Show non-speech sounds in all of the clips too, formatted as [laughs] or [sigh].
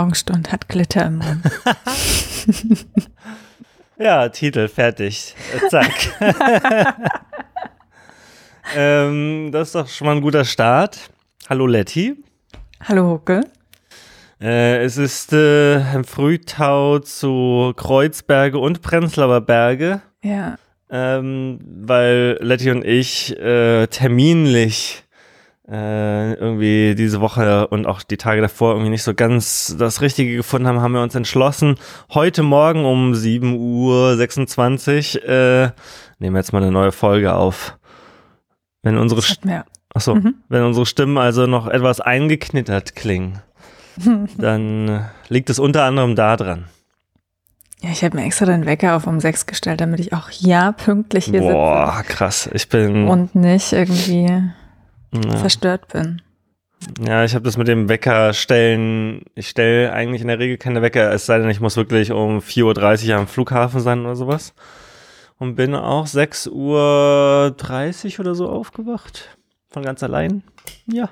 Morgenstund hat Glitter im Mund. [laughs] ja, Titel, fertig. Zack. [laughs] ähm, das ist doch schon mal ein guter Start. Hallo Letty. Hallo Hucke. Äh, es ist äh, Frühtau zu Kreuzberge und Prenzlauer Berge. Ja. Ähm, weil Letty und ich äh, terminlich äh, irgendwie diese Woche und auch die Tage davor irgendwie nicht so ganz das Richtige gefunden haben, haben wir uns entschlossen, heute Morgen um 7.26 Uhr äh, nehmen wir jetzt mal eine neue Folge auf. Wenn unsere, Achso, mhm. wenn unsere Stimmen also noch etwas eingeknittert klingen, [laughs] dann liegt es unter anderem daran. Ja, ich habe mir extra den Wecker auf um sechs gestellt, damit ich auch ja pünktlich hier Boah, sitze. Boah, krass. Ich bin. Und nicht irgendwie ja. verstört bin. Ja, ich habe das mit dem Wecker stellen. Ich stelle eigentlich in der Regel keine Wecker, es sei denn, ich muss wirklich um 4.30 Uhr am Flughafen sein oder sowas. Und bin auch 6.30 Uhr oder so aufgewacht. Von ganz allein. Ja.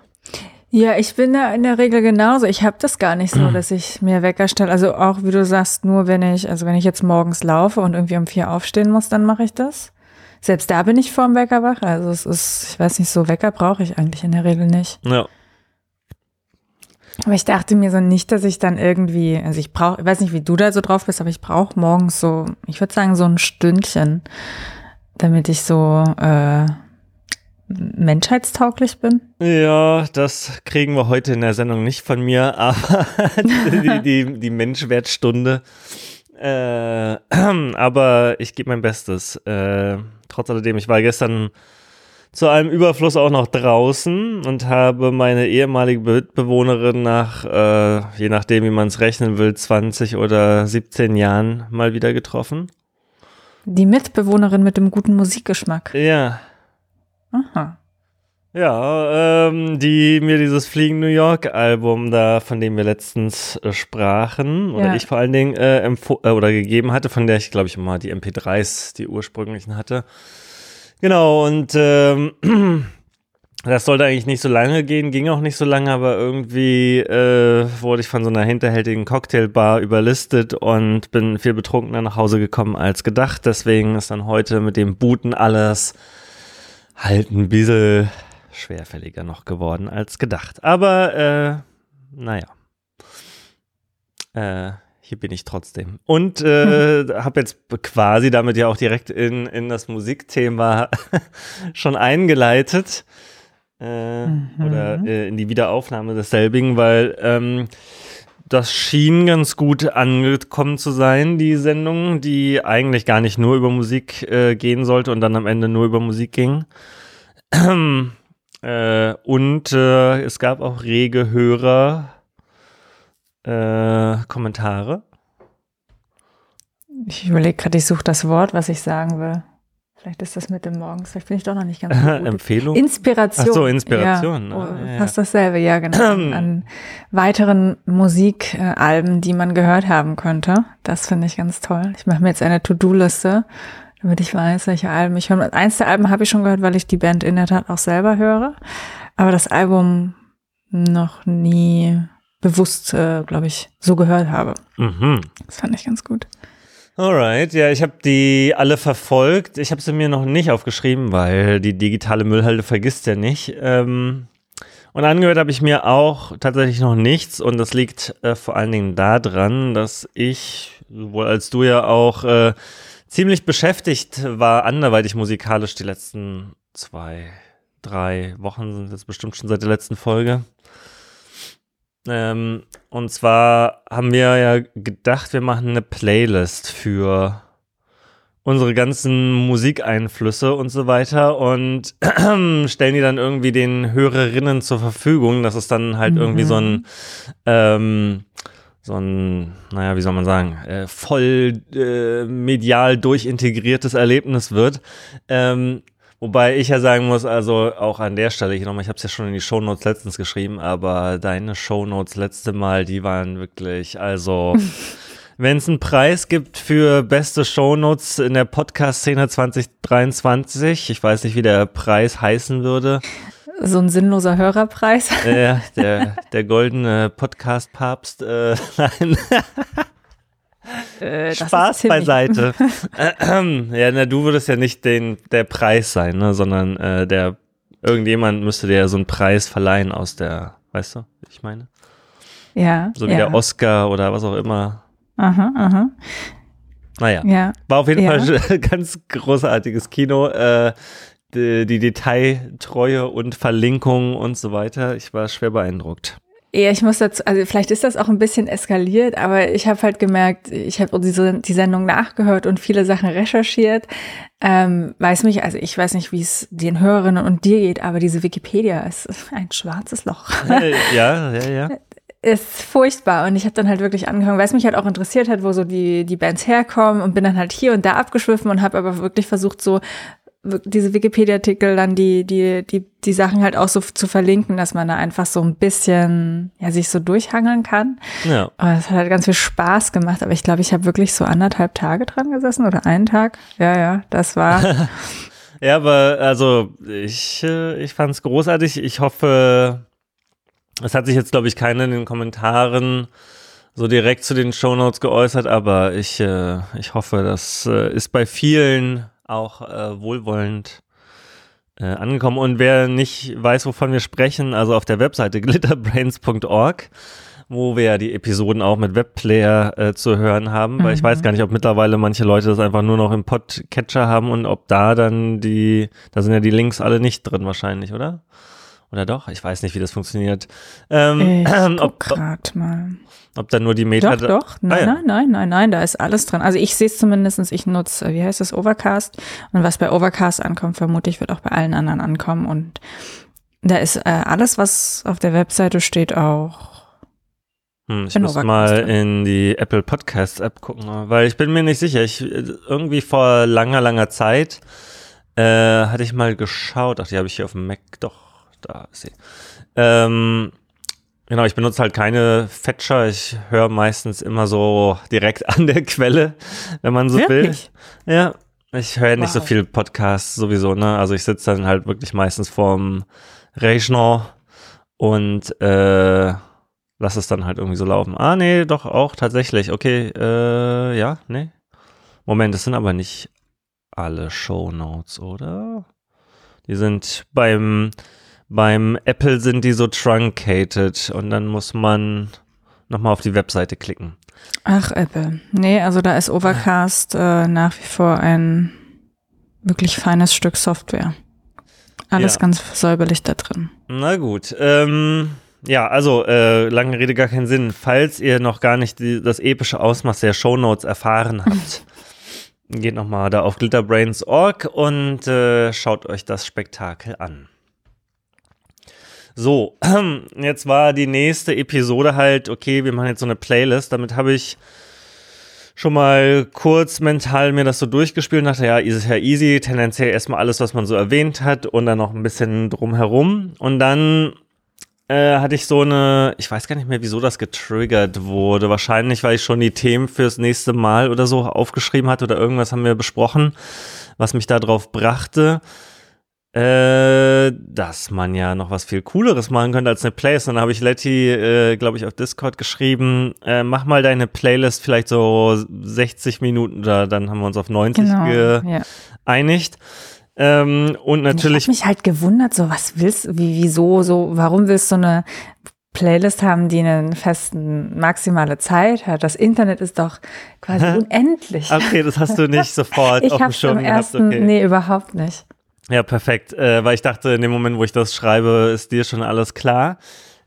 Ja, ich bin da in der Regel genauso. Ich habe das gar nicht so, [clears throat] dass ich mir Wecker stelle. Also auch, wie du sagst, nur wenn ich, also wenn ich jetzt morgens laufe und irgendwie um vier aufstehen muss, dann mache ich das. Selbst da bin ich vorm Wecker wach. Also es ist, ich weiß nicht, so Wecker brauche ich eigentlich in der Regel nicht. Ja. Aber ich dachte mir so nicht, dass ich dann irgendwie, also ich brauche, ich weiß nicht, wie du da so drauf bist, aber ich brauche morgens so, ich würde sagen, so ein Stündchen, damit ich so äh, menschheitstauglich bin? Ja, das kriegen wir heute in der Sendung nicht von mir, aber [laughs] die, die, die Menschwertstunde. Äh, [clears throat] aber ich gebe mein Bestes. Äh, trotz alledem, ich war gestern zu einem Überfluss auch noch draußen und habe meine ehemalige Mitbewohnerin nach, äh, je nachdem, wie man es rechnen will, 20 oder 17 Jahren mal wieder getroffen. Die Mitbewohnerin mit dem guten Musikgeschmack. Ja, Aha. Ja, ähm, die mir dieses Fliegen New York Album da, von dem wir letztens äh, sprachen, oder ja. ich vor allen Dingen äh, äh, oder gegeben hatte, von der ich glaube ich mal die MP3s, die ursprünglichen hatte. Genau, und ähm, [clears throat] das sollte eigentlich nicht so lange gehen, ging auch nicht so lange, aber irgendwie äh, wurde ich von so einer hinterhältigen Cocktailbar überlistet und bin viel betrunkener nach Hause gekommen als gedacht. Deswegen ist dann heute mit dem Booten alles halt ein bisschen schwerfälliger noch geworden als gedacht. Aber äh, naja. Äh, hier bin ich trotzdem. Und äh, [laughs] habe jetzt quasi damit ja auch direkt in, in das Musikthema [laughs] schon eingeleitet. Äh, mhm. Oder äh, in die Wiederaufnahme desselbigen, weil ähm, das schien ganz gut angekommen zu sein, die Sendung, die eigentlich gar nicht nur über Musik äh, gehen sollte und dann am Ende nur über Musik ging. [clears throat] äh, und äh, es gab auch rege Hörer äh, Kommentare. Ich überlege gerade, ich suche das Wort, was ich sagen will. Vielleicht ist das mit dem Morgens, vielleicht bin ich doch noch nicht ganz so gut. [laughs] Empfehlung? Inspiration. Ach so, Inspiration. Ja, oh, ja, fast dasselbe, ja, genau. an, [clears throat] an weiteren Musikalben, die man gehört haben könnte. Das finde ich ganz toll. Ich mache mir jetzt eine To-Do-Liste, damit ich weiß, welche Alben ich höre. Eins der Alben habe ich schon gehört, weil ich die Band in der Tat auch selber höre. Aber das Album noch nie bewusst, äh, glaube ich, so gehört habe. Mhm. Das fand ich ganz gut. Alright, ja, ich habe die alle verfolgt. Ich habe sie mir noch nicht aufgeschrieben, weil die digitale Müllhalde vergisst ja nicht. Ähm, und angehört habe ich mir auch tatsächlich noch nichts. Und das liegt äh, vor allen Dingen daran, dass ich, sowohl als du ja auch, äh, ziemlich beschäftigt war, anderweitig musikalisch die letzten zwei, drei Wochen sind jetzt bestimmt schon seit der letzten Folge. Ähm, und zwar haben wir ja gedacht, wir machen eine Playlist für unsere ganzen Musikeinflüsse und so weiter und [clears throat] stellen die dann irgendwie den Hörerinnen zur Verfügung. Das ist dann halt mhm. irgendwie so ein, ähm, so ein, naja, wie soll man sagen, äh, voll äh, medial durchintegriertes Erlebnis wird. Ähm, Wobei ich ja sagen muss, also auch an der Stelle hier nochmal, ich habe es ja schon in die Shownotes letztens geschrieben, aber deine Shownotes letzte Mal, die waren wirklich, also [laughs] wenn es einen Preis gibt für beste Shownotes in der Podcast-Szene 2023, ich weiß nicht, wie der Preis heißen würde. So ein sinnloser Hörerpreis. [laughs] Ja, der, der goldene Podcast-Papst. Äh, [laughs] nein. Äh, Spaß beiseite. [laughs] [clears throat] ja, na, du würdest ja nicht den, der Preis sein, ne, sondern äh, der irgendjemand müsste dir ja so einen Preis verleihen aus der, weißt du, ich meine? Ja. So wie ja. der Oscar oder was auch immer. Aha, aha. Naja, Ja. war auf jeden Ja. Fall ganz großartiges Kino. Äh, die, die Detailtreue und Verlinkung und so weiter. Ich war schwer beeindruckt. Ja, ich muss dazu, also vielleicht ist das auch ein bisschen eskaliert, aber ich habe halt gemerkt, ich habe diese die Sendung nachgehört und viele Sachen recherchiert. Ähm, weiß mich, also ich weiß nicht, wie es den Hörerinnen und dir geht, aber diese Wikipedia ist ein schwarzes Loch. [laughs] Ja, ja, ja. ist furchtbar und ich habe dann halt wirklich angefangen, weil es mich halt auch interessiert hat, wo so die die Bands herkommen und bin dann halt hier und da abgeschwiffen und habe aber wirklich versucht so diese Wikipedia-Artikel dann die die die die Sachen halt auch so zu verlinken, dass man da einfach so ein bisschen ja sich so durchhangeln kann. ja. Aber es hat halt ganz viel Spaß gemacht, aber ich glaube, ich habe wirklich so anderthalb Tage dran gesessen oder einen Tag. Ja, ja, das war [laughs] Ja, aber also ich, äh, ich fand es großartig. Ich hoffe, es hat sich jetzt, glaube ich, keiner in den Kommentaren so direkt zu den Shownotes geäußert, aber ich, äh, ich hoffe, das äh, ist bei vielen auch äh, wohlwollend äh, angekommen. Und wer nicht weiß, wovon wir sprechen, also auf der Webseite [laughs] glitterbrains.org, wo wir ja die Episoden auch mit Webplayer äh, zu hören haben, weil ich weiß gar nicht, ob mittlerweile manche Leute das einfach nur noch im Podcatcher haben und ob da dann die, da sind ja die Links alle nicht drin wahrscheinlich, oder? Oder doch? Ich weiß nicht, wie das funktioniert. Ähm, ich [clears throat] ob, grad mal. ob dann nur die Meta. Doch, doch. Nein, Ah, ja. nein, nein, nein, nein, da ist alles drin. Also ich sehe es zumindest, ich nutze, äh, wie heißt das, Overcast. Und was bei Overcast ankommt, vermute ich, wird auch bei allen anderen ankommen. Und da ist äh, alles, was auf der Webseite steht, auch. Hm, ich muss Overcast mal drin. in die Apple Podcasts App gucken, weil ich bin mir nicht sicher. Ich irgendwie vor langer, langer Zeit äh, hatte ich mal geschaut. Ach, die habe ich hier auf dem Mac. Doch, da ist sie. Ähm, genau, ich benutze halt keine Fetcher. Ich höre meistens immer so direkt [laughs] an der Quelle, wenn man so Wirklich? will. Ja, ich höre nicht so Wow. viel Podcasts sowieso, ne? Also ich sitze dann halt wirklich meistens vorm Rechner und äh, lass es dann halt irgendwie so laufen. Ah, nee, doch auch tatsächlich. Okay, äh, ja, nee. Moment, das sind aber nicht alle Shownotes, oder? Die sind beim beim Apple sind die so truncated und dann muss man nochmal auf die Webseite klicken. Ach, Apple. Nee, also da ist Overcast äh, nach wie vor ein wirklich feines Stück Software. Alles Ja. ganz säuberlich da drin. Na gut. Ähm, ja, also äh, lange Rede gar keinen Sinn. Falls ihr noch gar nicht die, das epische Ausmaß der Shownotes erfahren habt, [laughs] geht nochmal da auf glitterbrains.org und äh, schaut euch das Spektakel an. So, [clears throat] jetzt war die nächste Episode halt, okay, wir machen jetzt so eine Playlist. Damit habe ich schon mal kurz mental mir das so durchgespielt und dachte, ja, ist ja easy, tendenziell erstmal alles, was man so erwähnt hat und dann noch ein bisschen drumherum. Und dann äh, hatte ich so eine, ich weiß gar nicht mehr, wieso das getriggert wurde. Wahrscheinlich, weil ich schon die Themen fürs nächste Mal oder so aufgeschrieben hatte oder irgendwas haben wir besprochen, was mich da drauf brachte. Äh, dass man ja noch was viel Cooleres machen könnte als eine Playlist. Und dann habe ich Letty, äh, glaube ich, auf Discord geschrieben, äh, mach mal deine Playlist vielleicht so 60 Minuten oder dann haben wir uns auf 90 Genau. Ja. geeinigt. Ähm, und Ich natürlich habe mich halt gewundert, so was willst wie, wieso, so, warum willst du eine Playlist haben, die einen festen maximale Zeit hat? Das Internet ist doch quasi [laughs] unendlich. Okay, das hast du nicht [laughs] sofort ich auf dem Schirm gehabt. ersten, Okay. nee, überhaupt nicht. Ja, perfekt. Äh, weil ich dachte, in dem Moment, wo ich das schreibe, ist dir schon alles klar.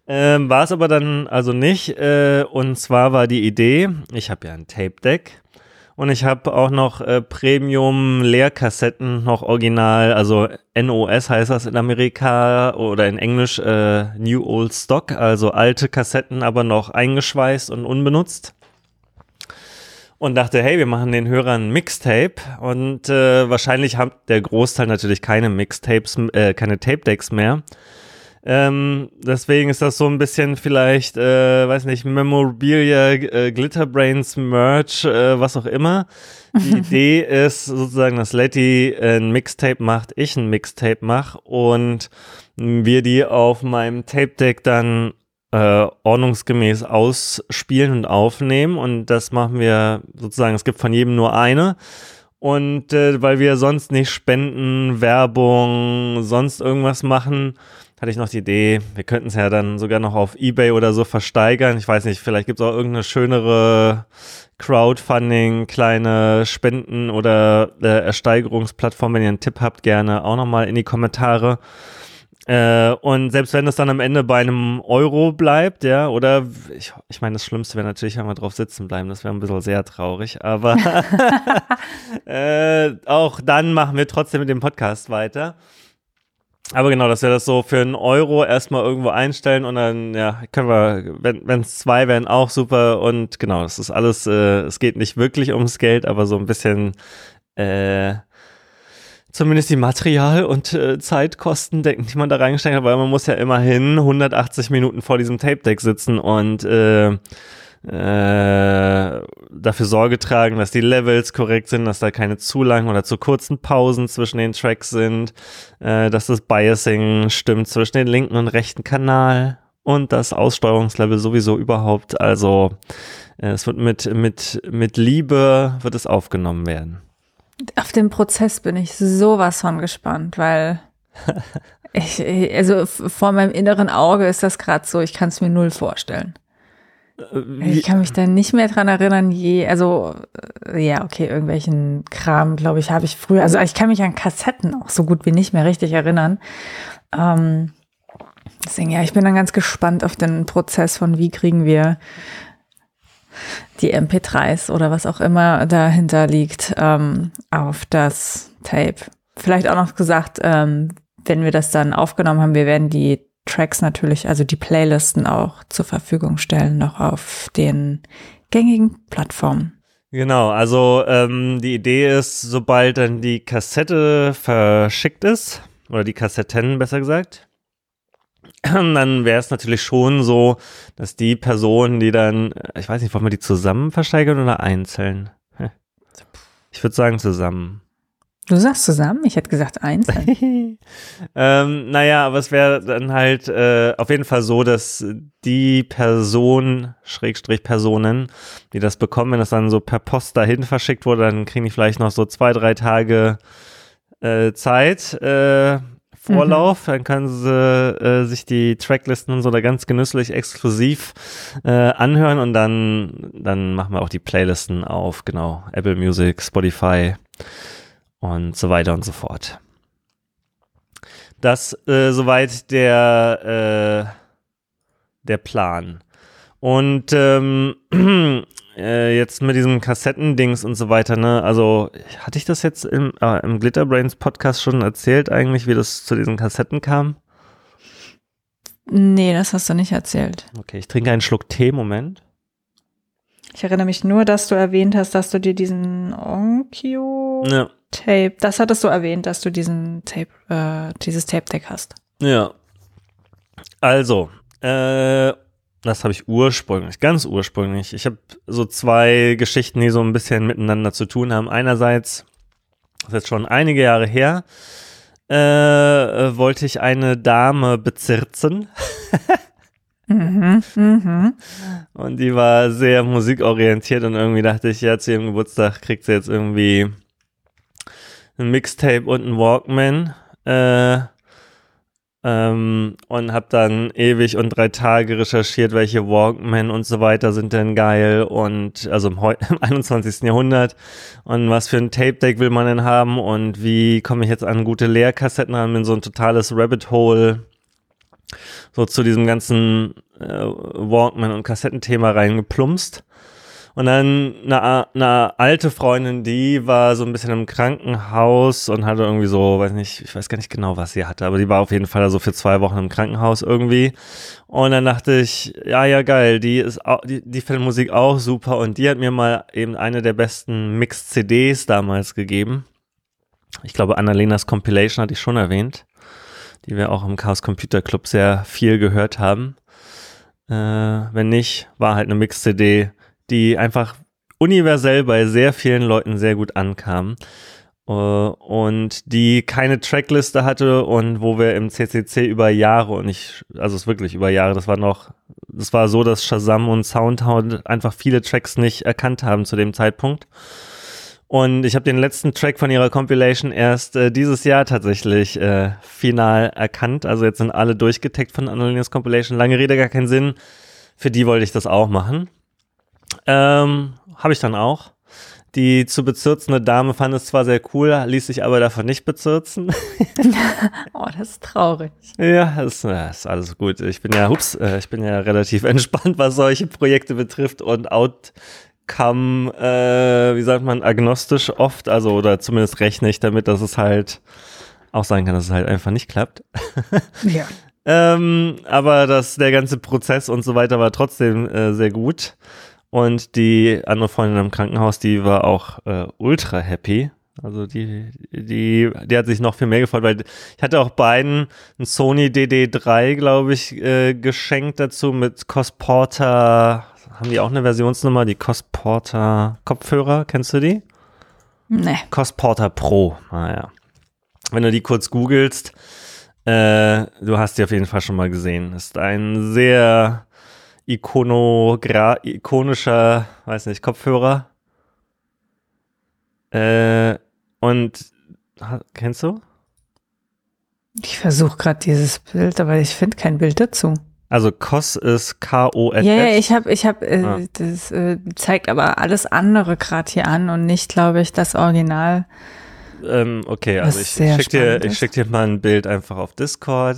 Ähm, war es aber dann also nicht. Äh, und zwar war die Idee, ich habe ja ein Tape Deck und ich habe auch noch äh, Premium Leerkassetten, noch original, also NOS heißt das in Amerika oder in Englisch äh, New Old Stock, also alte Kassetten, aber noch eingeschweißt und unbenutzt und dachte, hey, wir machen den Hörern ein Mixtape und äh, wahrscheinlich hat der Großteil natürlich keine Mixtapes, äh, keine Tape Decks mehr. Ähm, deswegen ist das so ein bisschen vielleicht, äh, weiß nicht, Memorabilia, äh, Glitterbrains, Merch, äh, was auch immer. Die [laughs] Idee ist sozusagen, dass Letty ein Mixtape macht, ich ein Mixtape mache und wir die auf meinem Tape Deck dann äh, ordnungsgemäß ausspielen und aufnehmen. Und das machen wir sozusagen, es gibt von jedem nur eine. Und äh, weil wir sonst nicht Spenden, Werbung, sonst irgendwas machen, hatte ich noch die Idee, wir könnten es ja dann sogar noch auf Ebay oder so versteigern. Ich weiß nicht, vielleicht gibt es auch irgendeine schönere Crowdfunding, kleine Spenden oder äh, Ersteigerungsplattform. Wenn ihr einen Tipp habt, gerne auch nochmal in die Kommentare. Äh, und selbst wenn es dann am Ende bei einem Euro bleibt, ja, oder ich, ich meine, das Schlimmste wäre natürlich, wenn wir drauf sitzen bleiben, das wäre ein bisschen sehr traurig, aber [laughs] [laughs] äh, auch dann machen wir trotzdem mit dem Podcast weiter. Aber genau, dass wir das so für einen Euro erstmal irgendwo einstellen und dann, ja, können wir, wenn es zwei wären, auch super. Und genau, das ist alles, äh, es geht nicht wirklich ums Geld, aber so ein bisschen, äh, zumindest die Material- und äh, Zeitkosten denken, die man da reingesteckt hat, weil man muss ja immerhin 180 Minuten vor diesem Tape-Deck sitzen und äh, äh, dafür Sorge tragen, dass die Levels korrekt sind, dass da keine zu langen oder zu kurzen Pausen zwischen den Tracks sind, äh, dass das Biasing stimmt zwischen den linken und rechten Kanal und das Aussteuerungslevel sowieso überhaupt. Also äh, es wird mit, mit, mit Liebe wird es aufgenommen werden. Auf den Prozess bin ich sowas von gespannt, weil [laughs] ich, also vor meinem inneren Auge ist das gerade so, ich kann es mir null vorstellen. Ich kann mich da nicht mehr dran erinnern, je, also äh, ja, okay, irgendwelchen Kram, glaube ich, habe ich früher, also ich kann mich an Kassetten auch so gut wie nicht mehr richtig erinnern. Ähm, deswegen, ja, ich bin dann ganz gespannt auf den Prozess von wie kriegen wir die MP3s oder was auch immer dahinter liegt, ähm, auf das Tape. Vielleicht auch noch gesagt, ähm, wenn wir das dann aufgenommen haben, wir werden die Tracks natürlich, also die Playlisten auch zur Verfügung stellen, noch auf den gängigen Plattformen. Genau, also ähm, die Idee ist, sobald dann die Kassette verschickt ist, oder die Kassetten besser gesagt, dann wäre es natürlich schon so, dass die Personen, die dann, ich weiß nicht, wollen wir die zusammen versteigern oder einzeln? Ich würde sagen zusammen. Du sagst zusammen? Ich hätte gesagt einzeln. [laughs] ähm, naja, aber es wäre dann halt äh, auf jeden Fall so, dass die Person, Schrägstrich Personen, die das bekommen, wenn das dann so per Post dahin verschickt wurde, dann kriegen die vielleicht noch so zwei, drei Tage äh, Zeit, äh, Vorlauf, mhm. dann können sie äh, sich die Tracklisten und so da ganz genüsslich exklusiv äh, anhören und dann, dann machen wir auch die Playlisten auf, genau, Apple Music, Spotify und so weiter und so fort. Das äh, soweit der, äh, der Plan. Und ähm, [clears throat] äh, jetzt mit diesem Kassettendings und so weiter, ne? Also, hatte ich das jetzt im, äh, im Glitterbrains Podcast schon erzählt, eigentlich, wie das zu diesen Kassetten kam? Nee, das hast du nicht erzählt. Okay, ich trinke einen Schluck Tee, Moment. Ich erinnere mich nur, dass du erwähnt hast, dass du dir diesen Onkyo ja. Tape, das hattest du erwähnt, dass du diesen Tape, äh, dieses Tape-Deck hast. Ja. Also, äh, das habe ich ursprünglich, ganz ursprünglich. Ich habe so zwei Geschichten, die so ein bisschen miteinander zu tun haben. Einerseits, das ist jetzt schon einige Jahre her, äh, wollte ich eine Dame bezirzen. Mhm, mh. Und die war sehr musikorientiert und irgendwie dachte ich, ja, zu ihrem Geburtstag kriegt sie jetzt irgendwie ein Mixtape und ein Walkman. Äh, ähm, und habe dann ewig und drei Tage recherchiert, welche Walkman und so weiter sind denn geil und also im, [laughs] im 21. Jahrhundert und was für ein Tape Deck will man denn haben und wie komme ich jetzt an gute Leerkassetten ran, bin so ein totales Rabbit Hole so zu diesem ganzen äh, Walkman und Kassettenthema reingeplumpst. Und dann eine, eine alte Freundin, die war so ein bisschen im Krankenhaus und hatte irgendwie so, weiß nicht, ich weiß gar nicht genau, was sie hatte, aber die war auf jeden Fall so für zwei Wochen im Krankenhaus irgendwie. Und dann dachte ich, ja, ja, geil, die ist auch, die, die findet Musik auch super und die hat mir mal eben eine der besten Mix-CDs damals gegeben. Ich glaube, Annalenas Compilation hatte ich schon erwähnt. die wir auch im Chaos Computer Club sehr viel gehört haben. Äh, wenn nicht, war halt eine Mix-CD, die einfach universell bei sehr vielen Leuten sehr gut ankam. Äh, und die keine Trackliste hatte und wo wir im CCC über Jahre und ich, also es wirklich über Jahre, das war noch, das war so, dass Shazam und Soundhound einfach viele Tracks nicht erkannt haben zu dem Zeitpunkt. Und ich habe den letzten Track von ihrer Compilation erst äh, dieses Jahr tatsächlich äh, final erkannt. Also jetzt sind alle durchgetaggt von Annalinias Compilation. Lange Rede, gar keinen Sinn. Für die wollte ich das auch machen. Ähm, habe ich dann auch. Die zu bezirzende Dame fand es zwar sehr cool, ließ sich aber davon nicht bezirzen. [laughs] oh, das ist traurig. Ja, das, das ist alles gut. Ich bin ja, hups, äh, ich bin ja relativ [laughs] entspannt, was solche Projekte betrifft und Outcome, äh, wie sagt man, agnostisch oft, also oder zumindest rechne ich damit, dass es halt auch sein kann, dass es halt einfach nicht klappt. [laughs] ja. ähm, aber dass der ganze Prozess und so weiter war trotzdem äh, sehr gut. Und die andere Freundin im Krankenhaus, die war auch äh, ultra happy. Also die, die, die hat sich noch viel mehr gefreut, weil ich hatte auch beiden ein Sony DD3, glaube ich, äh, geschenkt dazu mit Cosporter. Haben die auch eine Versionsnummer? Die Cosporter Kopfhörer, kennst du die? Nee. Cosporter Pro, naja. Ah, Wenn du die kurz googelst, äh, du hast die auf jeden Fall schon mal gesehen. Ist ein sehr Ikonogra ikonischer, weiß nicht, Kopfhörer. Äh, und kennst du? Ich versuche gerade dieses Bild, aber ich finde kein Bild dazu. Also COS ist K-O-S. Ja, ja, ich habe, ich habe, äh, ah. das äh, zeigt aber alles andere gerade hier an und nicht, glaube ich, das Original. Ähm, okay, also ich, ich schicke dir, ich schick dir mal ein Bild einfach auf Discord.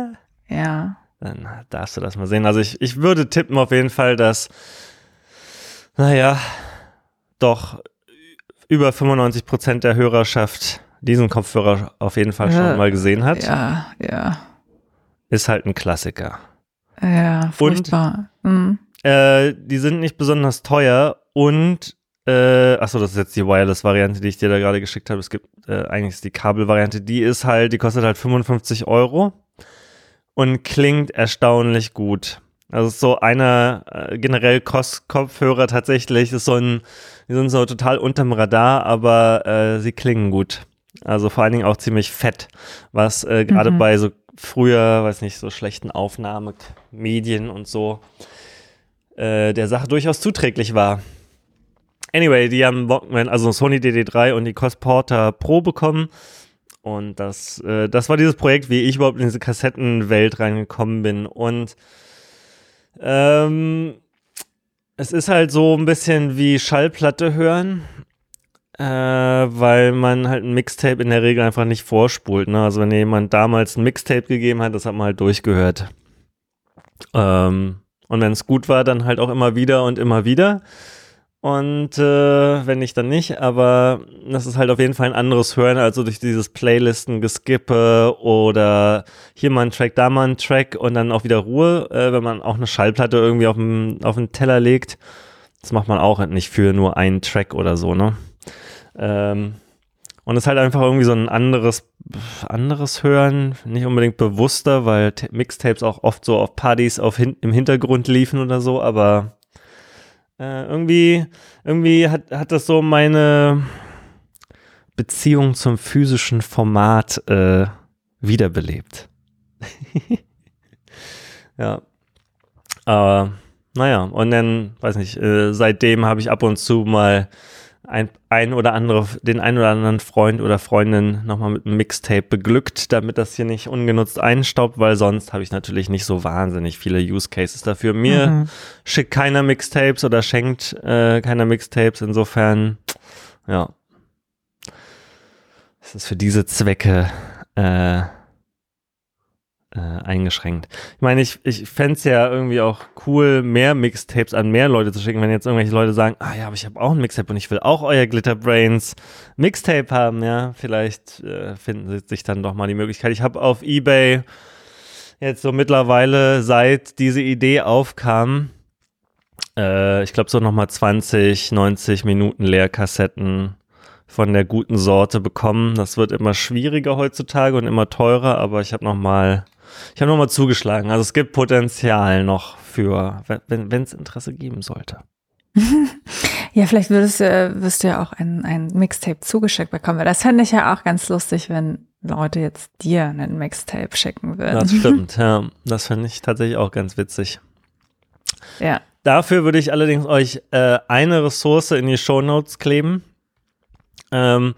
[laughs] ja. Dann darfst du das mal sehen. Also ich, ich würde tippen auf jeden Fall, dass, naja, doch über 95 Prozent der Hörerschaft diesen Kopfhörer auf jeden Fall schon mal gesehen hat. Ja, ja. Ist halt ein Klassiker. Ja, furchtbar. Und, mhm. äh, die sind nicht besonders teuer und äh, achso, das ist jetzt die Wireless-Variante, die ich dir da gerade geschickt habe. Es gibt äh, eigentlich ist die Kabel-Variante, die ist halt, die kostet halt 55 Euro und klingt erstaunlich gut. Also so einer äh, generell Kopfhörer tatsächlich ist so ein, die sind so total unterm Radar, aber äh, sie klingen gut. Also vor allen Dingen auch ziemlich fett, was äh, gerade mhm. bei so früher, weiß nicht, so schlechten Aufnahmemedien und so äh, der Sache durchaus zuträglich war. Anyway, die haben Walkman, also Sony DD3 und die Cosporter Pro bekommen. Und das, äh, das war dieses Projekt, wie ich überhaupt in diese Kassettenwelt reingekommen bin. Und ähm, es ist halt so ein bisschen wie Schallplatte hören, äh, weil man halt ein Mixtape in der Regel einfach nicht vorspult. Ne? Also wenn jemand damals ein Mixtape gegeben hat, das hat man halt durchgehört. Ähm, und wenn es gut war, dann halt auch immer wieder und immer wieder. Und äh, wenn nicht, dann nicht. Aber das ist halt auf jeden Fall ein anderes Hören, also durch dieses Playlisten-Geskippe oder hier mal ein Track, da mal ein Track und dann auch wieder Ruhe, äh, wenn man auch eine Schallplatte irgendwie auf den, auf den Teller legt. Das macht man auch nicht für nur einen Track oder so, ne? Ähm, und es ist halt einfach irgendwie so ein anderes, anderes Hören, nicht unbedingt bewusster, weil Mixtapes auch oft so auf Partys auf hin im Hintergrund liefen oder so, aber äh, irgendwie, irgendwie hat, hat das so meine Beziehung zum physischen Format äh, wiederbelebt. [laughs] ja. Aber naja, und dann, weiß nicht, äh, seitdem habe ich ab und zu mal ein, ein oder andere, den ein oder anderen Freund oder Freundin nochmal mit einem Mixtape beglückt, damit das hier nicht ungenutzt einstaubt, weil sonst habe ich natürlich nicht so wahnsinnig viele Use Cases dafür. Mir mhm. schickt keiner Mixtapes oder schenkt äh, keiner Mixtapes, insofern, ja. Es ist für diese Zwecke äh, äh, eingeschränkt. Ich meine, ich, ich fände es ja irgendwie auch cool, mehr Mixtapes an mehr Leute zu schicken, wenn jetzt irgendwelche Leute sagen, ah ja, aber ich habe auch ein Mixtape und ich will auch euer Glitterbrains Mixtape haben, ja, vielleicht äh, finden sich dann doch mal die Möglichkeit. Ich habe auf Ebay jetzt so mittlerweile, seit diese Idee aufkam, äh, ich glaube so nochmal 20, 90 Minuten Leerkassetten von der guten Sorte bekommen. Das wird immer schwieriger heutzutage und immer teurer, aber ich habe noch mal, ich habe noch mal zugeschlagen. Also es gibt Potenzial noch für, wenn es Interesse geben sollte. [laughs] ja, vielleicht würdest du, wirst du ja auch ein, ein Mixtape zugeschickt bekommen. Das fände ich ja auch ganz lustig, wenn Leute jetzt dir einen Mixtape schicken würden. Das stimmt, [laughs] ja. Das fände ich tatsächlich auch ganz witzig. Ja. Dafür würde ich allerdings euch äh, eine Ressource in die Show Notes kleben. Ähm,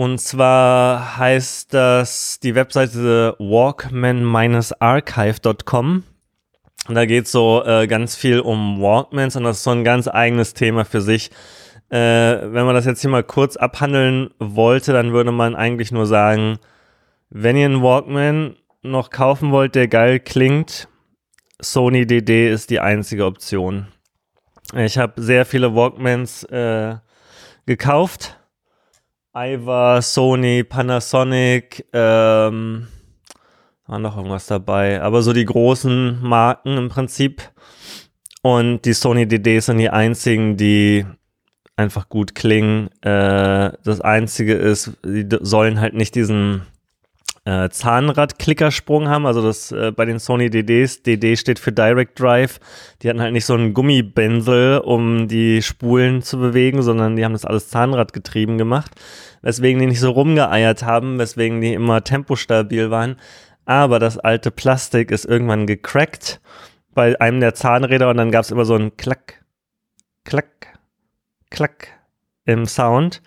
und zwar heißt das die Webseite walkman-archive.com. Da geht es so äh, ganz viel um Walkmans und das ist so ein ganz eigenes Thema für sich. Äh, wenn man das jetzt hier mal kurz abhandeln wollte, dann würde man eigentlich nur sagen, wenn ihr einen Walkman noch kaufen wollt, der geil klingt, Sony DD ist die einzige Option. Ich habe sehr viele Walkmans äh, gekauft. Iva, Sony, Panasonic, ähm, war noch irgendwas dabei, aber so die großen Marken im Prinzip. Und die Sony DDs sind die einzigen, die einfach gut klingen. Äh, das einzige ist, die sollen halt nicht diesen äh, Zahnrad-Klickersprung haben. Also das äh, bei den Sony DDs, DD steht für Direct Drive. Die hatten halt nicht so einen Gummibändel, um die Spulen zu bewegen, sondern die haben das alles Zahnradgetrieben gemacht. Weswegen die nicht so rumgeeiert haben, weswegen die immer tempostabil waren. Aber das alte Plastik ist irgendwann gecrackt bei einem der Zahnräder und dann gab es immer so ein Klack, Klack, Klack im Sound.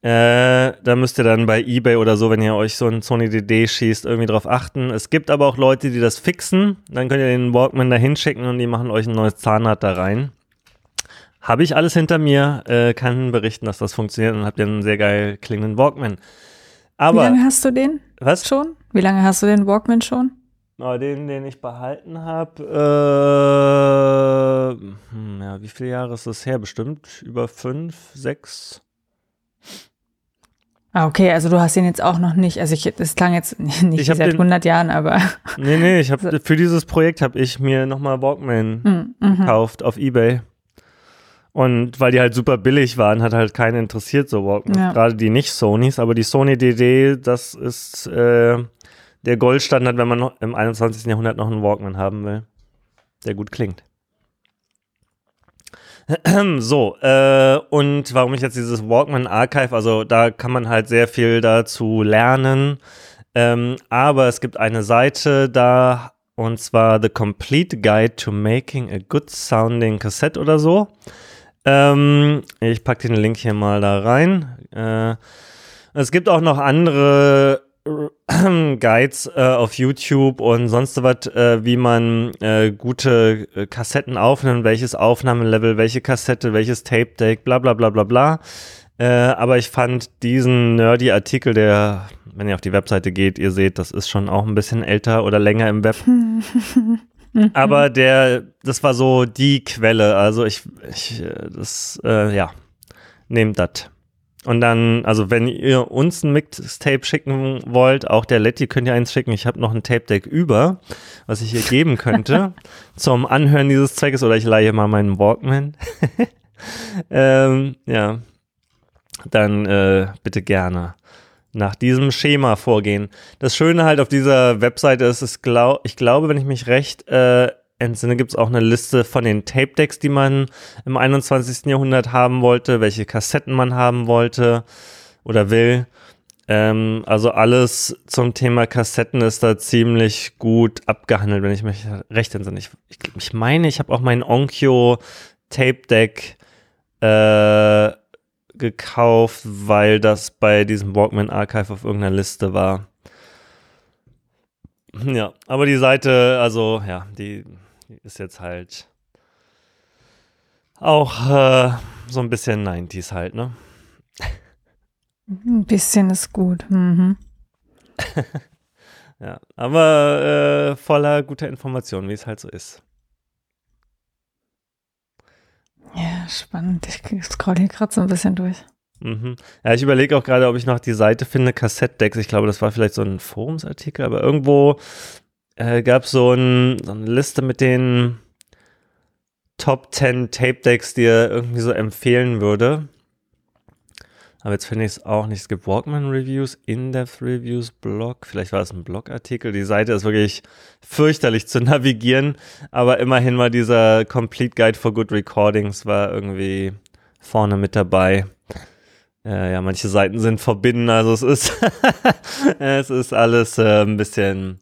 Äh, da müsst ihr dann bei eBay oder so, wenn ihr euch so ein Sony DD schießt, irgendwie drauf achten. Es gibt aber auch Leute, die das fixen. Dann könnt ihr den Walkman da hinschicken und die machen euch ein neues Zahnrad da rein. Habe ich alles hinter mir, äh, kann berichten, dass das funktioniert und habt ihr einen sehr geil klingenden Walkman. Aber, Wie lange hast du den? Was? Schon? Wie lange hast du den Walkman schon? Oh, den, den ich behalten habe, äh, hm, ja, wie viele Jahre ist das her? Bestimmt über fünf, sechs. Ah, okay, also du hast ihn jetzt auch noch nicht, also ich, das klang jetzt [laughs] nicht seit den, 100 Jahren, aber. [laughs] Nee, nee, ich habe [laughs] für dieses Projekt habe ich mir nochmal Walkman mm, mhm. gekauft auf Ebay. Und weil die halt super billig waren, hat halt keinen interessiert, so Walkman. Ja. Gerade die nicht Sonys, aber die Sony DD, das ist äh, der Goldstandard, wenn man noch im 21. Jahrhundert noch einen Walkman haben will, der gut klingt. [clears throat] So, äh, und warum ich jetzt dieses Walkman Archive, also da kann man halt sehr viel dazu lernen. Ähm, aber es gibt eine Seite da, und zwar The Complete Guide to Making a Good Sounding Cassette oder so. Ähm, ich packe den Link hier mal da rein. Äh, es gibt auch noch andere [coughs] Guides äh, auf YouTube und sonst was, äh, wie man äh, gute äh, Kassetten aufnimmt, welches Aufnahmelevel, welche Kassette, welches Tape Deck, bla bla bla bla bla. Äh, aber ich fand diesen nerdy Artikel, der, wenn ihr auf die Webseite geht, ihr seht, das ist schon auch ein bisschen älter oder länger im Web. [laughs] aber der, das war so die Quelle. Also ich, ich äh, das, ja, nehmt das. Und dann, also wenn ihr uns ein Mixtape schicken wollt, auch der Letty könnt ihr eins schicken. Ich habe noch ein Tape Deck über, was ich hier geben könnte [laughs] zum Anhören dieses Zwecks oder ich leihe mal meinen Walkman. [laughs] ähm, ja, dann äh, bitte gerne nach diesem Schema vorgehen. Das Schöne halt auf dieser Webseite ist, ist glaub, ich glaube, wenn ich mich recht äh, entsinne, gibt es auch eine Liste von den Tape-Decks, die man im 21. Jahrhundert haben wollte, welche Kassetten man haben wollte oder will. Ähm, also alles zum Thema Kassetten ist da ziemlich gut abgehandelt, wenn ich mich recht entsinne. Ich, ich, ich meine, ich habe auch mein Onkyo Tape-Deck äh, gekauft, weil das bei diesem Walkman Archive auf irgendeiner Liste war. Ja, aber die Seite, also ja, die ist jetzt halt auch äh, so ein bisschen 90s halt, ne? Ein bisschen ist gut. Mhm. [laughs] ja, aber äh, voller guter Informationen, wie es halt so ist. Ja, spannend. Ich scroll hier gerade so ein bisschen durch. Mhm. Ja, ich überlege auch gerade, ob ich noch die Seite finde, Kassettdecks. Ich glaube, das war vielleicht so ein Forumsartikel, aber irgendwo äh, gab so, ein, so eine Liste mit den Top 10 Tape Decks, die er irgendwie so empfehlen würde. Aber jetzt finde ich es auch nicht. Es gibt Walkman-Reviews, In-Depth-Reviews, Blog. Vielleicht war es ein Blogartikel. Die Seite ist wirklich fürchterlich zu navigieren. Aber immerhin war dieser Complete Guide for Good Recordings war irgendwie vorne mit dabei. Äh, ja, manche Seiten sind verbinden. Also es ist, [laughs] es ist alles äh, ein bisschen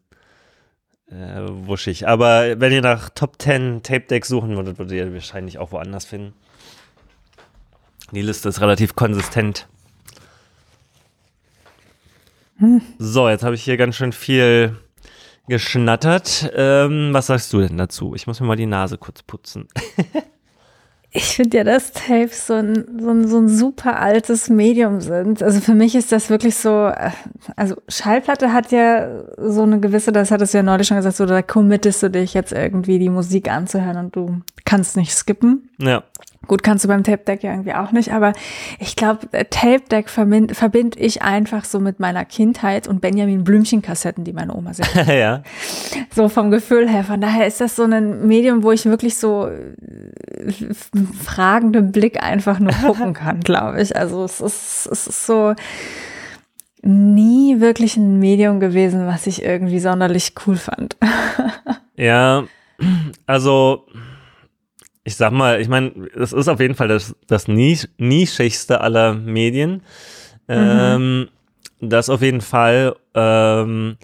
äh, wuschig. Aber wenn ihr nach Top 10 Tape Deck suchen würdet, würdet ihr wahrscheinlich auch woanders finden. Die Liste ist relativ konsistent. Hm. So, jetzt habe ich hier ganz schön viel geschnattert. Ähm, was sagst du denn dazu? Ich muss mir mal die Nase kurz putzen. [laughs] ich finde ja, dass Tapes so ein, so, ein, so ein super altes Medium sind. Also für mich ist das wirklich so, äh, also Schallplatte hat ja so eine gewisse, das hattest du ja neulich schon gesagt, so da committest du dich jetzt irgendwie die Musik anzuhören und du kannst nicht skippen. Ja. Gut, kannst du beim Tape Deck ja irgendwie auch nicht, aber ich glaube, äh, Tape Deck verbinde verbind ich einfach so mit meiner Kindheit und Benjamin Blümchen Kassetten, die meine Oma singt. [laughs] ja. So vom Gefühl her. Von daher ist das so ein Medium, wo ich wirklich so äh, fragenden Blick einfach nur gucken [laughs] kann, glaube ich. Also es ist, es ist so nie wirklich ein Medium gewesen, was ich irgendwie sonderlich cool fand. [laughs] ja, also ich sag mal, ich meine, es ist auf jeden Fall das, das Nisch, nischigste aller Medien. Mhm. Ähm, das auf jeden Fall. Ähm,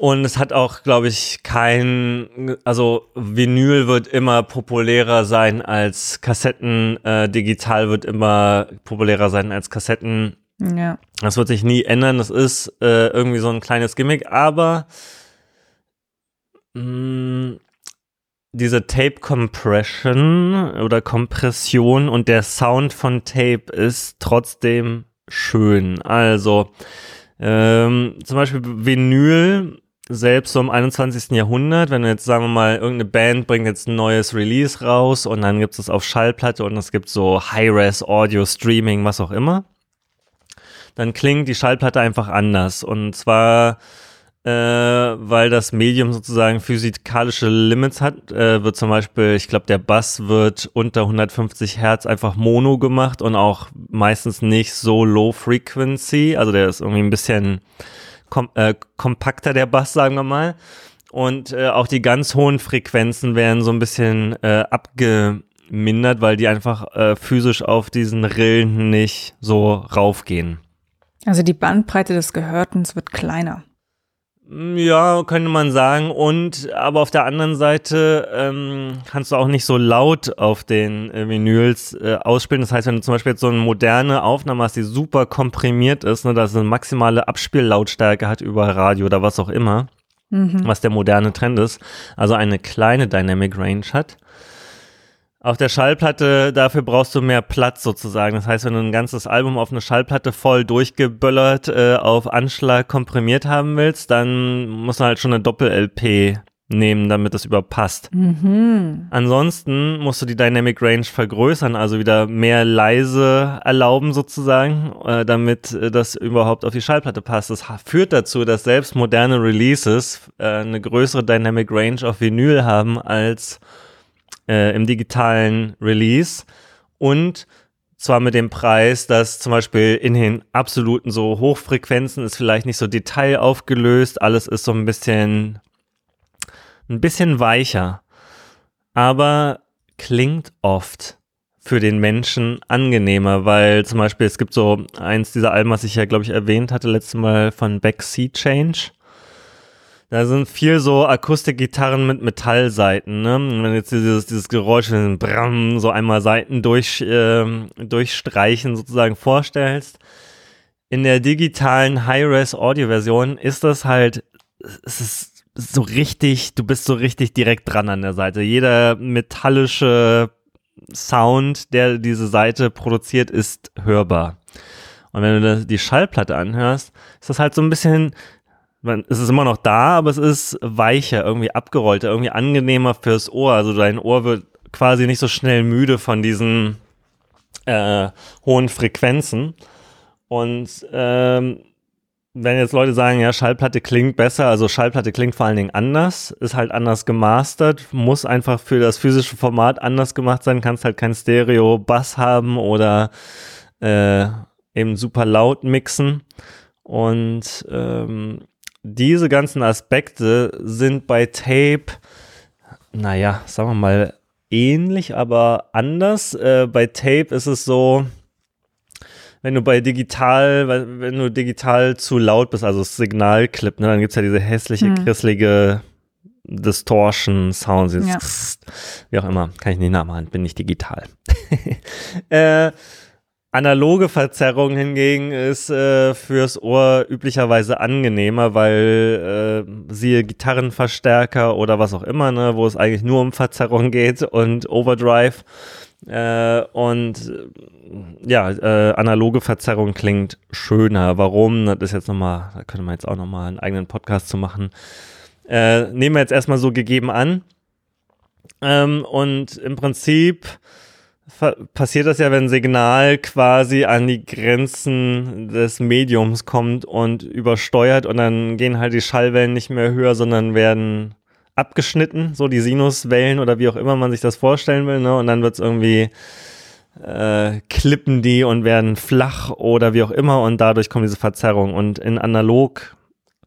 und es hat auch, glaube ich, kein, also Vinyl wird immer populärer sein als Kassetten, äh, digital wird immer populärer sein als Kassetten. Ja. Das wird sich nie ändern. Das ist äh, irgendwie so ein kleines Gimmick, aber mh, mm, diese Tape Compression oder Kompression und der Sound von Tape ist trotzdem schön. Also ähm, zum Beispiel Vinyl selbst so im 21. Jahrhundert, wenn jetzt sagen wir mal, irgendeine Band bringt jetzt ein neues Release raus und dann gibt es auf Schallplatte und es gibt so High-Res Audio Streaming, was auch immer, dann klingt die Schallplatte einfach anders. Und zwar äh, weil das Medium sozusagen physikalische Limits hat, äh, wird zum Beispiel, ich glaube, der Bass wird unter 150 Hertz einfach Mono gemacht und auch meistens nicht so Low Frequency, also der ist irgendwie ein bisschen kom äh, kompakter, der Bass, sagen wir mal. Und äh, auch die ganz hohen Frequenzen werden so ein bisschen äh, abgemindert, weil die einfach äh, physisch auf diesen Rillen nicht so raufgehen. Also die Bandbreite des Gehörtens wird kleiner. Ja, könnte man sagen. Und aber auf der anderen Seite ähm, kannst du auch nicht so laut auf den äh, Vinyls äh, ausspielen. Das heißt, wenn du zum Beispiel jetzt so eine moderne Aufnahme hast, die super komprimiert ist, ne, dass es eine maximale Abspiellautstärke hat über Radio oder was auch immer, mhm. was der moderne Trend ist, also eine kleine Dynamic Range hat, auf der Schallplatte, dafür brauchst du mehr Platz sozusagen. Das heißt, wenn du ein ganzes Album auf eine Schallplatte voll durchgeböllert äh, auf Anschlag komprimiert haben willst, dann musst du halt schon eine Doppel-LP nehmen, damit das überpasst. Mhm. Ansonsten musst du die Dynamic Range vergrößern, also wieder mehr leise erlauben sozusagen, äh, damit äh, das überhaupt auf die Schallplatte passt. Das führt dazu, dass selbst moderne Releases äh, eine größere Dynamic Range auf Vinyl haben als äh, im digitalen Release. Und zwar mit dem Preis, dass zum Beispiel in den absoluten so Hochfrequenzen ist vielleicht nicht so detailaufgelöst, alles ist so ein bisschen, ein bisschen weicher, aber klingt oft für den Menschen angenehmer, weil zum Beispiel es gibt so eins dieser Alben, was ich ja glaube ich erwähnt hatte letztes Mal von Backseat Change da sind viel so Akustikgitarren mit Metallseiten, ne? Wenn jetzt dieses, dieses Geräusch, Bram, so einmal Seiten durch, äh, durchstreichen sozusagen vorstellst. In der digitalen High-Res-Audio-Version ist das halt, es ist so richtig, du bist so richtig direkt dran an der Seite. Jeder metallische Sound, der diese Seite produziert, ist hörbar. Und wenn du die Schallplatte anhörst, ist das halt so ein bisschen man, es ist immer noch da, aber es ist weicher, irgendwie abgerollter, irgendwie angenehmer fürs Ohr. Also dein Ohr wird quasi nicht so schnell müde von diesen äh, hohen Frequenzen. Und ähm, wenn jetzt Leute sagen, ja, Schallplatte klingt besser, also Schallplatte klingt vor allen Dingen anders, ist halt anders gemastert, muss einfach für das physische Format anders gemacht sein, kannst halt kein Stereo-Bass haben oder äh, eben super laut mixen. Und ähm, diese ganzen Aspekte sind bei Tape, naja, sagen wir mal, ähnlich, aber anders. Äh, bei Tape ist es so, wenn du bei digital, wenn du digital zu laut bist, also Signalclip, ne, dann gibt es ja diese hässliche, hm. christliche Distortion Sounds, ja. wie auch immer, kann ich nicht nachmachen, bin nicht digital. [laughs] äh, Analoge Verzerrung hingegen ist äh, fürs Ohr üblicherweise angenehmer, weil äh, siehe Gitarrenverstärker oder was auch immer, ne, wo es eigentlich nur um Verzerrung [laughs] geht und Overdrive. Äh, und ja, äh, analoge Verzerrung klingt schöner. Warum? Das ist jetzt nochmal, da könnte man jetzt auch nochmal einen eigenen Podcast zu machen. Äh, nehmen wir jetzt erstmal so gegeben an. Ähm, und im Prinzip passiert das ja, wenn ein Signal quasi an die Grenzen des Mediums kommt und übersteuert und dann gehen halt die Schallwellen nicht mehr höher, sondern werden abgeschnitten, so die Sinuswellen oder wie auch immer man sich das vorstellen will, ne? Und dann wird es irgendwie äh, klippen die und werden flach oder wie auch immer und dadurch kommt diese Verzerrung. Und in analog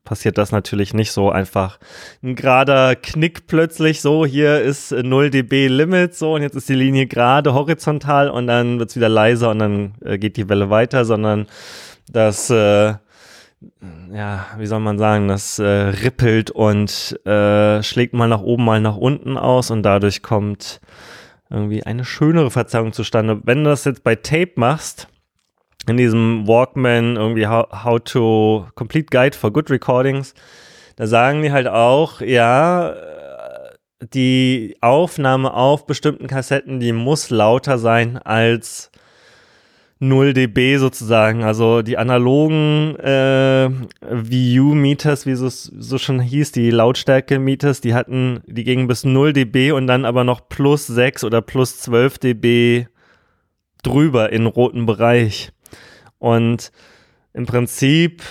passiert das natürlich nicht so einfach. Ein gerader Knick plötzlich, so hier ist 0 dB Limit, so und jetzt ist die Linie gerade horizontal und dann wird es wieder leiser und dann äh, geht die Welle weiter, sondern das, äh, ja, wie soll man sagen, das äh, rippelt und äh, schlägt mal nach oben, mal nach unten aus und dadurch kommt irgendwie eine schönere Verzerrung zustande. Wenn du das jetzt bei Tape machst, in diesem Walkman irgendwie how, how to Complete Guide for Good Recordings, da sagen die halt auch, ja, die Aufnahme auf bestimmten Kassetten, die muss lauter sein als 0 dB sozusagen. Also die analogen äh, VU-Meters, wie es so schon hieß, die Lautstärke-Meters, die hatten, die gingen bis 0 dB und dann aber noch plus 6 oder plus 12 dB drüber in roten Bereich. Und im Prinzip,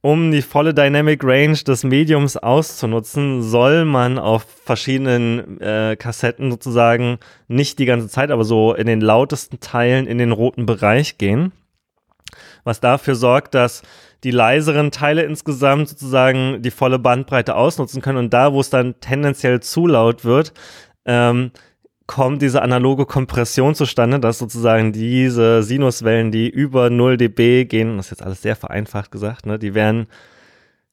um die volle Dynamic Range des Mediums auszunutzen, soll man auf verschiedenen äh, Kassetten sozusagen nicht die ganze Zeit, aber so in den lautesten Teilen in den roten Bereich gehen. Was dafür sorgt, dass die leiseren Teile insgesamt sozusagen die volle Bandbreite ausnutzen können und da, wo es dann tendenziell zu laut wird, ähm, kommt diese analoge Kompression zustande, dass sozusagen diese Sinuswellen, die über 0 dB gehen, das ist jetzt alles sehr vereinfacht gesagt, ne, die werden,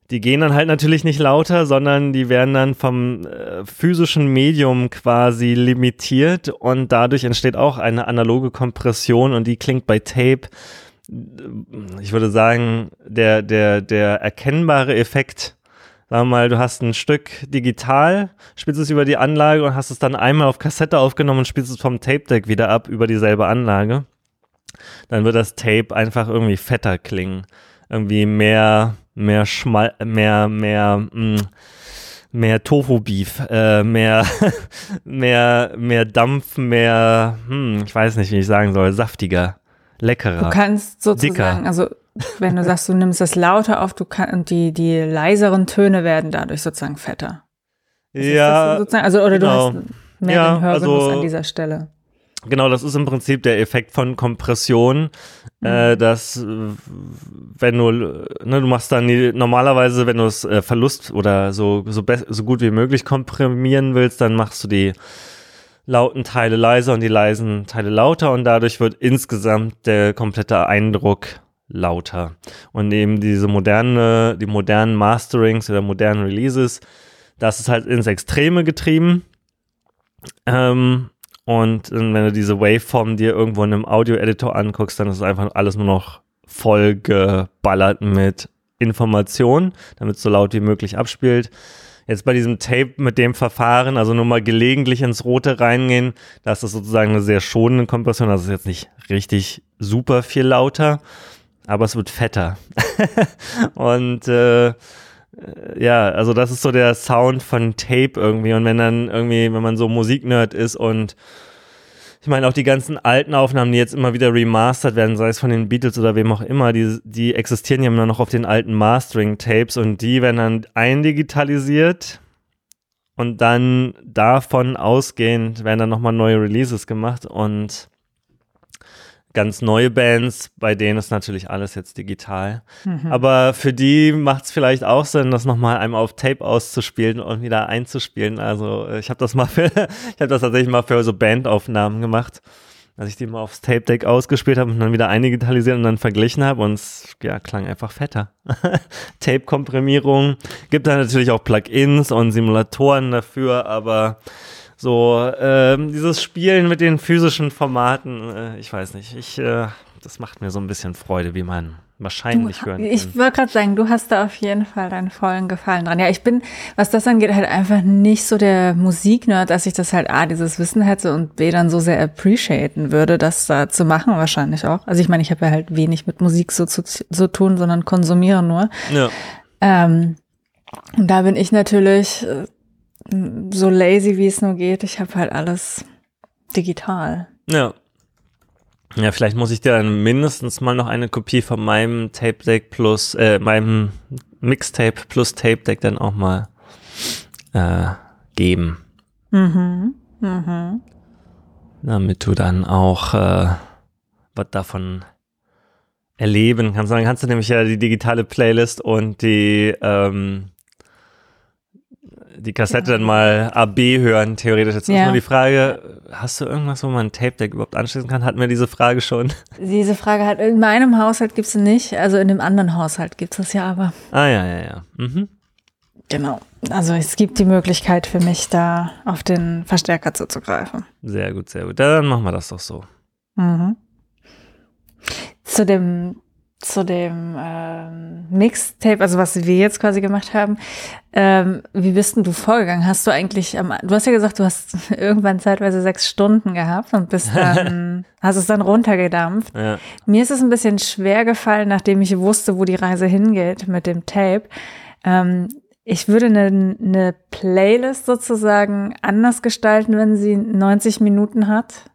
die gehen dann halt natürlich nicht lauter, sondern die werden dann vom äh, physischen Medium quasi limitiert und dadurch entsteht auch eine analoge Kompression und die klingt bei Tape, ich würde sagen, der, der, der erkennbare Effekt sagen wir mal, du hast ein Stück digital, spielst es über die Anlage und hast es dann einmal auf Kassette aufgenommen und spielst es vom Tape Deck wieder ab über dieselbe Anlage, dann wird das Tape einfach irgendwie fetter klingen. Irgendwie mehr, mehr Schmal, mehr, mehr, mh, mm, mehr Tofu-Beef, äh, mehr, [laughs] mehr, mehr Dampf, mehr, hm, ich weiß nicht, wie ich sagen soll, saftiger, leckerer. Du kannst sozusagen, dicker. also wenn du sagst, du nimmst das lauter auf, du kannst, und die, die leiseren Töne werden dadurch sozusagen fetter. ja. also, oder genau. du hast mehr ja, den Hörgenuss also, an dieser Stelle. Genau, das ist im Prinzip der Effekt von Kompression, äh, mhm. äh, dass wenn du, ne, du machst dann die, normalerweise, wenn du es äh, Verlust oder so, so, so gut wie möglich komprimieren willst, dann machst du die lauten Teile leiser und die leisen Teile lauter und dadurch wird insgesamt der komplette Eindruck lauter. Und eben diese moderne, die modernen Masterings oder modernen Releases, das ist halt ins Extreme getrieben. Ähm, und wenn du diese Waveform dir irgendwo in einem Audio-Editor anguckst, dann ist einfach alles nur noch voll geballert mit Informationen, damit es so laut wie möglich abspielt. Jetzt bei diesem Tape mit dem Verfahren, also nur mal gelegentlich ins Rote reingehen, da ist das sozusagen eine sehr schonende Kompression, das ist jetzt nicht richtig super viel lauter aber es wird fetter. [laughs] und äh, ja, also das ist so der Sound von Tape irgendwie. Und wenn dann irgendwie, wenn man so Musiknerd ist und ich meine, auch die ganzen alten Aufnahmen, die jetzt immer wieder remastert werden, sei es von den Beatles oder wem auch immer, die, die existieren ja immer noch auf den alten Mastering-Tapes und die werden dann eindigitalisiert und dann davon ausgehend werden dann nochmal neue Releases gemacht und ganz neue Bands, bei denen ist natürlich alles jetzt digital. Mhm. Aber für die macht es vielleicht auch Sinn, das nochmal einmal auf Tape auszuspielen und wieder einzuspielen. Also ich habe das mal für, [laughs] ich habe das tatsächlich mal für so Bandaufnahmen gemacht, dass ich die mal aufs Tape Deck ausgespielt habe und dann wieder eindigitalisiert und dann verglichen habe und es ja, klang einfach fetter. [laughs] Tape-Komprimierung. Gibt da natürlich auch Plugins und Simulatoren dafür, aber so, äh, dieses Spielen mit den physischen Formaten, äh, ich weiß nicht, ich, äh, das macht mir so ein bisschen Freude, wie man wahrscheinlich du, hören kann. Ich wollte gerade sagen, du hast da auf jeden Fall deinen vollen Gefallen dran. Ja, ich bin, was das angeht, halt einfach nicht so der Musiknerd, dass ich das halt A, dieses Wissen hätte und B, dann so sehr appreciaten würde, das da zu machen wahrscheinlich auch. Also ich meine, ich habe ja halt wenig mit Musik so zu, zu tun, sondern konsumiere nur. Ja. Ähm, und da bin ich natürlich äh, so lazy, wie es nur geht. Ich habe halt alles digital. Ja. Ja, vielleicht muss ich dir dann mindestens mal noch eine Kopie von meinem Tape Deck plus, äh, meinem Mixtape plus Tape Deck dann auch mal äh, geben. Mhm. Mhm. Damit du dann auch äh, was davon erleben kannst. Dann kannst du nämlich ja die digitale Playlist und die ähm, die Kassette dann mal AB hören, theoretisch. Jetzt ja. ist nur die Frage, hast du irgendwas, wo man ein Tape-Deck überhaupt anschließen kann? Hatten wir diese Frage schon? Diese Frage hat, in meinem Haushalt gibt es nicht, also in dem anderen Haushalt gibt es das ja aber. Ah, ja, ja, ja. Mhm. Genau. Also es gibt die Möglichkeit für mich, da auf den Verstärker zuzugreifen. Sehr gut, sehr gut. Dann machen wir das doch so. Mhm. Zu dem zu dem ähm, Mixtape, also was wir jetzt quasi gemacht haben. Ähm, wie bist denn du vorgegangen? Hast du eigentlich, am, du hast ja gesagt, du hast [laughs] irgendwann zeitweise sechs Stunden gehabt und bist [laughs] dann, hast es dann runtergedampft. Ja. Mir ist es ein bisschen schwer gefallen, nachdem ich wusste, wo die Reise hingeht mit dem Tape. Ähm, ich würde eine, eine Playlist sozusagen anders gestalten, wenn sie 90 Minuten hat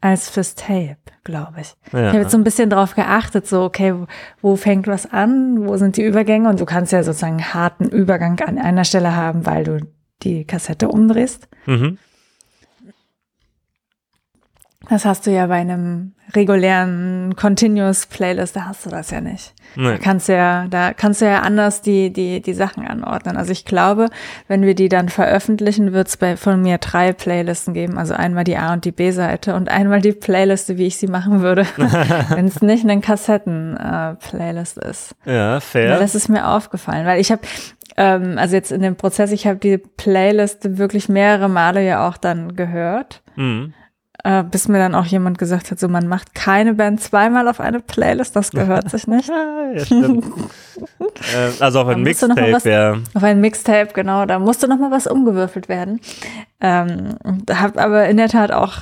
als fürs Tape, glaube ich. Ja. Ich habe jetzt so ein bisschen drauf geachtet, so, okay, wo fängt was an, wo sind die Übergänge und du kannst ja sozusagen einen harten Übergang an einer Stelle haben, weil du die Kassette umdrehst. Mhm. Das hast du ja bei einem regulären Continuous Playlist, da hast du das ja nicht. Nee. Da kannst du ja, da kannst du ja anders die, die, die Sachen anordnen. Also ich glaube, wenn wir die dann veröffentlichen, wird es bei von mir drei Playlisten geben. Also einmal die A und die B-Seite und einmal die Playliste, wie ich sie machen würde, [laughs] wenn es nicht eine Kassetten-Playlist äh, ist. Ja, fair. Weil das ist mir aufgefallen, weil ich habe ähm, also jetzt in dem Prozess, ich habe die Playlist wirklich mehrere Male ja auch dann gehört. Mhm äh, bis mir dann auch jemand gesagt hat, so man macht keine Band zweimal auf eine Playlist, das gehört sich [laughs] nicht. ja, stimmt. [laughs] äh, also auf ein Mixtape, ja. Auf ein Mixtape, genau, da musste noch mal was umgewürfelt werden. Ähm, hab aber in der Tat auch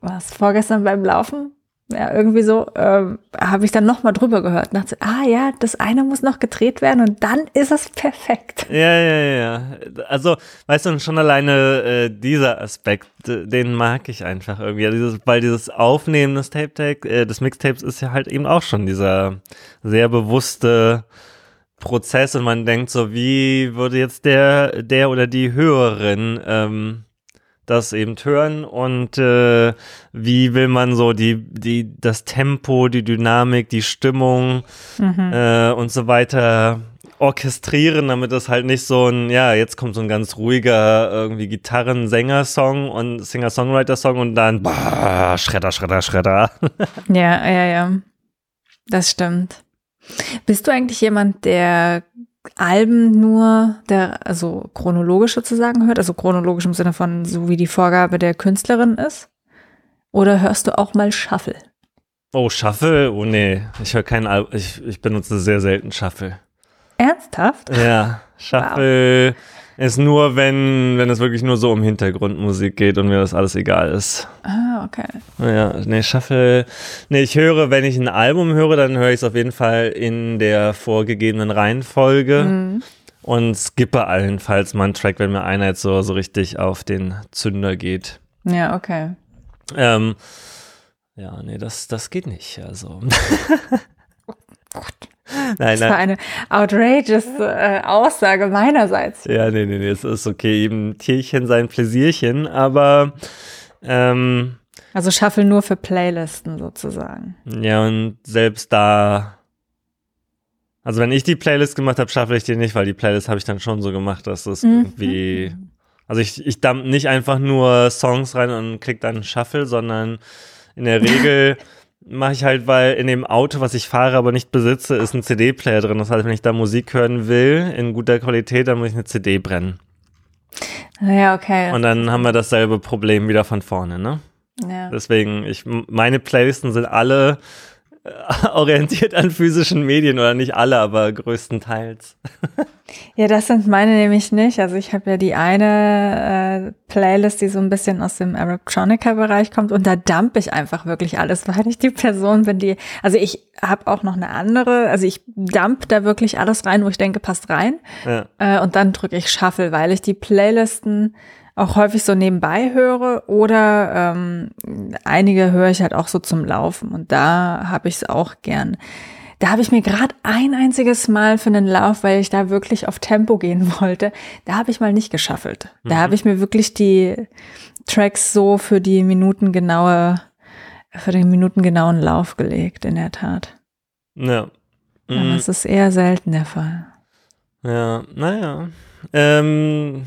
was vorgestern beim Laufen ja, irgendwie so, ähm, habe ich dann nochmal drüber gehört. Dachte, ah ja, das eine muss noch gedreht werden und dann ist es perfekt. Ja, ja, ja. Also, weißt du, schon alleine äh, dieser Aspekt, den mag ich einfach irgendwie. Dieses, weil dieses Aufnehmen des Tape-Tag, äh, des Mixtapes ist ja halt eben auch schon dieser sehr bewusste Prozess und man denkt so, wie würde jetzt der, der oder die Hörerin ähm, das eben hören und äh, wie will man so die, die, das Tempo, die Dynamik, die Stimmung mhm. äh, und so weiter orchestrieren, damit das halt nicht so ein, ja, jetzt kommt so ein ganz ruhiger irgendwie Gitarren-Sänger-Song und Singer-Songwriter-Song und dann bah, Schredder, Schredder, Schredder. Ja, ja, ja. Das stimmt. Bist du eigentlich jemand, der Alben nur der, also chronologisch sozusagen hört, also chronologisch im Sinne von so wie die Vorgabe der Künstlerin ist? Oder hörst du auch mal Shuffle? Oh, Shuffle? Oh nee, ich höre kein Album, ich, ich benutze sehr selten Shuffle. Ernsthaft? Ja, Shuffle. Wow ist nur, wenn, wenn es wirklich nur so um Hintergrundmusik geht und mir das alles egal ist. Ah, okay. Ja, nee, Shuffle. Nee, ich höre, wenn ich ein Album höre, dann höre ich es auf jeden Fall in der vorgegebenen Reihenfolge. Mhm. Und skippe allenfalls mal einen Track, wenn mir einer jetzt so, so richtig auf den Zünder geht. Ja, okay. Ähm, ja, nee, das, das geht nicht. Also. [laughs] oh Gott. Nein, das war eine outrageous äh, Aussage meinerseits. Ja, nee, nee, nee, es ist okay. Eben Tierchen sein Pläsierchen, aber ähm, Also Shuffle nur für Playlisten sozusagen. Ja, und selbst da also wenn ich die Playlist gemacht habe, schaffe ich die nicht, weil die Playlist habe ich dann schon so gemacht, dass das mhm. irgendwie. Also ich, ich dump nicht einfach nur Songs rein und klick dann Shuffle, sondern in der [laughs] Regel mache ich halt, weil in dem Auto, was ich fahre, aber nicht besitze, ist ein CD-Player drin. Das heißt, wenn ich da Musik hören will, in guter Qualität, dann muss ich eine CD brennen. Ja, okay. Und dann haben wir dasselbe Problem wieder von vorne, ne? Ja. Deswegen, ich, meine Playlisten sind alle [laughs] orientiert an physischen Medien oder nicht alle, aber größtenteils. [laughs] ja, das sind meine nämlich nicht. Also ich habe ja die eine äh, Playlist, die so ein bisschen aus dem Electronica-Bereich kommt und da dump ich einfach wirklich alles, weil ich die Person bin, die, also ich habe auch noch eine andere, also ich dump da wirklich alles rein, wo ich denke, passt rein. Ja. Äh, und dann drücke ich Shuffle, weil ich die Playlisten auch häufig so nebenbei höre oder ähm, einige höre ich halt auch so zum Laufen und da habe ich es auch gern. Da habe ich mir gerade ein einziges Mal für einen Lauf, weil ich da wirklich auf Tempo gehen [laughs] wollte, da habe ich mal nicht geschaffelt. Da mhm. habe ich mir wirklich die Tracks so für die minutengenaue, für den minutengenauen Lauf gelegt, in der Tat. Ja. Mhm. Aber es ist eher selten der Fall. Ja, naja. Ähm,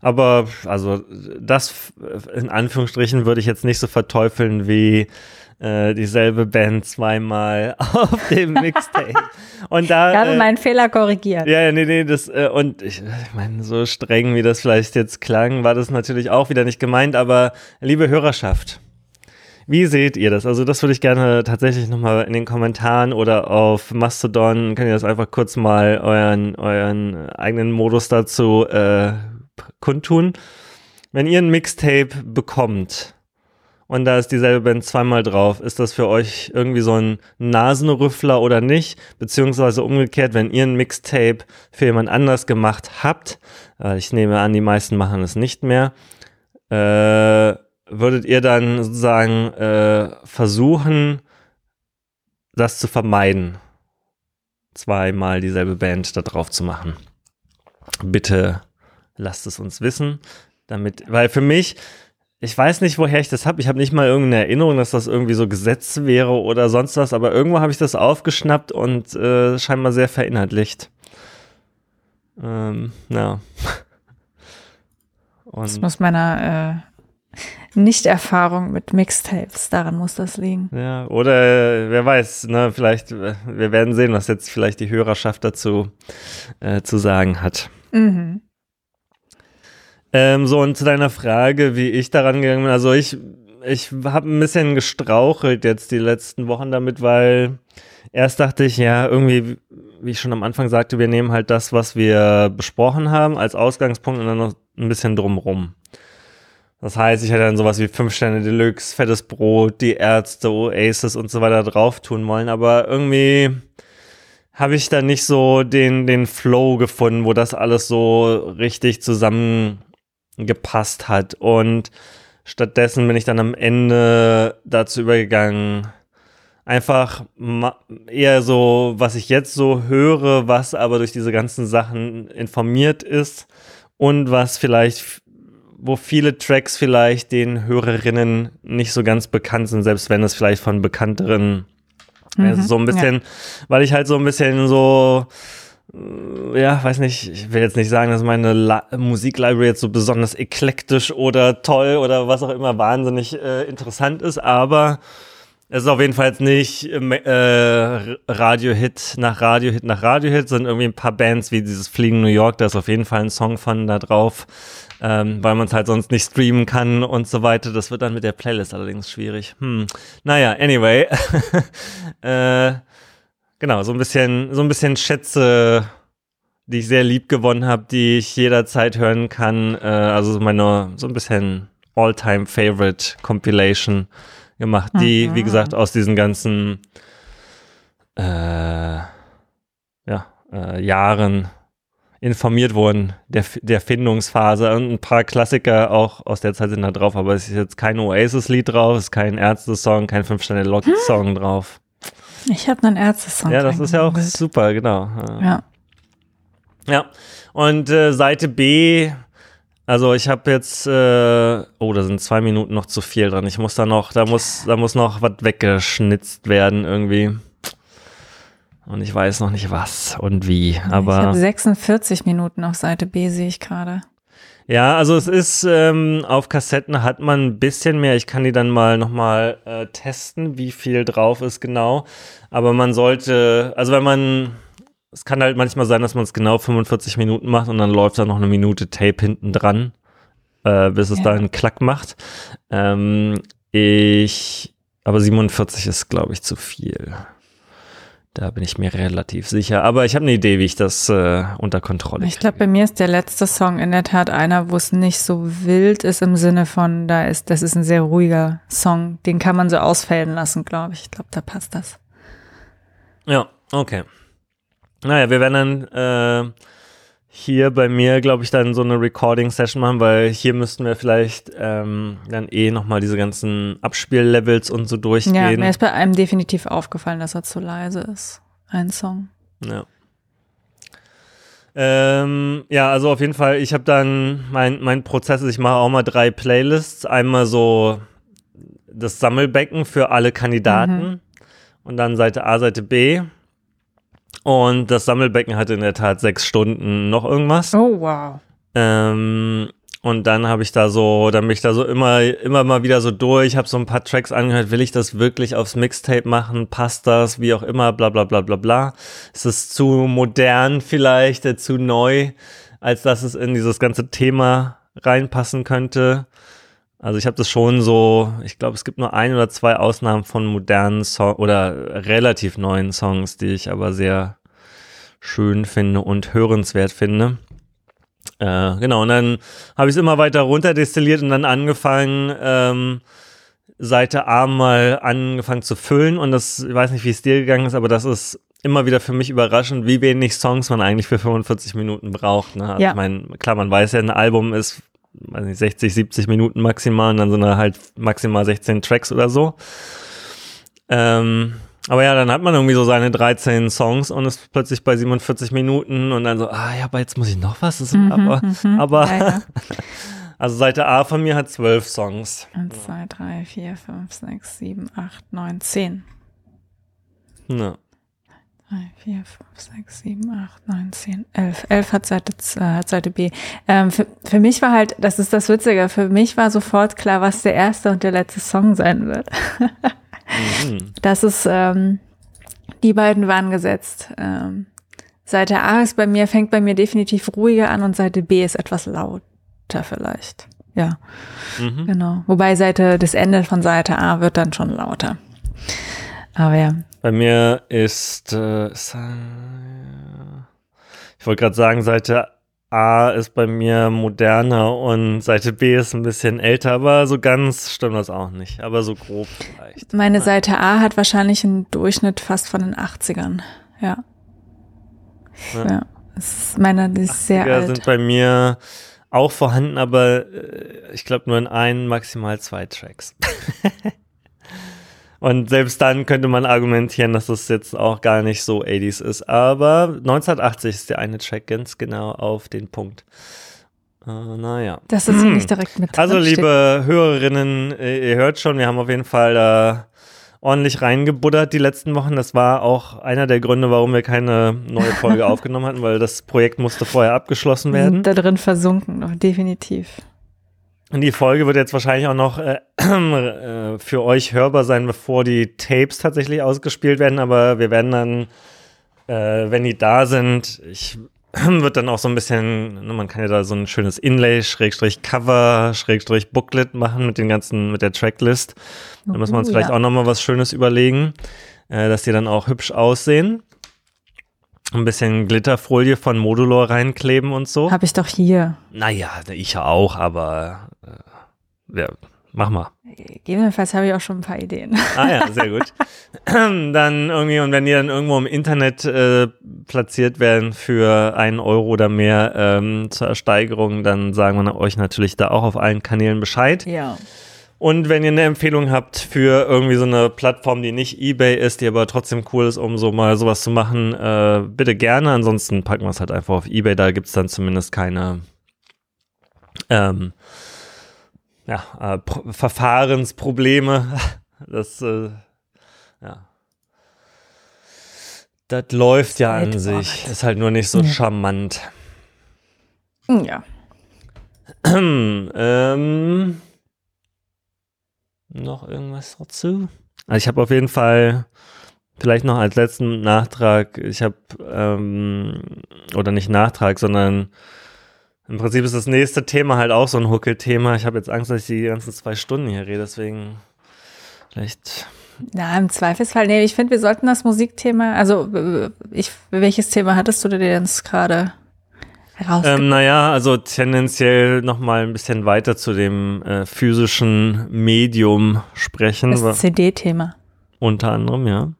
aber also das in Anführungsstrichen würde ich jetzt nicht so verteufeln wie äh, dieselbe Band zweimal [laughs] auf dem Mixtape. und da. Ich habe äh, meinen Fehler korrigiert. Ja, nee, nee, das, äh, und ich, ich meine, so streng wie das vielleicht jetzt klang, war das natürlich auch wieder nicht gemeint, aber liebe Hörerschaft. Wie seht ihr das? Also das würde ich gerne tatsächlich nochmal in den Kommentaren oder auf Mastodon, könnt ihr das einfach kurz mal euren, euren eigenen Modus dazu äh, kundtun. Wenn ihr ein Mixtape bekommt und da ist dieselbe Band zweimal drauf, ist das für euch irgendwie so ein Nasenrüffler oder nicht? Beziehungsweise umgekehrt, wenn ihr ein Mixtape für jemand anders gemacht habt, äh, ich nehme an, die meisten machen es nicht mehr, äh, würdet ihr dann sozusagen äh, versuchen, das zu vermeiden, zweimal dieselbe Band da drauf zu machen? Bitte lasst es uns wissen. Damit, weil für mich, ich weiß nicht, woher ich das habe. Ich habe nicht mal irgendeine Erinnerung, dass das irgendwie so Gesetz wäre oder sonst was, aber irgendwo habe ich das aufgeschnappt und äh, scheinbar sehr verinnerlicht. Ähm, ja. [laughs] Und das muss meiner äh, Nicht-Erfahrung mit Mixtapes, daran muss das liegen. Ja, oder wer weiß, ne, vielleicht, wir werden sehen, was jetzt vielleicht die Hörerschaft dazu äh, zu sagen hat. Mhm. Ähm, so, und zu deiner Frage, wie ich daran gegangen bin. Also ich, ich habe ein bisschen gestrauchelt jetzt die letzten Wochen damit, weil erst dachte ich, ja, irgendwie, wie ich schon am Anfang sagte, wir nehmen halt das, was wir besprochen haben, als Ausgangspunkt und dann noch ein bisschen drumrum. Das heißt, ich hätte dann sowas wie 5 Sterne Deluxe, fettes Brot, die Ärzte, Oasis und so weiter drauf tun wollen, aber irgendwie habe ich da nicht so den, den Flow gefunden, wo das alles so richtig zusammen gepasst hat. Und stattdessen bin ich dann am Ende dazu übergegangen, einfach eher so, was ich jetzt so höre, was aber durch diese ganzen Sachen informiert ist und was vielleicht, wo viele Tracks vielleicht den Hörerinnen nicht so ganz bekannt sind, selbst wenn es vielleicht von bekannteren, mhm, also so ein bisschen, ja. weil ich halt so ein bisschen so ja, weiß nicht, ich will jetzt nicht sagen, dass meine La Musiklibrary jetzt so besonders eklektisch oder toll oder was auch immer wahnsinnig äh, interessant ist, aber es ist auf jeden Fall jetzt nicht äh, Radio-Hit nach Radio-Hit nach Radio-Hit, sondern irgendwie ein paar Bands wie dieses Fliegen New York, da ist auf jeden Fall ein Song von da drauf, ähm, weil man es halt sonst nicht streamen kann und so weiter. Das wird dann mit der Playlist allerdings schwierig. Hm. Naja, anyway. [laughs] äh, Genau, so ein bisschen, so ein bisschen Schätze, die ich sehr lieb gewonnen habe, die ich jederzeit hören kann. Äh, also meine, so ein bisschen All-Time Favorite Compilation gemacht, die, mhm. wie gesagt, aus diesen ganzen äh, ja, äh, Jahren informiert wurden, der, der Findungsphase und ein paar Klassiker auch aus der Zeit sind da drauf, aber es ist jetzt kein Oasis-Lied drauf, es ist kein Ärzte-Song, kein Fünf-Sterne-Lock-Song drauf. Ich habe einen Ärzte-Song. Ja, das ist ja auch super, genau. Ja. Ja. Und äh, Seite B, Also ich habe jetzt, äh, oh, da sind zwei Minuten noch zu viel dran. Ich muss da noch, da muss, da muss noch was weggeschnitzt werden irgendwie. Und ich weiß noch nicht was und wie. Aber ich habe 46 Minuten auf Seite B, sehe ich gerade. Ja, also es ist, ähm, auf Kassetten hat man ein bisschen mehr. Ich kann die dann mal nochmal äh, testen, wie viel drauf ist genau. Aber man sollte, also wenn man, es kann halt manchmal sein, dass man es genau 45 Minuten macht und dann läuft da noch eine Minute Tape hinten dran, äh, bis es Ja. da einen Klack macht. Ähm, ich, aber 47 ist, glaube ich, zu viel. Da bin ich mir relativ sicher. Aber ich habe eine Idee, wie ich das äh, unter Kontrolle Ich glaube, bei mir ist der letzte Song in der Tat einer, wo es nicht so wild ist im Sinne von, da ist, das ist ein sehr ruhiger Song. Den kann man so ausfällen lassen, glaube ich. Ich glaube, da passt das. Ja, okay. Naja, wir werden dann äh, hier bei mir, glaube ich, dann so eine Recording-Session machen, weil hier müssten wir vielleicht ähm, dann eh nochmal diese ganzen Abspiellevels und so Ja, durchgehen. mir ist bei einem definitiv aufgefallen, dass er zu leise ist. Ein Song. Ja. Ähm, ja, also auf jeden Fall, ich habe dann mein, mein Prozess, ist, ich mache auch mal drei Playlists. Einmal so das Sammelbecken für alle Kandidaten und dann Seite A, Seite B. Und das Sammelbecken hatte in der Tat sechs Stunden noch irgendwas. Oh, wow. Ähm, und dann habe ich da so, dann bin ich da so immer, immer mal wieder so durch, habe so ein paar Tracks angehört, will ich das wirklich aufs Mixtape machen, passt das, wie auch immer, bla bla bla bla bla. Ist es zu modern vielleicht, äh, zu neu, als dass es in dieses ganze Thema reinpassen könnte. Also ich habe das schon so, ich glaube, es gibt nur ein oder zwei Ausnahmen von modernen Songs oder relativ neuen Songs, die ich aber sehr schön finde und hörenswert finde. Äh, genau, und dann habe ich es immer weiter runterdestilliert und dann angefangen, ähm, Seite A mal angefangen zu füllen. Und das, ich weiß nicht, wie es dir gegangen ist, aber das ist immer wieder für mich überraschend, wie wenig Songs man eigentlich für 45 Minuten braucht. Ne? Also Ja. Ich meine, klar, man weiß ja, ein Album ist weiß nicht, 60, 70 Minuten maximal und dann sind da halt maximal 16 Tracks oder so. Ähm, aber ja, dann hat man irgendwie so seine 13 Songs und ist plötzlich bei 47 Minuten und dann so, ah ja, aber jetzt muss ich noch was. Ist, aber, aber Ja, ja. [laughs] also Seite A von mir hat 12 Songs. Eins, zwei, drei, vier, fünf, sechs, sieben, acht, neun, zehn. Ja. Drei, vier, fünf, sechs, sieben, acht, neun, zehn, elf. Elf hat Seite, äh, hat Seite B. Ähm, für, für mich war halt, das ist das Witzige, für mich war sofort klar, was der erste und der letzte Song sein wird. Mhm. [laughs] Das ist, ähm, die beiden waren gesetzt. Ähm, Seite A ist bei mir, fängt bei mir definitiv ruhiger an und Seite B ist etwas lauter vielleicht. Ja, Mhm. genau. Wobei Seite, das Ende von Seite A wird dann schon lauter. Aber ja, Bei mir ist, äh, ich wollte gerade sagen, Seite A ist bei mir moderner und Seite B ist ein bisschen älter, aber so ganz stimmt das auch nicht. Aber so grob vielleicht. meine Seite A hat wahrscheinlich einen Durchschnitt fast von den 80ern. Ja. Ja. Ja. Das ist meine, die ist sehr 80er alt. sind bei mir auch vorhanden, aber äh, ich glaube nur in ein, maximal zwei Tracks. [laughs] Und selbst dann könnte man argumentieren, dass das jetzt auch gar nicht so 80s ist. Aber 1980 ist der eine Track ganz genau auf den Punkt. Äh, naja. Das ist hier nicht direkt mit Also, liebe Hörerinnen, äh, ihr hört schon, wir haben auf jeden Fall da ordentlich reingebuddert die letzten Wochen. Das war auch einer der Gründe, warum wir keine neue Folge [laughs] aufgenommen hatten, weil das Projekt musste vorher abgeschlossen Wir werden. sind da drin versunken, noch definitiv. Und die Folge wird jetzt wahrscheinlich auch noch äh, äh, für euch hörbar sein, bevor die Tapes tatsächlich ausgespielt werden. Aber wir werden dann, äh, wenn die da sind, ich [clears throat] wird dann auch so ein bisschen, ne, man kann ja da so ein schönes Inlay, Schrägstrich Cover, Schrägstrich Booklet machen mit den ganzen, mit der Tracklist. Da müssen wir uns Oh, vielleicht ja. auch nochmal was Schönes überlegen, äh, dass die dann auch hübsch aussehen. Ein bisschen Glitterfolie von Modulor reinkleben und so. Habe ich doch hier. Naja, ich auch, aber äh, ja, mach mal. Gegebenenfalls habe ich auch schon ein paar Ideen. [laughs] Ah ja, sehr gut. [clears throat] dann irgendwie, und wenn die dann irgendwo im Internet äh, platziert werden für einen Euro oder mehr ähm, zur Ersteigerung, dann sagen wir euch natürlich da auch auf allen Kanälen Bescheid. Ja. Und wenn ihr eine Empfehlung habt für irgendwie so eine Plattform, die nicht Ebay ist, die aber trotzdem cool ist, um so mal sowas zu machen, äh, bitte gerne. Ansonsten packen wir es halt einfach auf Ebay. Da gibt es dann zumindest keine, ähm, ja, äh, Verfahrensprobleme. [laughs] Das, äh, ja. Das läuft ja an sich. Ist halt nur nicht so ja. charmant. Ja. [clears throat] ähm, noch irgendwas dazu? Also ich habe auf jeden Fall vielleicht noch als letzten Nachtrag, ich habe, ähm, oder nicht Nachtrag, sondern im Prinzip ist das nächste Thema halt auch so ein Huckelthema. Ich habe jetzt Angst, dass ich die ganzen zwei Stunden hier rede, deswegen vielleicht. Na, im Zweifelsfall, nee, ich finde, wir sollten das Musikthema, also ich, welches Thema hattest du dir denn gerade ähm, naja, also tendenziell nochmal ein bisschen weiter zu dem äh, physischen Medium sprechen. Das CD-Thema. Unter anderem, ja.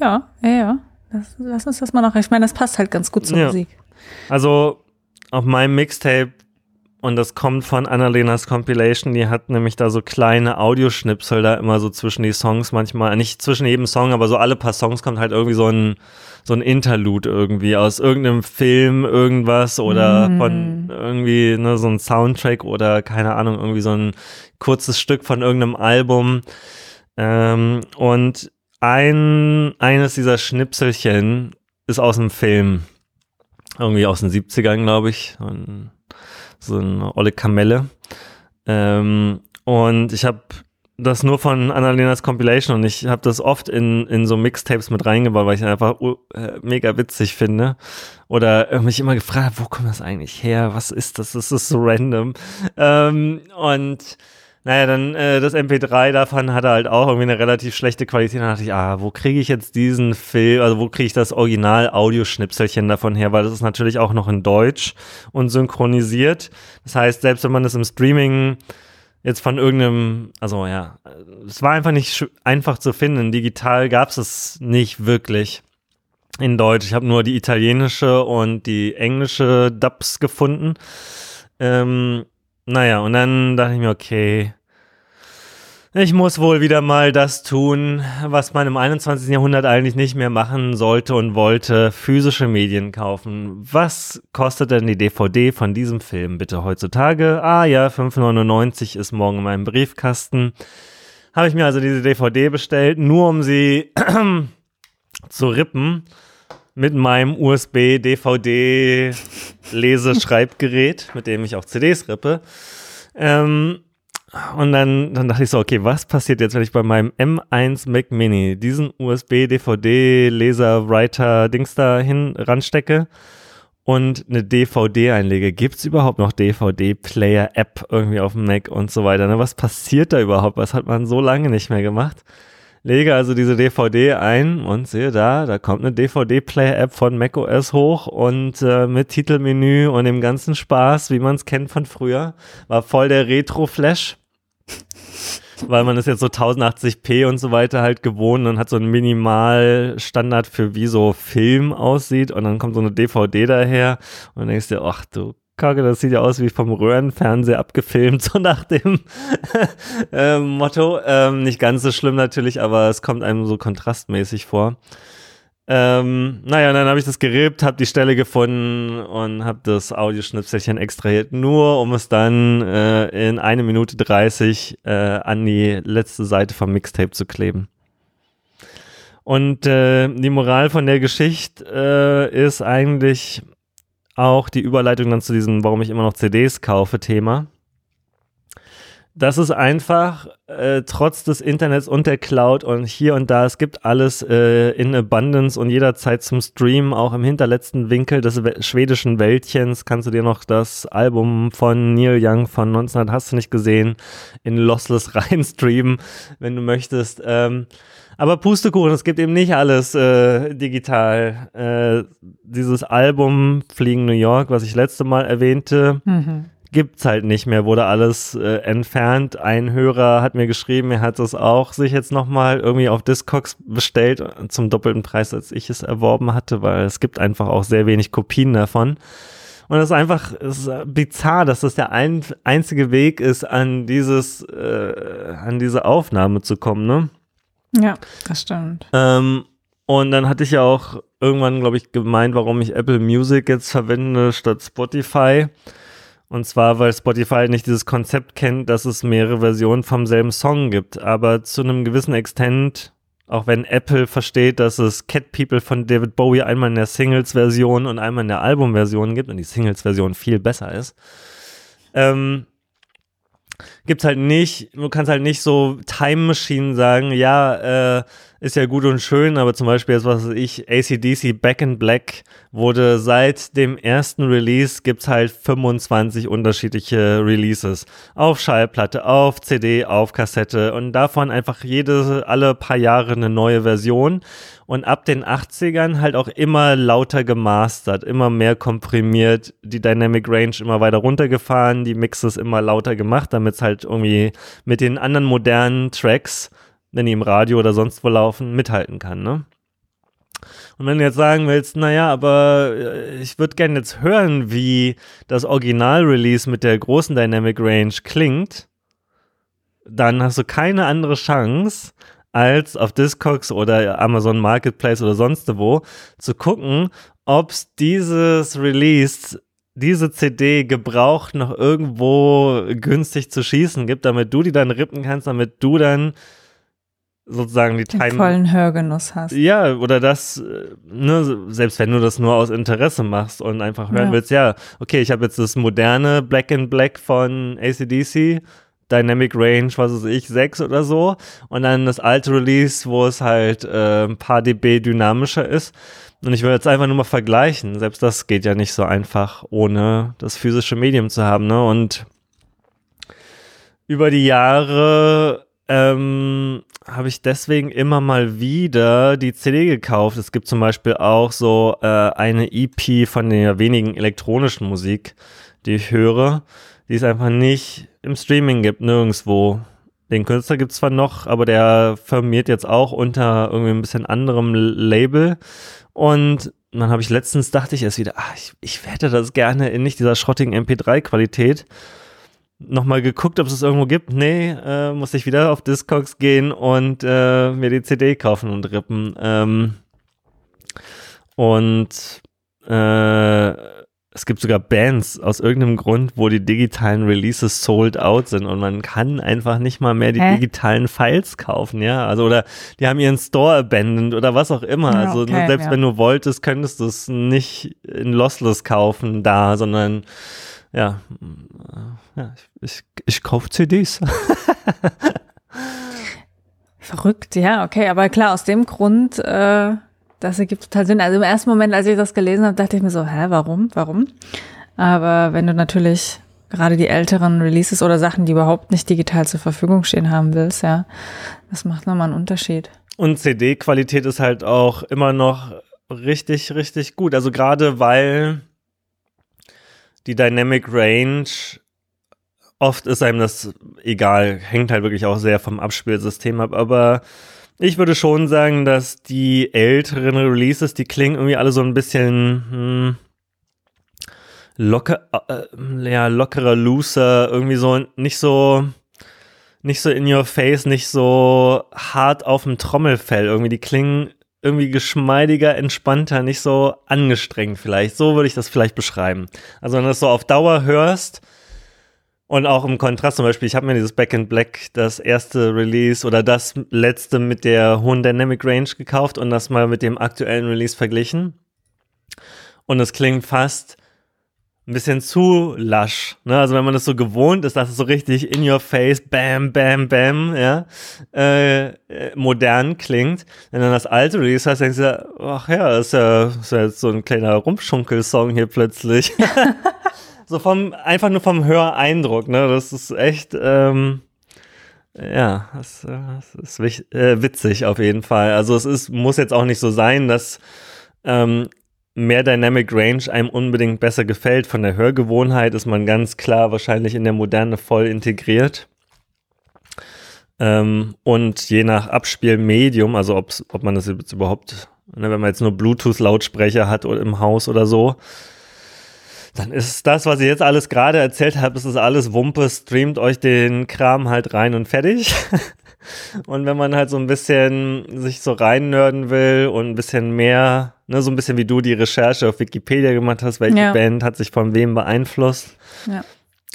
Ja, ja, ja. Das, lass uns das mal noch. Ich meine, das passt halt ganz gut zur ja. Musik. Also auf meinem Mixtape und das kommt von Annalenas Compilation, die hat nämlich da so kleine Audioschnipsel da immer so zwischen die Songs manchmal, nicht zwischen jedem Song, aber so alle paar Songs kommt halt irgendwie so ein, so ein Interlude irgendwie aus irgendeinem Film, irgendwas oder mm. von irgendwie ne, so ein Soundtrack oder keine Ahnung, irgendwie so ein kurzes Stück von irgendeinem Album. Ähm, und ein, eines dieser Schnipselchen ist aus einem Film. Irgendwie aus den 70ern, glaube ich. Und so eine olle Kamelle. Ähm, und ich habe das nur von Annalenas Compilation und ich habe das oft in, in so Mixtapes mit reingebaut, weil ich einfach uh, mega witzig finde. Oder äh, mich immer gefragt, wo kommt das eigentlich her? Was ist das? Das ist so random. Ähm, und naja, dann äh, das MP3 davon hatte halt auch irgendwie eine relativ schlechte Qualität. Dann dachte ich, ah, wo kriege ich jetzt diesen Film, also wo kriege ich das Original-Audioschnipselchen davon her? Weil das ist natürlich auch noch in Deutsch und synchronisiert. Das heißt, selbst wenn man das im Streaming jetzt von irgendeinem, also ja, es war einfach nicht einfach zu finden. Digital gab es es nicht wirklich in Deutsch. Ich habe nur die italienische und die englische Dubs gefunden. Ähm, naja, und dann dachte ich mir, okay, ich muss wohl wieder mal das tun, was man im 21. Jahrhundert eigentlich nicht mehr machen sollte und wollte, physische Medien kaufen. Was kostet denn die DVD von diesem Film bitte heutzutage? Ah ja, 5,99 ist morgen in meinem Briefkasten. Habe ich mir also diese DVD bestellt, nur um sie [clears throat] zu rippen mit meinem USB-DVD-Leseschreibgerät, mit dem ich auch CDs rippe. Ähm, und dann, dann dachte ich so, okay, was passiert jetzt, wenn ich bei meinem M1 Mac Mini diesen USB-DVD-Leser-Writer-Dings da hin ranstecke und eine DVD einlege? Gibt es überhaupt noch DVD-Player-App irgendwie auf dem Mac und so weiter? Ne? Was passiert da überhaupt? Was hat man so lange nicht mehr gemacht? Lege also diese DVD ein und sehe da, da kommt eine DVD-Player-App von macOS hoch und äh, mit Titelmenü und dem ganzen Spaß, wie man es kennt von früher, war voll der Retro-Flash. [laughs] Weil man ist jetzt so 1080p und so weiter halt gewohnt und hat so einen Minimalstandard für wie so Film aussieht und dann kommt so eine DVD daher und denkst du, ach du Kacke, das sieht ja aus wie vom Röhrenfernseher abgefilmt, [laughs] so nach dem äh, Motto. Ähm, nicht ganz so schlimm natürlich, aber es kommt einem so kontrastmäßig vor. Ähm, naja, und dann habe ich das gerippt, habe die Stelle gefunden und habe das Audioschnipselchen extrahiert, nur um es dann äh, in eine Minute 30 äh, an die letzte Seite vom Mixtape zu kleben. Und äh, die Moral von der Geschichte äh, ist eigentlich, auch die Überleitung dann zu diesem, warum ich immer noch CDs kaufe, Thema. Das ist einfach, äh, trotz des Internets und der Cloud und hier und da, es gibt alles äh, in Abundance und jederzeit zum Streamen, auch im hinterletzten Winkel des schwedischen Wäldchens kannst du dir noch das Album von Neil Young von 1900, hast du nicht gesehen, in Lossless [laughs] reinstreamen, wenn du möchtest. Ähm, aber Pustekuchen, es gibt eben nicht alles äh, digital. Äh, dieses Album Fliegen New York, was ich letzte Mal erwähnte, mhm. gibt's halt nicht mehr, wurde alles äh, entfernt. Ein Hörer hat mir geschrieben, er hat es auch sich jetzt nochmal irgendwie auf Discogs bestellt zum doppelten Preis, als ich es erworben hatte, weil es gibt einfach auch sehr wenig Kopien davon. Und es ist einfach es ist bizarr, dass das der ein, einzige Weg ist, an dieses, äh, an diese Aufnahme zu kommen, ne? Ja, das stimmt. Ähm, und dann hatte ich ja auch irgendwann, glaube ich, gemeint, warum ich Apple Music jetzt verwende statt Spotify. Und zwar, weil Spotify nicht dieses Konzept kennt, dass es mehrere Versionen vom selben Song gibt. Aber zu einem gewissen Extent, auch wenn Apple versteht, dass es Cat People von David Bowie einmal in der Singles-Version und einmal in der Album-Version gibt und die Singles-Version viel besser ist, ähm, gibt's halt nicht, du kannst halt nicht so Time Machine sagen, ja, äh, ist ja gut und schön, aber zum Beispiel jetzt, was ich, ACDC Back in Black wurde seit dem ersten Release gibt's halt 25 unterschiedliche Releases. Auf Schallplatte, auf CD, auf Kassette und davon einfach jede, alle paar Jahre eine neue Version und ab den 80ern halt auch immer lauter gemastert, immer mehr komprimiert, die Dynamic Range immer weiter runtergefahren, die Mixes immer lauter gemacht, damit es halt irgendwie mit den anderen modernen Tracks wenn die im Radio oder sonst wo laufen, mithalten kann, ne? Und wenn du jetzt sagen willst, naja, aber äh, ich würde gerne jetzt hören, wie das Original-Release mit der großen Dynamic Range klingt, dann hast du keine andere Chance, als auf Discogs oder Amazon Marketplace oder sonst wo zu gucken, ob es dieses Release, diese CD gebraucht noch irgendwo günstig zu schießen gibt, damit du die dann rippen kannst, damit du dann sozusagen die Den Time. vollen Hörgenuss hast. Ja, oder das, äh, ne, selbst wenn du das nur aus Interesse machst und einfach hören ja. willst, ja, okay, ich habe jetzt das moderne Black in Black von ACDC, Dynamic Range, was weiß ich, 6 oder so, und dann das alte Release, wo es halt äh, ein paar dB dynamischer ist. Und ich will jetzt einfach nur mal vergleichen. Selbst das geht ja nicht so einfach, ohne das physische Medium zu haben, ne? Und über die Jahre ähm, habe ich deswegen immer mal wieder die CD gekauft. Es gibt zum Beispiel auch so äh, eine EP von der wenigen elektronischen Musik, die ich höre, die es einfach nicht im Streaming gibt, nirgendwo. Den Künstler gibt es zwar noch, aber der firmiert jetzt auch unter irgendwie ein bisschen anderem Label. Und dann habe ich letztens, dachte ich erst wieder, ach, ich, ich hätte das gerne in nicht dieser schrottigen MP3-Qualität nochmal geguckt, ob es es irgendwo gibt. Nee, äh, muss ich wieder auf Discogs gehen und äh, mir die CD kaufen und rippen. Ähm, und äh, es gibt sogar Bands aus irgendeinem Grund, wo die digitalen Releases sold out sind und man kann einfach nicht mal mehr die Hä? digitalen Files kaufen, ja. Also oder die haben ihren Store abandoned oder was auch immer. Ja, also okay, selbst ja. wenn du wolltest, könntest du es nicht in Lossless kaufen da, sondern ja, ja ich, ich kaufe CDs. [laughs] Verrückt, ja, okay, aber klar, aus dem Grund, äh, das ergibt total Sinn. Also im ersten Moment, als ich das gelesen habe, dachte ich mir so, hä, warum, warum? Aber wenn du natürlich gerade die älteren Releases oder Sachen, die überhaupt nicht digital zur Verfügung stehen haben willst, ja, das macht nochmal einen Unterschied. Und CD-Qualität ist halt auch immer noch richtig, richtig gut. Also gerade weil die Dynamic Range, oft ist einem das egal, hängt halt wirklich auch sehr vom Abspielsystem ab, aber ich würde schon sagen, dass die älteren Releases, die klingen irgendwie alle so ein bisschen hm, locker, äh, ja, lockerer, looser, irgendwie so nicht so nicht so in your face, nicht so hart auf dem Trommelfell. Irgendwie die klingen irgendwie geschmeidiger, entspannter, nicht so angestrengt vielleicht. So würde ich das vielleicht beschreiben. Also wenn du das so auf Dauer hörst und auch im Kontrast zum Beispiel, ich habe mir dieses Back in Black, das erste Release oder das letzte mit der hohen Dynamic Range gekauft und das mal mit dem aktuellen Release verglichen. Und es klingt fast ein bisschen zu lasch. Ne? Also wenn man das so gewohnt ist, dass es so richtig in your face, bam, bam, bam, ja, äh, äh modern klingt. Wenn dann das alte Release hast, denkst du, ach ja, ist ja, ist ja jetzt so ein kleiner Rumpschunkel-Song hier plötzlich. [laughs] so vom, einfach nur vom Höreindruck, ne? Das ist echt, ähm, ja, das, das ist wichtig, äh, witzig auf jeden Fall. Also es ist, muss jetzt auch nicht so sein, dass ähm, mehr Dynamic Range einem unbedingt besser gefällt. Von der Hörgewohnheit ist man ganz klar wahrscheinlich in der Moderne voll integriert. Ähm, und je nach Abspielmedium, also ob man das jetzt überhaupt, ne, wenn man jetzt nur Bluetooth-Lautsprecher hat oder im Haus oder so, dann ist das, was ich jetzt alles gerade erzählt habe, ist das alles Wumpe, streamt euch den Kram halt rein und fertig. [laughs] Und wenn man halt so ein bisschen sich so reinnörden will und ein bisschen mehr, ne, so ein bisschen wie du die Recherche auf Wikipedia gemacht hast, welche ja. Band hat sich von wem beeinflusst, ja.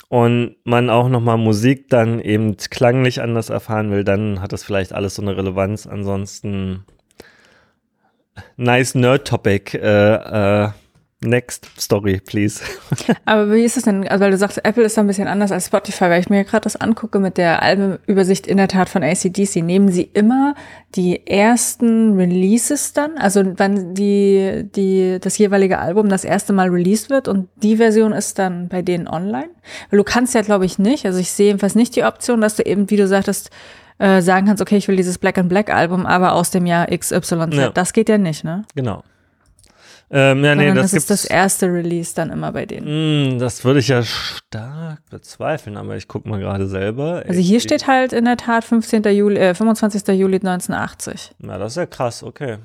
und man auch nochmal Musik dann eben klanglich anders erfahren will, dann hat das vielleicht alles so eine Relevanz. Ansonsten nice Nerd-Topic. Äh, äh, Next Story, please. [laughs] Aber wie ist es denn, also weil du sagst, Apple ist da ein bisschen anders als Spotify, weil ich mir gerade das angucke mit der Albenübersicht in der Tat von ACDC, nehmen sie immer die ersten Releases dann, also wann die, die, das jeweilige Album das erste Mal released wird und die Version ist dann bei denen online? Weil du kannst ja, glaube ich, nicht, also ich sehe jedenfalls nicht die Option, dass du eben, wie du sagtest, äh, sagen kannst, okay, ich will dieses Black and Black Album, aber aus dem Jahr XYZ. Ja. Das geht ja nicht, ne? Genau. Ähm, ja, nee, das, das ist das erste Release dann immer bei denen. Mm, das würde ich ja stark bezweifeln, aber ich gucke mal gerade selber. Also hier steht halt in der Tat 15. Juli, äh, 25. Juli 1980. Na, das ist ja krass, okay.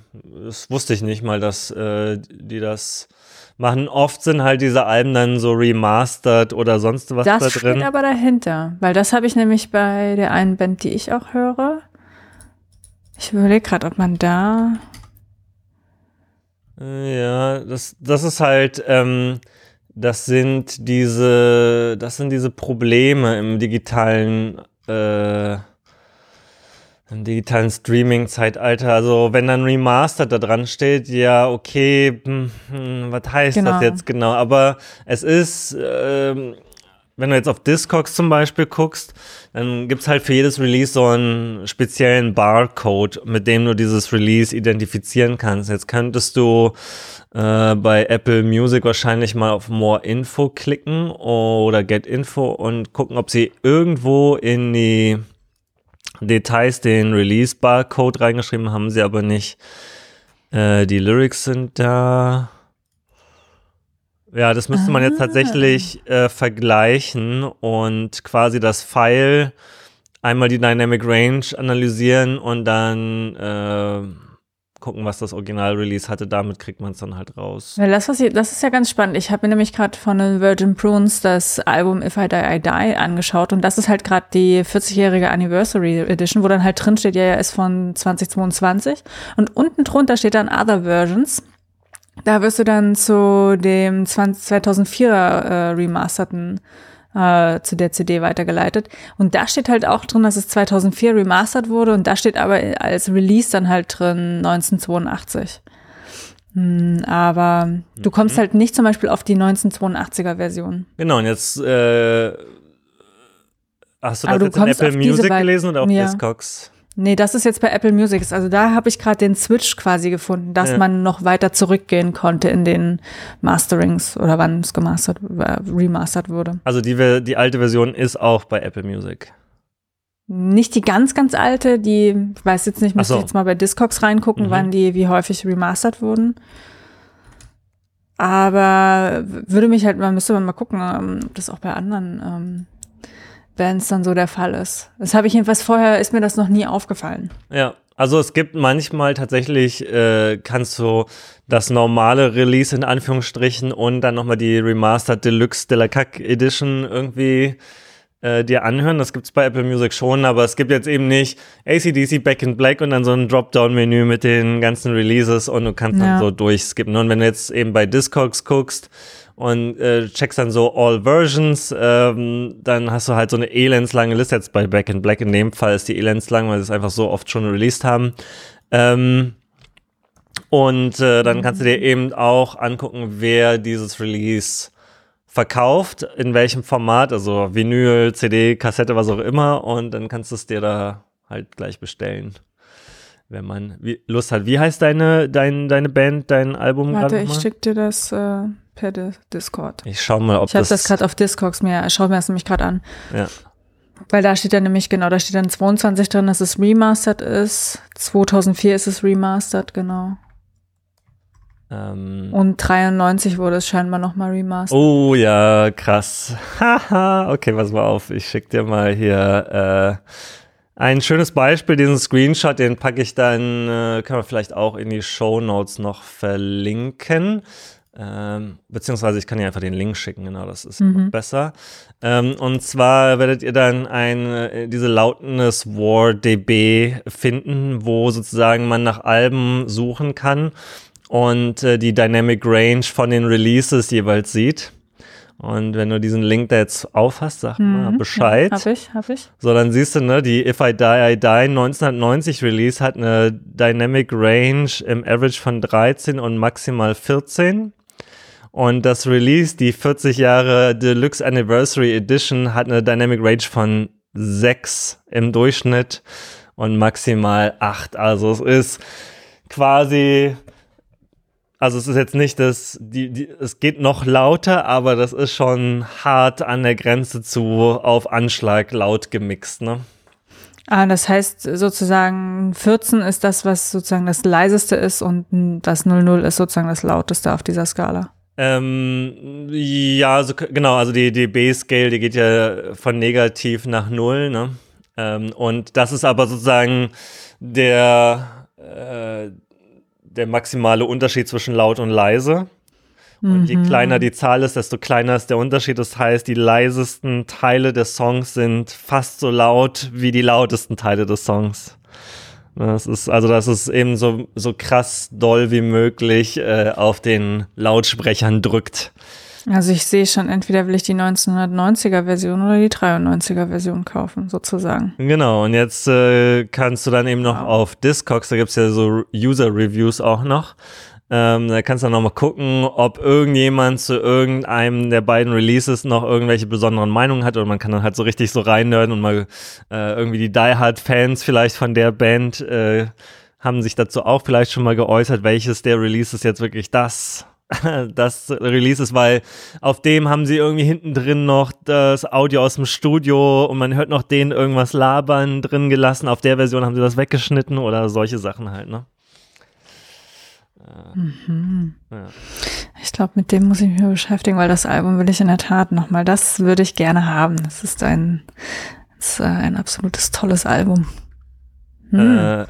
Das wusste ich nicht mal, dass äh, die das machen. Oft sind halt diese Alben dann so remastered oder sonst was das da drin. Das steht aber dahinter, weil das habe ich nämlich bei der einen Band, die ich auch höre. Ich überlege gerade, ob man da ja, das, das ist halt, ähm, das sind diese, das sind diese Probleme im digitalen, äh, im digitalen Streaming-Zeitalter. Also wenn dann Remastered da dran steht, ja, okay, hm, hm, was heißt genau. das jetzt genau? Aber es ist, ähm, wenn du jetzt auf Discogs zum Beispiel guckst, dann gibt's halt für jedes Release so einen speziellen Barcode, mit dem du dieses Release identifizieren kannst. Jetzt könntest du äh, bei Apple Music wahrscheinlich mal auf More Info klicken oder Get Info und gucken, ob sie irgendwo in die Details den Release Barcode reingeschrieben haben, sie aber nicht. Äh, die Lyrics sind da. Ja, das müsste man jetzt tatsächlich ah. äh, vergleichen und quasi das File einmal die Dynamic Range analysieren und dann äh, gucken, was das Original-Release hatte. Damit kriegt man es dann halt raus. Ja, das, was ich, das ist ja ganz spannend. Ich habe mir nämlich gerade von den Virgin Prunes das Album If I Die, I Die angeschaut und das ist halt gerade die 40-jährige Anniversary Edition, wo dann halt drin steht, ja, ja, ist von 2022 und unten drunter steht dann Other Versions. Da wirst du dann zu dem 2004er äh, remasterten äh, zu der CD weitergeleitet. Und da steht halt auch drin, dass es 2004 remastered wurde und da steht aber als Release dann halt drin 1982. Hm, aber du kommst mhm. halt nicht zum Beispiel auf die 1982er Version. Genau, und jetzt äh, hast du das jetzt in Apple Music gelesen oder auf ja. Discogs? Nee, das ist jetzt bei Apple Music. Also da habe ich gerade den Switch quasi gefunden, dass ja. man noch weiter zurückgehen konnte in den Masterings oder wann es gemastert, äh, remastert wurde. Also die, die alte Version ist auch bei Apple Music. Nicht die ganz, ganz alte, die, ich weiß jetzt nicht, müsste so. ich jetzt mal bei Discogs reingucken, mhm. wann die, wie häufig remastert wurden. Aber würde mich halt, man müsste mal gucken, ähm, ob das auch bei anderen ähm, wenn es dann so der Fall ist. Das habe ich jedenfalls vorher, ist mir das noch nie aufgefallen. Ja, also es gibt manchmal tatsächlich, äh, kannst du das normale Release in Anführungsstrichen und dann nochmal die Remastered Deluxe de la Cac Edition irgendwie äh, dir anhören. Das gibt's bei Apple Music schon, aber es gibt jetzt eben nicht ACDC Back in Black und dann so ein Dropdown-Menü mit den ganzen Releases und du kannst ja. dann so durchskippen. Und wenn du jetzt eben bei Discogs guckst, und äh, checkst dann so All Versions, ähm, dann hast du halt so eine elendslange Liste. Jetzt bei Back in Black in dem Fall ist die elendslang, weil sie es einfach so oft schon released haben. Ähm, und äh, dann kannst du dir eben auch angucken, wer dieses Release verkauft, in welchem Format, also Vinyl, CD, Kassette, was auch immer. Und dann kannst du es dir da halt gleich bestellen wenn man Lust hat. Wie heißt deine, dein, deine Band, dein Album? Warte, ich schick dir das äh, per Discord. Ich schau mal, ob ich das. Ich habe das gerade auf Discogs mir, schau mir das nämlich gerade an. Ja. Weil da steht ja nämlich, genau, da steht dann 22 drin, dass es remastered ist. 2004 ist es remastered, genau. Ähm. Und 93 wurde es scheinbar nochmal remastered. Oh ja, krass. [laughs] Haha, okay, pass mal auf. Ich schick dir mal hier äh, ein schönes Beispiel, diesen Screenshot, den packe ich dann, äh, können wir vielleicht auch in die Show Notes noch verlinken. Ähm, beziehungsweise ich kann dir einfach den Link schicken, genau, das ist mhm. besser. Ähm, und zwar werdet ihr dann ein, äh, diese Loudness War DB finden, wo sozusagen man nach Alben suchen kann und äh, die Dynamic Range von den Releases jeweils sieht. Und wenn du diesen Link da jetzt aufhast, sag mhm, mal Bescheid. Ja, hab ich, hab ich. So, dann siehst du, ne, die If I Die, I Die 1990 Release hat eine Dynamic Range im Average von 13 und maximal 14. Und das Release, die 40 Jahre Deluxe Anniversary Edition, hat eine Dynamic Range von 6 im Durchschnitt und maximal 8. Also es ist quasi also es ist jetzt nicht das, die, die, es geht noch lauter, aber das ist schon hart an der Grenze zu auf Anschlag laut gemixt, ne? Ah, das heißt sozusagen 14 ist das, was sozusagen das leiseste ist und das 00 ist sozusagen das lauteste auf dieser Skala. Ähm, ja, also, genau, also die, die B-Scale, die geht ja von negativ nach null, ne? Ähm, und das ist aber sozusagen der, äh, der maximale Unterschied zwischen laut und leise. Und mhm. je kleiner die Zahl ist, desto kleiner ist der Unterschied. Das heißt, die leisesten Teile des Songs sind fast so laut wie die lautesten Teile des Songs. Das ist, also das ist eben so, so krass doll wie möglich äh, auf den Lautsprechern drückt. Also ich sehe schon, entweder will ich die 1990er Version oder die 93er Version kaufen, sozusagen. Genau, und jetzt äh, kannst du dann eben noch wow. auf Discogs, da gibt es ja so User-Reviews auch noch. Ähm, da kannst du dann nochmal gucken, ob irgendjemand zu irgendeinem der beiden Releases noch irgendwelche besonderen Meinungen hat. Oder man kann dann halt so richtig so reinnörden und mal äh, irgendwie die Die Hard-Fans vielleicht von der Band äh, haben sich dazu auch vielleicht schon mal geäußert, welches der Releases jetzt wirklich das [laughs] das Release ist, weil auf dem haben sie irgendwie hinten drin noch das Audio aus dem Studio und man hört noch denen irgendwas labern drin gelassen. Auf der Version haben sie das weggeschnitten oder solche Sachen halt, ne? Mhm. Ja. Ich glaube, mit dem muss ich mich beschäftigen, weil das Album will ich in der Tat nochmal. Das würde ich gerne haben. Das ist ein, das ist ein absolutes tolles Album. Hm. Äh,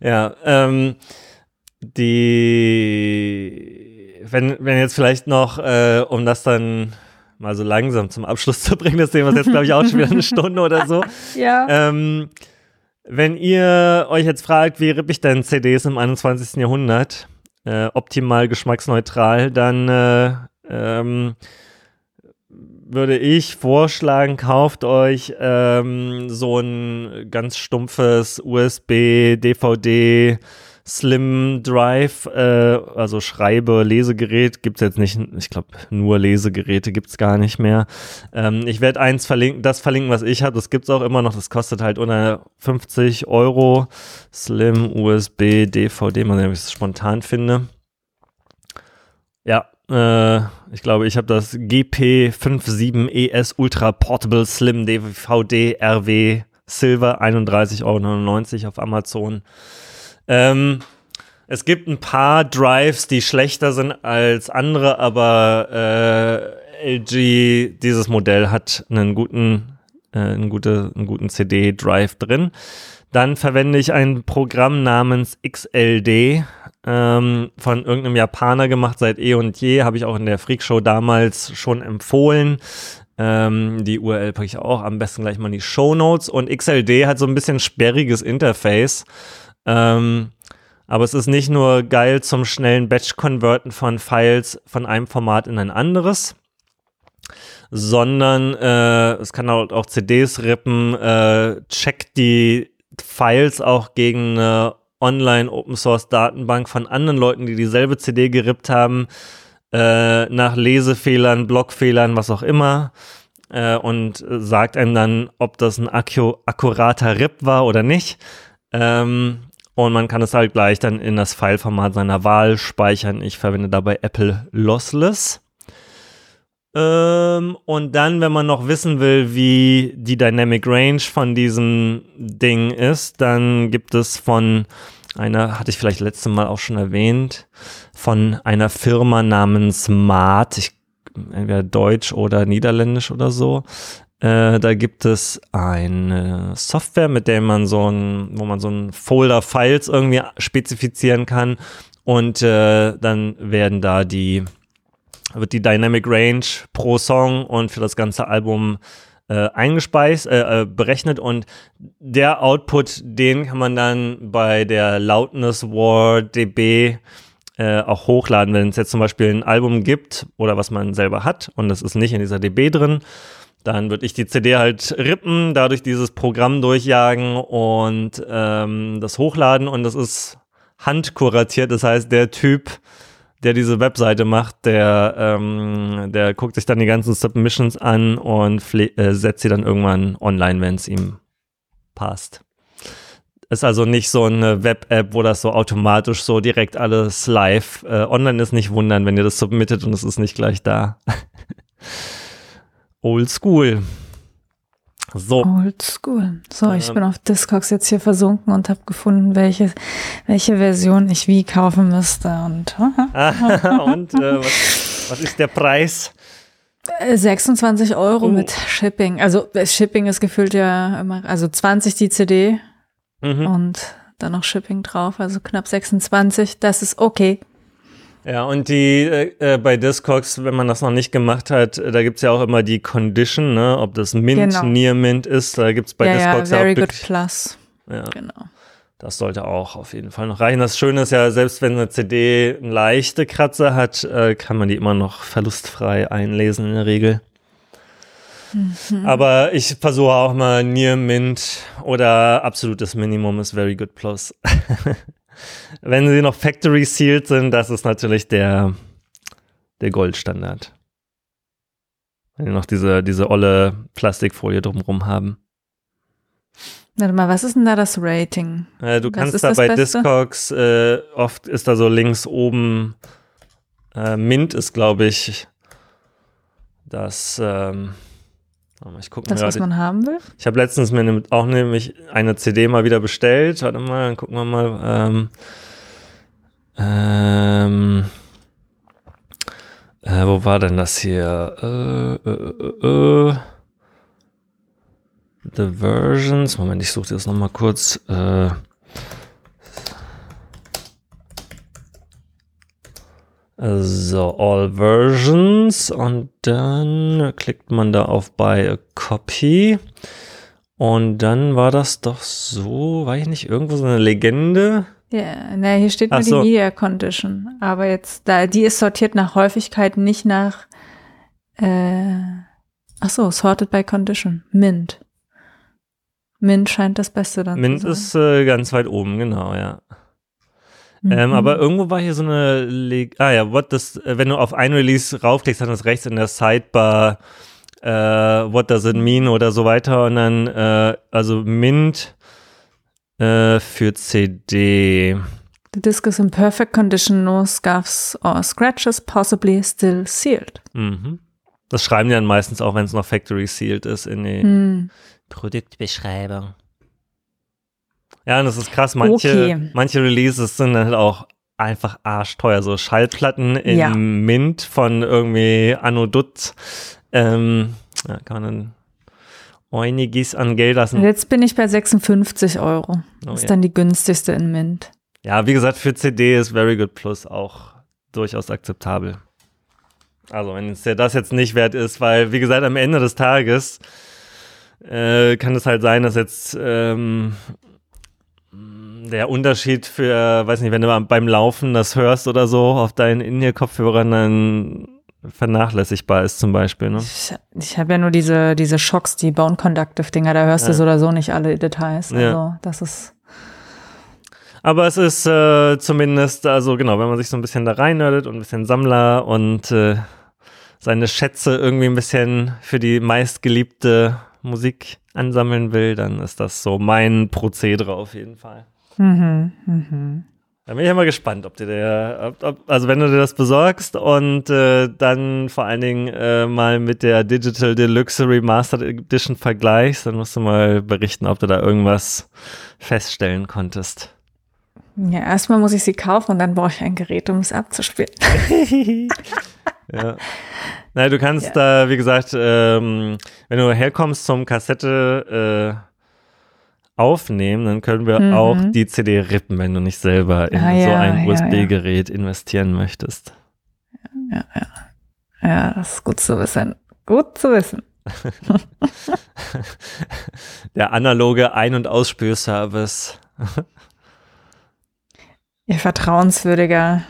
[laughs] ja, ähm, die, wenn, wenn jetzt vielleicht noch, äh, um das dann mal so langsam zum Abschluss [laughs] zu bringen, das Thema ist jetzt, glaube ich, auch schon wieder eine [laughs] Stunde oder so. Ja. Ähm, wenn ihr euch jetzt fragt, wie rippe ich denn CDs im 21. Jahrhundert, äh, optimal geschmacksneutral, dann äh, ähm, würde ich vorschlagen, kauft euch ähm, so ein ganz stumpfes USB, DVD, Slim Drive, äh, also Schreibe, Lesegerät, gibt es jetzt nicht, ich glaube, nur Lesegeräte gibt es gar nicht mehr. Ähm, ich werde eins verlinken, das verlinken, was ich habe, das gibt es auch immer noch, das kostet halt unter 50 Euro. Slim USB DVD, mal sehen, ob ich es spontan finde. Ja, äh, ich glaube, ich habe das GP57ES Ultra Portable Slim DVD RW Silver 31,99 Euro auf Amazon. Ähm, es gibt ein paar Drives, die schlechter sind als andere, aber äh, LG, dieses Modell hat einen guten, äh, einen, gute, einen guten CD-Drive drin. Dann verwende ich ein Programm namens XLD, ähm, von irgendeinem Japaner gemacht seit eh und je, habe ich auch in der Freakshow damals schon empfohlen. Ähm, die URL packe ich auch am besten gleich mal in die Show Notes. Und XLD hat so ein bisschen sperriges Interface. Ähm, aber es ist nicht nur geil zum schnellen Batch-Converten von Files von einem Format in ein anderes, sondern äh, es kann auch, auch CDs rippen, äh, checkt die Files auch gegen eine Online-Open-Source-Datenbank von anderen Leuten, die dieselbe CD gerippt haben, äh, nach Lesefehlern, Blockfehlern, was auch immer. Äh, und sagt einem dann, ob das ein akku akkurater RIP war oder nicht. Ähm, und man kann es halt gleich dann in das Fileformat seiner Wahl speichern. Ich verwende dabei Apple Lossless. Ähm, und dann, wenn man noch wissen will, wie die Dynamic Range von diesem Ding ist, dann gibt es von einer, hatte ich vielleicht letztes Mal auch schon erwähnt, von einer Firma namens Mart, ich, entweder deutsch oder niederländisch oder so, äh, da gibt es eine Software, mit der man so ein, wo man so ein Folder Files irgendwie spezifizieren kann. Und äh, dann werden da die wird die Dynamic Range pro Song und für das ganze Album äh, eingespeist, äh, äh, berechnet. Und der Output, den kann man dann bei der Loudness War DB äh, auch hochladen, wenn es jetzt zum Beispiel ein Album gibt oder was man selber hat und es ist nicht in dieser DB drin, dann würde ich die CD halt rippen, dadurch dieses Programm durchjagen und ähm, das hochladen und das ist handkuratiert, das heißt der Typ, der diese Webseite macht, der, ähm, der guckt sich dann die ganzen Submissions an und äh, setzt sie dann irgendwann online, wenn es ihm passt. Ist also nicht so eine Web-App, wo das so automatisch so direkt alles live äh, online ist. Nicht wundern, wenn ihr das submittet und es ist nicht gleich da. [laughs] Old School. So. Old School. So, ich ähm, bin auf Discogs jetzt hier versunken und habe gefunden, welche, welche Version ich wie kaufen müsste. Und, [laughs] [laughs] und äh, was, was ist der Preis? 26 Euro oh. mit Shipping. Also Shipping ist gefühlt ja immer, also 20 die CD mhm. und dann noch Shipping drauf, also knapp 26. Das ist okay. Ja, und die äh, äh, bei Discogs, wenn man das noch nicht gemacht hat, äh, da gibt es ja auch immer die Condition, ne? ob das Mint, genau. Near Mint ist. Da gibt es bei ja, Discogs ja, very auch good plus. Ja. Genau. Das sollte auch auf jeden Fall noch reichen. Das Schöne ist ja, selbst wenn eine CD eine leichte Kratzer hat, äh, kann man die immer noch verlustfrei einlesen in der Regel. Mhm. Aber ich versuche auch mal Near Mint oder absolutes Minimum ist Very Good Plus. [laughs] wenn sie noch Factory Sealed sind, das ist natürlich der, der Goldstandard. Wenn die noch diese, diese olle Plastikfolie drumherum haben. Warte mal, was ist denn da das Rating? Äh, du was kannst da bei Beste? Discogs, äh, oft ist da so links oben, äh, Mint ist, glaube ich, das, ähm, ich guck das, mal, was man haben will? Ich habe letztens mir auch nämlich eine CD mal wieder bestellt. Warte mal, dann gucken wir mal. Ähm, ähm, äh, wo war denn das hier? Äh, äh, äh, äh. The Versions. Moment, ich suche das nochmal kurz. So, All Versions und dann klickt man da auf Buy a Copy und dann war das doch so, war ich nicht irgendwo so eine Legende? Ja, na, hier steht nur so. die Media Condition, aber jetzt, da, die ist sortiert nach Häufigkeit, nicht nach, äh, ach so, sorted by Condition, Mint. Mint scheint das Beste dann Mint zu sein. ist äh, ganz weit oben, genau, ja. Mhm. Ähm, aber irgendwo war hier so eine, Le ah ja, what das, äh, wenn du auf ein Release raufklickst, dann ist rechts in der Sidebar äh, What does it mean oder so weiter und dann, äh, also Mint äh, für CD. The disc is in perfect condition, no scuffs or scratches, possibly still sealed. Mhm. Das schreiben die dann meistens auch, wenn es noch Factory sealed ist in die mhm. Produktbeschreibung. Ja, und das ist krass. Manche, okay. manche Releases sind halt auch einfach arschteuer. So Schallplatten in ja. Mint von irgendwie Anno Dutz. Ähm, ja, kann man dann einiges an Geld lassen. Jetzt bin ich bei 56 Euro. Oh, ist ja. dann die günstigste in Mint. Ja, wie gesagt, für CD ist Very Good Plus auch durchaus akzeptabel. Also, wenn es das jetzt nicht wert ist, weil, wie gesagt, am Ende des Tages äh, kann es halt sein, dass jetzt ähm, der Unterschied für, weiß nicht, wenn du beim Laufen das hörst oder so auf deinen In-Ear-Kopfhörern, dann vernachlässigbar ist zum Beispiel. Ne? Ich, ich habe ja nur diese, diese Shocks, die Bone Conductive Dinger, da hörst ja. du so oder so nicht alle Details. Also ja. das ist. Aber es ist äh, zumindest, also genau, wenn man sich so ein bisschen da reinnördet und ein bisschen Sammler und äh, seine Schätze irgendwie ein bisschen für die meistgeliebte Musik ansammeln will, dann ist das so mein Prozedere auf jeden Fall. Mhm, mhm. Da bin ich immer gespannt, ob dir der, ob, ob, also wenn du dir das besorgst und äh, dann vor allen Dingen äh, mal mit der Digital Deluxe Remastered Edition vergleichst, dann musst du mal berichten, ob du da irgendwas feststellen konntest. Ja, erstmal muss ich sie kaufen und dann brauche ich ein Gerät, um es abzuspielen. [laughs] ja. Naja, du kannst ja. da, wie gesagt, ähm, wenn du herkommst zum Kassette äh, aufnehmen, dann können wir mhm. auch die CD rippen, wenn du nicht selber in ah, so ja, ein USB-Gerät investieren möchtest. Ja, ja. Ja, das ist gut zu wissen. Gut zu wissen. [laughs] Der analoge Ein- und Ausspülservice. [laughs] Ihr vertrauenswürdiger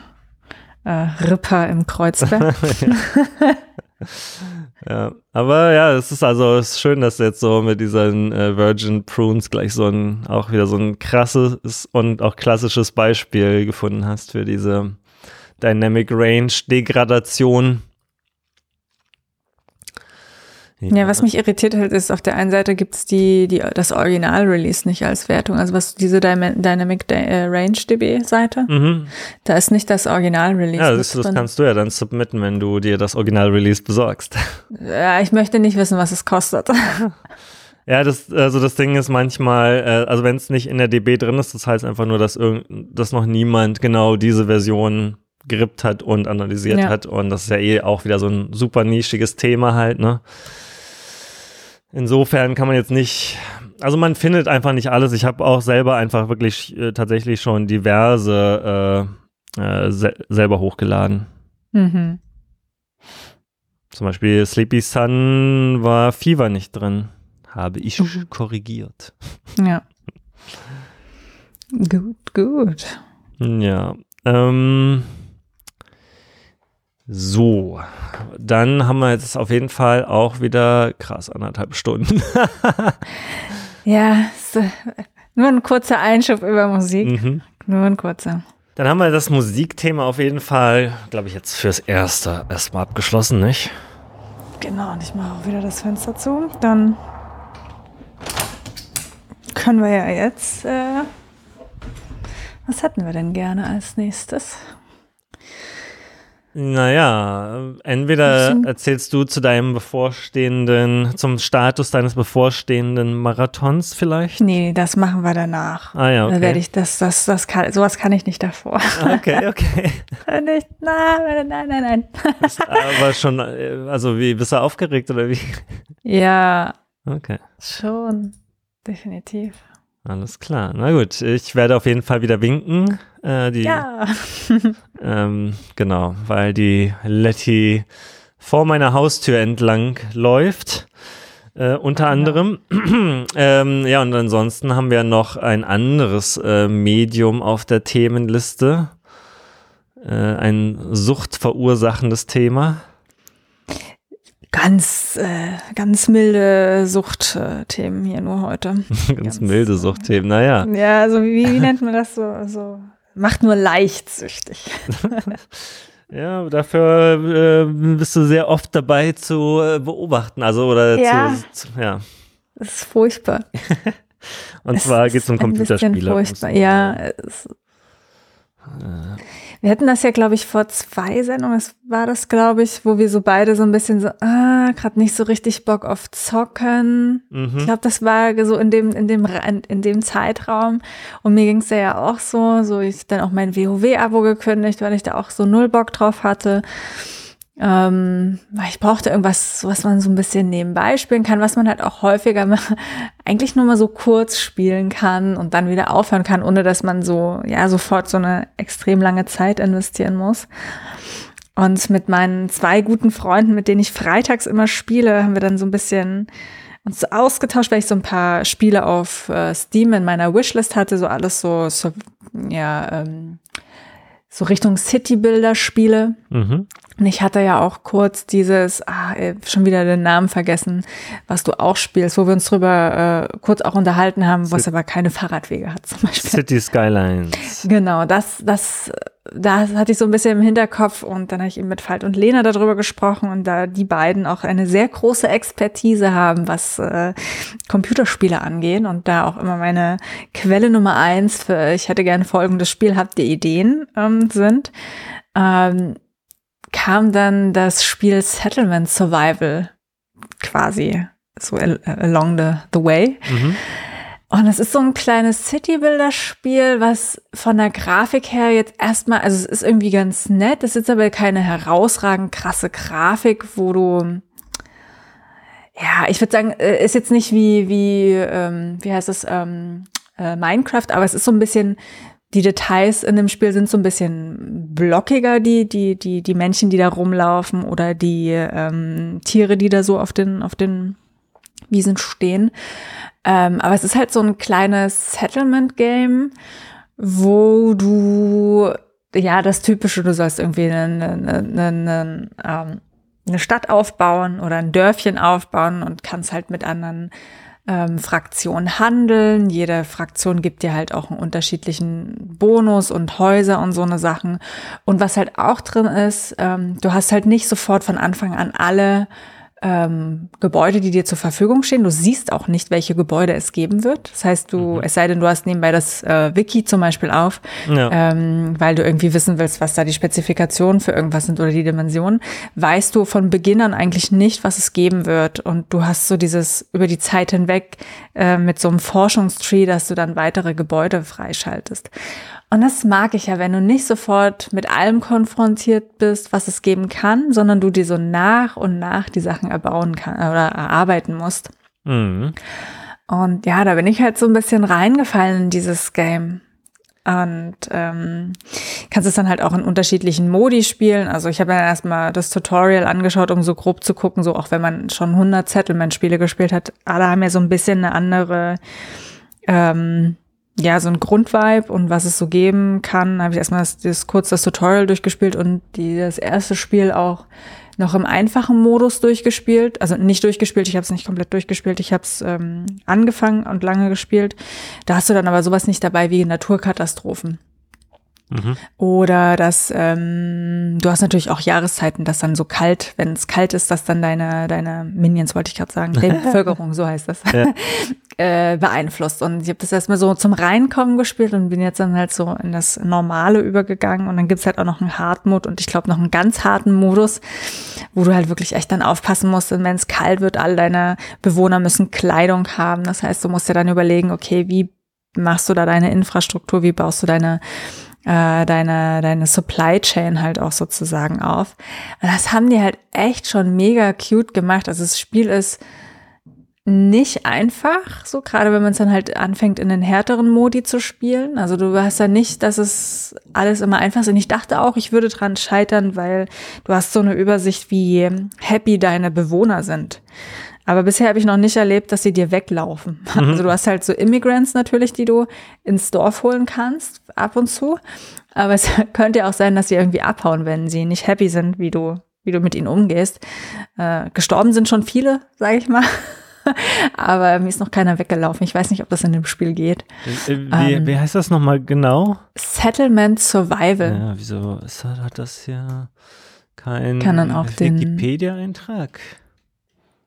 äh, Ripper im Kreuzberg. [laughs] [laughs] ja, aber ja, es ist also es ist schön, dass du jetzt so mit diesen äh, Virgin Prunes gleich so ein auch wieder so ein krasses und auch klassisches Beispiel gefunden hast für diese Dynamic Range Degradation. Ja, was mich irritiert halt ist, auf der einen Seite gibt's die, die, das Original-Release nicht als Wertung. Also was diese Dynamic äh, Range DB-Seite, mhm. da ist nicht das Original-Release. Ja, das, das kannst du ja dann submitten, wenn du dir das Original-Release besorgst. [laughs] Ja, ich möchte nicht wissen, was es kostet. [laughs] Ja, das, also das Ding ist manchmal, äh, also wenn es nicht in der DB drin ist, das heißt einfach nur, dass, irgend, dass noch niemand genau diese Version gerippt hat und analysiert ja. hat. Und das ist ja eh auch wieder so ein super nischiges Thema halt, ne? Insofern kann man jetzt nicht, also man findet einfach nicht alles. Ich habe auch selber einfach wirklich äh, tatsächlich schon diverse äh, äh, se selber hochgeladen. Mhm. Zum Beispiel Sleepy Sun war Fever nicht drin. Habe ich mhm. korrigiert. Ja. [laughs] gut, gut. Ja. Ähm, so, dann haben wir jetzt auf jeden Fall auch wieder krass anderthalb Stunden. [laughs] ja, nur ein kurzer Einschub über Musik. Mhm. Nur ein kurzer. Dann haben wir das Musikthema auf jeden Fall, glaube ich, jetzt fürs Erste erstmal abgeschlossen, nicht? Genau, und ich mache auch wieder das Fenster zu. Dann können wir ja jetzt. Äh, was hätten wir denn gerne als nächstes? Naja, entweder erzählst du zu deinem bevorstehenden, zum Status deines bevorstehenden Marathons vielleicht? Nee, das machen wir danach. Ah ja, okay. Da werde ich, das, das, das kann, sowas kann ich nicht davor. Okay, [laughs] okay. nicht, nein, nein, nein, nein. aber schon, also wie, bist du aufgeregt oder wie? Ja. Okay. Schon, definitiv. Alles klar. Na gut, ich werde auf jeden Fall wieder winken. Äh, die, ja. [laughs] ähm, genau, weil die Letty vor meiner Haustür entlang läuft. Äh, unter anderem. [clears throat] ähm, ja, und ansonsten haben wir noch ein anderes äh, Medium auf der Themenliste. Äh, ein suchtverursachendes Thema ganz, äh, ganz milde Suchtthemen hier nur heute. ganz, [laughs] ganz, milde Suchtthemen, naja. Ja, also wie, wie nennt man das so? so macht nur leicht süchtig. [laughs] ja, dafür äh, bist du sehr oft dabei zu äh, beobachten, also oder ja, zu, zu ja. Das ist furchtbar. [laughs] Und es zwar geht es um Computerspiele. Furchtbar, ja. Es, wir hatten das ja, glaube ich, vor zwei Sendungen, das war das, glaube ich, wo wir so beide so ein bisschen so, ah, gerade nicht so richtig Bock auf Zocken. Mhm. Ich glaube, das war so in dem, in dem, in dem Zeitraum. Und mir ging es ja auch so, so ich dann auch mein WoW-Abo gekündigt, weil ich da auch so null Bock drauf hatte. Ähm, ich brauchte irgendwas, was man so ein bisschen nebenbei spielen kann, was man halt auch häufiger mal, [laughs] eigentlich nur mal so kurz spielen kann und dann wieder aufhören kann, ohne dass man so, ja, sofort so eine extrem lange Zeit investieren muss. Und mit meinen zwei guten Freunden, mit denen ich freitags immer spiele, haben wir dann so ein bisschen uns ausgetauscht, weil ich so ein paar Spiele auf äh, Steam in meiner Wishlist hatte, so alles so, so ja, ähm, so Richtung City-Builder-Spiele. Mhm. Und ich hatte ja auch kurz dieses, ah, schon wieder den Namen vergessen, was du auch spielst, wo wir uns drüber äh, kurz auch unterhalten haben, was aber keine Fahrradwege hat zum Beispiel. City Skylines. Genau, das, das da hatte ich so ein bisschen im Hinterkopf und dann habe ich eben mit Veit und Lena darüber gesprochen und da die beiden auch eine sehr große Expertise haben, was äh, Computerspiele angehen und da auch immer meine Quelle Nummer eins für ich hätte gerne folgendes Spiel, habt ihr Ideen ähm, sind, ähm, kam dann das Spiel Settlement Survival quasi so along the, the way. Mhm. Und es ist so ein kleines City-Builder-Spiel, was von der Grafik her jetzt erstmal, also es ist irgendwie ganz nett, es ist aber keine herausragend krasse Grafik, wo du, ja, ich würde sagen, äh, ist jetzt nicht wie, wie, ähm, wie heißt es, ähm, äh, Minecraft, aber es ist so ein bisschen, die Details in dem Spiel sind so ein bisschen blockiger, die, die, die, die Männchen, die da rumlaufen oder die ähm, Tiere, die da so auf den, auf den Wiesen stehen. Ähm, aber es ist halt so ein kleines Settlement-Game, wo du ja, das Typische, du sollst irgendwie eine, eine, eine, ähm, eine Stadt aufbauen oder ein Dörfchen aufbauen und kannst halt mit anderen ähm, Fraktionen handeln. Jede Fraktion gibt dir halt auch einen unterschiedlichen Bonus und Häuser und so eine Sachen. Und was halt auch drin ist, ähm, du hast halt nicht sofort von Anfang an alle ähm, Gebäude, die dir zur Verfügung stehen. Du siehst auch nicht, welche Gebäude es geben wird. Das heißt, du, mhm. es sei denn, du hast nebenbei das äh, Wiki zum Beispiel auf, ja. ähm, weil du irgendwie wissen willst, was da die Spezifikationen für irgendwas sind oder die Dimensionen, weißt du von Beginn an eigentlich nicht, was es geben wird. Und du hast so dieses über die Zeit hinweg äh, mit so einem Forschungstree, dass du dann weitere Gebäude freischaltest. Und das mag ich ja, wenn du nicht sofort mit allem konfrontiert bist, was es geben kann, sondern du dir so nach und nach die Sachen erbauen kann oder erarbeiten musst. Mhm. Und ja, da bin ich halt so ein bisschen reingefallen in dieses Game. Und ähm, kannst es dann halt auch in unterschiedlichen Modi spielen. Also ich habe ja erstmal das Tutorial angeschaut, um so grob zu gucken, so auch wenn man schon 100 Settlement-Spiele gespielt hat, alle haben ja so ein bisschen eine andere ähm, ja, so ein Grundvibe und was es so geben kann, habe ich erstmal das, das, kurz das Tutorial durchgespielt und die, das erste Spiel auch noch im einfachen Modus durchgespielt. Also nicht durchgespielt, ich habe es nicht komplett durchgespielt, ich habe es ähm, angefangen und lange gespielt. Da hast du dann aber sowas nicht dabei wie Naturkatastrophen. Mhm. Oder dass ähm, du hast natürlich auch Jahreszeiten, dass dann so kalt, wenn es kalt ist, dass dann deine, deine Minions, wollte ich gerade sagen, die [laughs] Bevölkerung, so heißt das, ja. [laughs] äh, beeinflusst. Und ich habe das erstmal so zum Reinkommen gespielt und bin jetzt dann halt so in das Normale übergegangen. Und dann gibt's halt auch noch einen Hardmode und ich glaube noch einen ganz harten Modus, wo du halt wirklich echt dann aufpassen musst, wenn es kalt wird, all deine Bewohner müssen Kleidung haben. Das heißt, du musst dir dann überlegen, okay, wie machst du da deine Infrastruktur, wie baust du deine äh, deine, deine Supply Chain halt auch sozusagen auf. Und das haben die halt echt schon mega cute gemacht. Also das Spiel ist nicht einfach, so gerade wenn man es dann halt anfängt, in den härteren Modi zu spielen. Also du hast ja nicht, dass es alles immer einfach ist. Und ich dachte auch, ich würde dran scheitern, weil du hast so eine Übersicht, wie happy deine Bewohner sind. Aber bisher habe ich noch nicht erlebt, dass sie dir weglaufen. Mhm. [laughs] Also du hast halt so Immigrants natürlich, die du ins Dorf holen kannst, ab und zu. Aber es [laughs] könnte ja auch sein, dass sie irgendwie abhauen, wenn sie nicht happy sind, wie du, wie du mit ihnen umgehst. Äh, gestorben sind schon viele, sage ich mal. [laughs] Aber mir ist noch keiner weggelaufen. Ich weiß nicht, ob das in dem Spiel geht. Äh, äh, wie, ähm, wie heißt das nochmal genau? Settlement Survival. Ja, wieso hat das hier kein Wikipedia-Eintrag?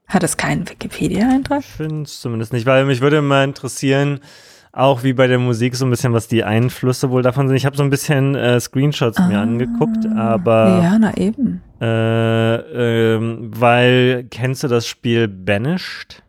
Hat es keinen Wikipedia-Eintrag? Ich finde es zumindest nicht, weil mich würde mal interessieren, auch wie bei der Musik so ein bisschen, was die Einflüsse wohl davon sind. Ich habe so ein bisschen äh, Screenshots ah, mir angeguckt, aber. Ja, na eben. Äh, äh, weil, kennst du das Spiel Banished?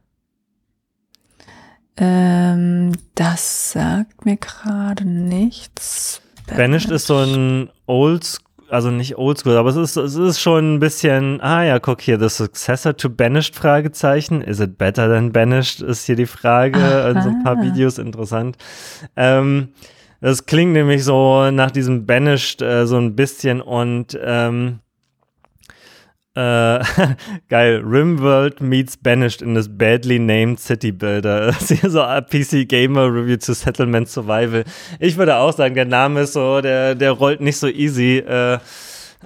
Ähm, das sagt mir gerade nichts. Banished. Ist so ein Oldschool also nicht oldschool, aber es ist, es ist schon ein bisschen, ah ja, guck hier, the successor to Banished, Fragezeichen. Is it better than Banished, ist hier die Frage. Aha. so ein paar Videos interessant. Ähm, das klingt nämlich so nach diesem Banished äh, so ein bisschen und ähm, äh, [laughs] geil. Rimworld meets Banished in this badly named City Builder. [laughs] Das ist hier so ein PC Gamer Review to Settlement Survival. Ich würde auch sagen, der Name ist so, der, der rollt nicht so easy. Äh,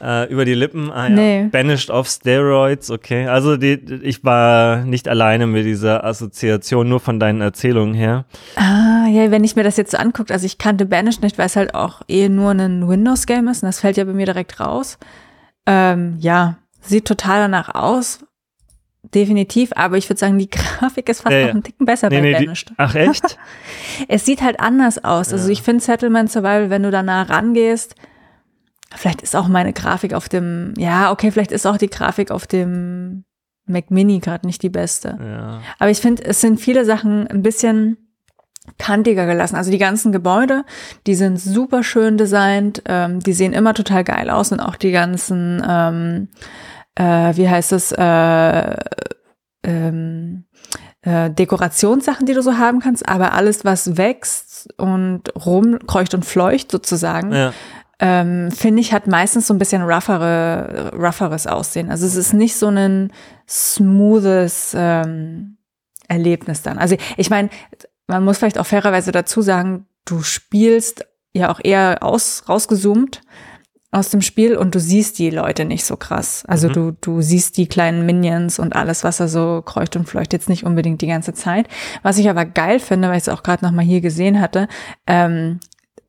äh, über die Lippen. Ah, ja. nee. Banished of Steroids, okay. Also die, ich war nicht alleine mit dieser Assoziation, nur von deinen Erzählungen her. Ah, ja, wenn ich mir das jetzt so angucke, also ich kannte Banished nicht, weil es halt auch eh nur ein Windows-Game ist und das fällt ja bei mir direkt raus. Ähm, ja, Sieht total danach aus. Definitiv, aber ich würde sagen, die [laughs] Grafik ist fast ja, noch einen Ticken besser nee, bei nee, Banished. Die, ach echt? [laughs] es sieht halt anders aus. Also ich finde Settlement Survival, wenn du da nah rangehst, vielleicht ist auch meine Grafik auf dem, ja, okay, vielleicht ist auch die Grafik auf dem Mac Mini gerade nicht die beste. Ja. Aber ich finde, es sind viele Sachen ein bisschen kantiger gelassen. Also die ganzen Gebäude, die sind super schön designt, ähm, die sehen immer total geil aus und auch die ganzen ähm, äh, wie heißt es, äh, ähm, äh, Dekorationssachen, die du so haben kannst, aber alles, was wächst und rumkreucht und fleucht sozusagen, ja. ähm, finde ich, hat meistens so ein bisschen roughere, rougheres Aussehen. Also es ist nicht so ein smoothes ähm, Erlebnis dann. Also ich meine, man muss vielleicht auch fairerweise dazu sagen, du spielst ja auch eher aus, rausgezoomt aus dem Spiel und du siehst die Leute nicht so krass. Also mhm. du, du siehst die kleinen Minions und alles, was da so kreucht und fleucht, jetzt nicht unbedingt die ganze Zeit. Was ich aber geil finde, weil ich es auch gerade nochmal hier gesehen hatte, ähm,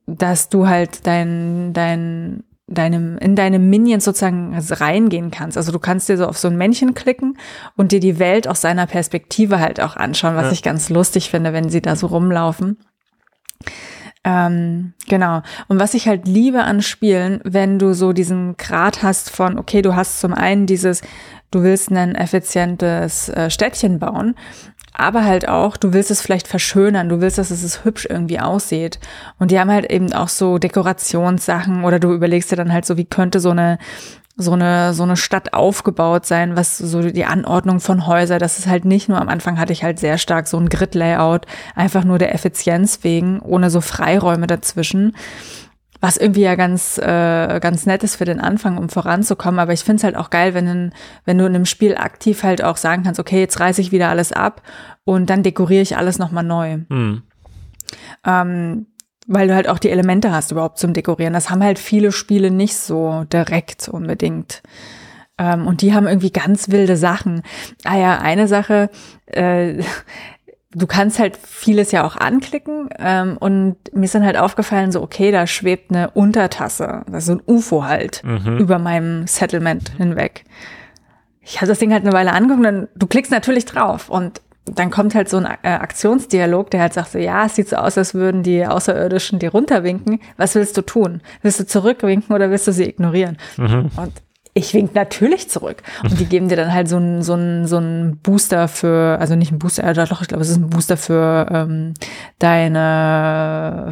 dass du halt dein, dein, deinem, in deine Minions sozusagen reingehen kannst. Also du kannst dir so auf so ein Männchen klicken und dir die Welt aus seiner Perspektive halt auch anschauen, was ja. ich ganz lustig finde, wenn sie da so rumlaufen. Ähm, genau. Und was ich halt liebe an Spielen, wenn du so diesen Grad hast von, okay, du hast zum einen dieses, du willst ein effizientes äh, Städtchen bauen, aber halt auch, du willst es vielleicht verschönern, du willst, dass es hübsch irgendwie aussieht. Und die haben halt eben auch so Dekorationssachen oder du überlegst dir dann halt so, wie könnte so eine so eine, so eine Stadt aufgebaut sein, was so die Anordnung von Häusern, das ist halt nicht nur am Anfang hatte ich halt sehr stark so ein Grid-Layout, einfach nur der Effizienz wegen, ohne so Freiräume dazwischen. Was irgendwie ja ganz, äh, ganz nett ist für den Anfang, um voranzukommen. Aber ich finde es halt auch geil, wenn, wenn du in einem Spiel aktiv halt auch sagen kannst, okay, jetzt reiße ich wieder alles ab und dann dekoriere ich alles nochmal neu. Mhm. Ähm, weil du halt auch die Elemente hast überhaupt zum Dekorieren. Das haben halt viele Spiele nicht so direkt unbedingt. Ähm, und die haben irgendwie ganz wilde Sachen. Ah ja, eine Sache, äh, [laughs] du kannst halt vieles ja auch anklicken ähm, und mir ist dann halt aufgefallen, so okay, da schwebt eine Untertasse, das ist so ein UFO halt mhm. über meinem Settlement hinweg. Ich hatte das Ding halt eine Weile angeguckt und du klickst natürlich drauf und dann kommt halt so ein äh, Aktionsdialog, der halt sagt so, ja, es sieht so aus, als würden die Außerirdischen dir runterwinken. Was willst du tun? Willst du zurückwinken oder willst du sie ignorieren? Mhm. Und ich wink natürlich zurück. Und die geben dir dann halt so einen so einen, so einen Booster für, also nicht ein Booster, äh, doch, ich glaube, es ist ein Booster für ähm, deine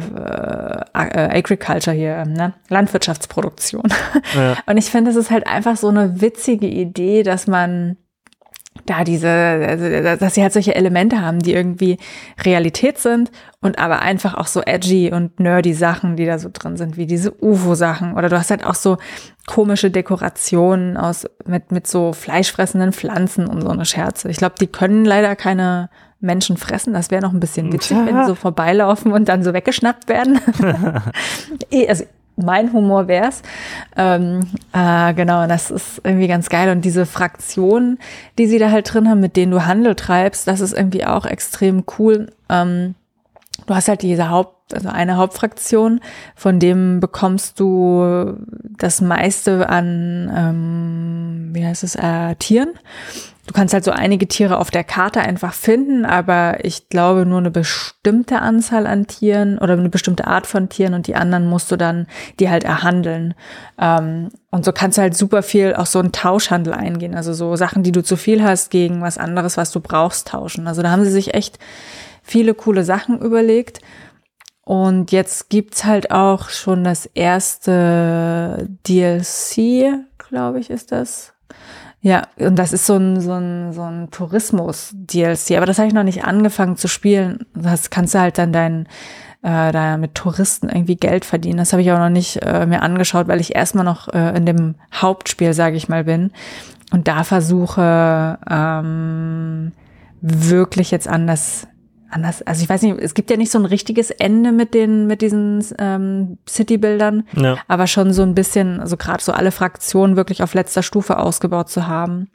äh, äh Agriculture hier, ähm, ne? Landwirtschaftsproduktion. Ja. Und ich finde, es ist halt einfach so eine witzige Idee, dass man da diese, also, dass sie halt solche Elemente haben, die irgendwie Realität sind und aber einfach auch so edgy und nerdy Sachen, die da so drin sind, wie diese UFO-Sachen. Oder du hast halt auch so komische Dekorationen aus, mit, mit so fleischfressenden Pflanzen und so eine Scherze. Ich glaube, die können leider keine Menschen fressen. Das wäre noch ein bisschen witzig, ja. wenn die [laughs] so vorbeilaufen und dann so weggeschnappt werden. [laughs] Eh, also mein Humor wär's. Ähm, äh, genau, das ist irgendwie ganz geil. Und diese Fraktionen, die sie da halt drin haben, mit denen du Handel treibst, das ist irgendwie auch extrem cool. Ähm, du hast halt diese Haupt, also eine Hauptfraktion, von dem bekommst du das meiste an, ähm, wie heißt es, äh, Tieren. Du kannst halt so einige Tiere auf der Karte einfach finden, aber ich glaube nur eine bestimmte Anzahl an Tieren oder eine bestimmte Art von Tieren und die anderen musst du dann die halt erhandeln. Ähm, und so kannst du halt super viel auch so einen Tauschhandel eingehen, also so Sachen, die du zu viel hast, gegen was anderes, was du brauchst, tauschen. Also da haben sie sich echt viele coole Sachen überlegt. Und jetzt gibt's halt auch schon das erste DLC, glaube ich, ist das ja, und das ist so ein, so ein, so ein Tourismus-DLC, aber das habe ich noch nicht angefangen zu spielen. Das kannst du halt dann dein, äh, da mit Touristen irgendwie Geld verdienen. Das habe ich auch noch nicht äh, mir angeschaut, weil ich erstmal noch äh, in dem Hauptspiel, sage ich mal, bin. Und da versuche ähm, wirklich jetzt an das anders, also ich weiß nicht, es gibt ja nicht so ein richtiges Ende mit den, mit diesen ähm, City-Bildern, ja. aber schon so ein bisschen, also gerade so alle Fraktionen wirklich auf letzter Stufe ausgebaut zu haben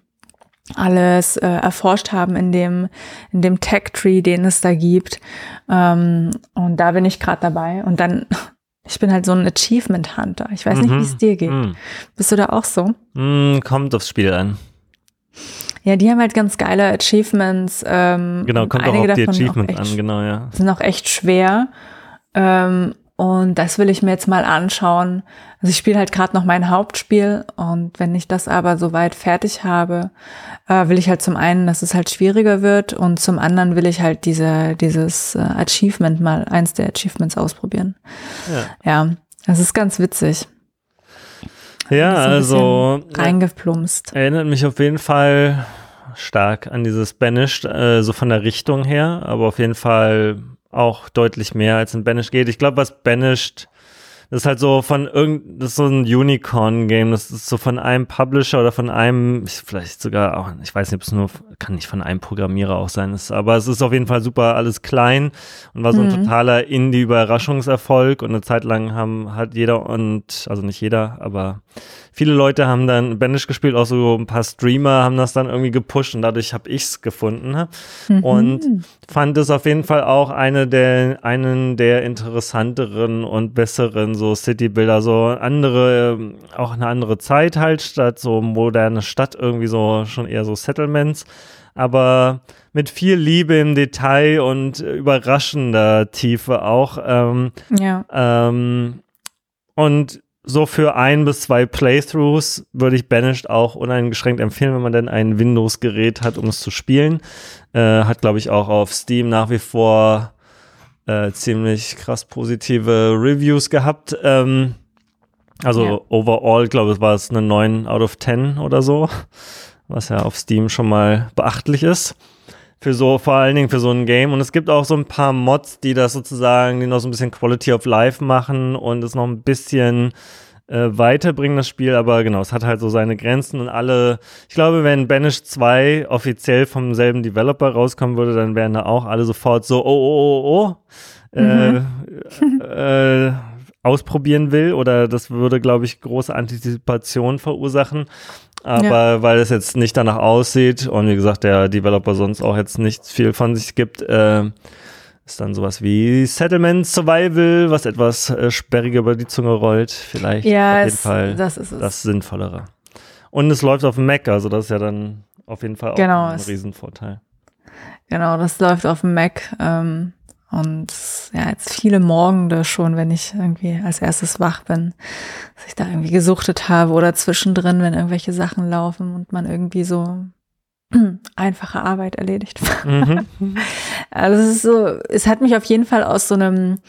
alles äh, erforscht haben in dem in dem Tech Tree, den es da gibt. Ähm, und da bin ich gerade dabei. Und dann, [laughs] ich bin halt so ein Achievement Hunter. Ich weiß mhm. nicht, wie es dir geht. Mhm. Bist du da auch so? Mhm, kommt aufs Spiel an. Ja, die haben halt ganz geile Achievements. Ähm, genau, kommt auch auf die Achievements an, genau, ja. Sind auch echt schwer. Ähm, und das will ich mir jetzt mal anschauen. Also ich spiele halt gerade noch mein Hauptspiel und wenn ich das aber soweit fertig habe, äh, will ich halt zum einen, dass es halt schwieriger wird und zum anderen will ich halt diese, dieses äh, Achievement mal, eins der Achievements ausprobieren. Ja, ja das ist ganz witzig. Ja, also reingeplumpst. Erinnert mich auf jeden Fall stark an dieses Banished, äh, so von der Richtung her, aber auf jeden Fall auch deutlich mehr als in Banished geht. Ich glaube, was Banished das ist halt so von irgend, das ist so ein Unicorn-Game. Das ist so von einem Publisher oder von einem, vielleicht sogar auch, ich weiß nicht, ob es nur, kann nicht von einem Programmierer auch sein, ist, aber es ist auf jeden Fall super alles klein und war so ein mhm. totaler Indie-Überraschungserfolg und eine Zeit lang haben, hat jeder und, also nicht jeder, aber viele Leute haben dann Banish gespielt, auch so ein paar Streamer haben das dann irgendwie gepusht und dadurch habe ich es gefunden ne? mhm. und fand es auf jeden Fall auch eine der, einen der interessanteren und besseren so City-Bilder, so andere, auch eine andere Zeit halt, statt so moderne Stadt, irgendwie so schon eher so Settlements aber mit viel Liebe im Detail und überraschender Tiefe auch. Ähm, ja. Ähm, und so für ein bis zwei Playthroughs würde ich Banished auch uneingeschränkt empfehlen, wenn man denn ein Windows-Gerät hat, um es zu spielen. Äh, hat, glaube ich, auch auf Steam nach wie vor äh, ziemlich krass positive Reviews gehabt. Ähm, also ja. overall, glaube ich, war es eine 9 out of 10 oder so, was ja auf Steam schon mal beachtlich ist für so, vor allen Dingen für so ein Game. Und es gibt auch so ein paar Mods, die das sozusagen, die noch so ein bisschen Quality of Life machen und es noch ein bisschen äh, weiterbringen, das Spiel. Aber genau, es hat halt so seine Grenzen und alle, ich glaube, wenn Banish 2 offiziell vom selben Developer rauskommen würde, dann wären da auch alle sofort so, oh, oh, oh, oh. Mhm. Äh, [laughs] äh, ausprobieren will oder das würde, glaube ich, große Antizipation verursachen. Aber ja. weil es jetzt nicht danach aussieht und wie gesagt, der Developer sonst auch jetzt nicht viel von sich gibt, äh, ist dann sowas wie Settlement Survival, was etwas äh, sperriger über die Zunge rollt. Vielleicht ja, auf jeden es, Fall das, ist es. das Sinnvollere. Und es läuft auf dem Mac, also das ist ja dann auf jeden Fall auch genau, ein Riesenvorteil. Genau, das läuft auf dem Mac. Ähm, und ja, jetzt viele Morgende schon, wenn ich irgendwie als erstes wach bin, dass ich da irgendwie gesuchtet habe oder zwischendrin, wenn irgendwelche Sachen laufen und man irgendwie so [clears throat] einfache Arbeit erledigt. Mhm. [laughs] also es ist so, es hat mich auf jeden Fall aus so einem,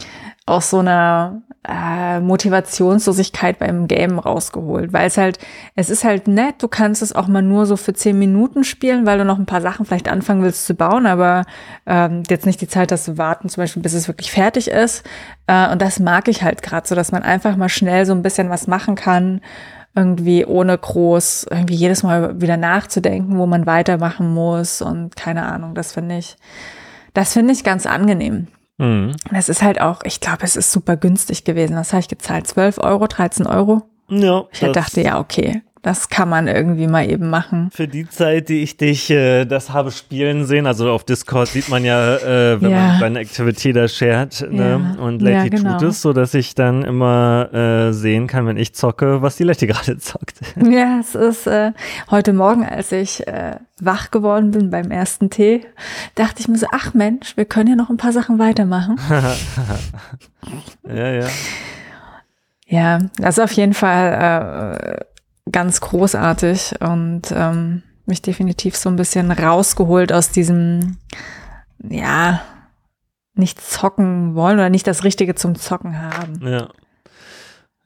aus so einer äh, Motivationslosigkeit beim Game rausgeholt, weil es halt, es ist halt nett, du kannst es auch mal nur so für zehn Minuten spielen, weil du noch ein paar Sachen vielleicht anfangen willst zu bauen, aber ähm, jetzt nicht die Zeit hast zu warten, zum Beispiel, bis es wirklich fertig ist. Äh, und das mag ich halt gerade so, dass man einfach mal schnell so ein bisschen was machen kann, irgendwie ohne groß, irgendwie jedes Mal wieder nachzudenken, wo man weitermachen muss und keine Ahnung, das finde ich, das finde ich ganz angenehm. Mhm. Das ist halt auch, ich glaube, es ist super günstig gewesen. Was habe ich gezahlt? 12 Euro, 13 Euro? Ja. Ich dachte, ja, okay, das kann man irgendwie mal eben machen. Für die Zeit, die ich dich äh, das habe spielen sehen, also auf Discord sieht man ja, äh, wenn ja. man deine Activity da shared ne? ja. und Letty ja, genau. tut es, so dass ich dann immer äh, sehen kann, wenn ich zocke, was die Letty [laughs] gerade zockt. Ja, es ist äh, heute Morgen, als ich äh, wach geworden bin beim ersten Tee, dachte ich mir so, ach Mensch, wir können ja noch ein paar Sachen weitermachen. [laughs] ja, ja. Ja, das ist auf jeden Fall äh, ganz großartig und ähm, mich definitiv so ein bisschen rausgeholt aus diesem, ja, nicht zocken wollen oder nicht das Richtige zum Zocken haben. Ja.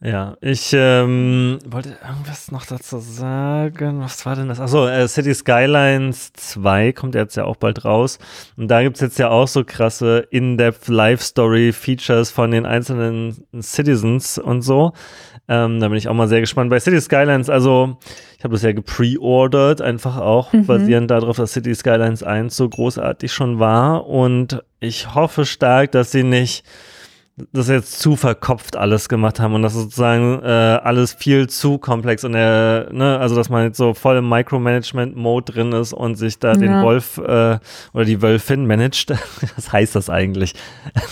Ja, ich ähm, wollte irgendwas noch dazu sagen. Was war denn das? Achso, äh, City Skylines 2 kommt jetzt ja auch bald raus. Und da gibt's jetzt ja auch so krasse In-Depth Life-Story-Features von den einzelnen Citizens und so. Ähm, da bin ich auch mal sehr gespannt. Bei City Skylines, also ich habe das ja gepreordert, einfach auch mhm. basierend darauf, dass City Skylines 1 so großartig schon war. Und ich hoffe stark, dass sie nicht das jetzt zu verkopft alles gemacht haben und das sozusagen äh, alles viel zu komplex und äh, ne, also dass man jetzt so voll im Micromanagement-Mode drin ist und sich da ja. den Wolf äh, oder die Wölfin managt. [laughs] was heißt das eigentlich?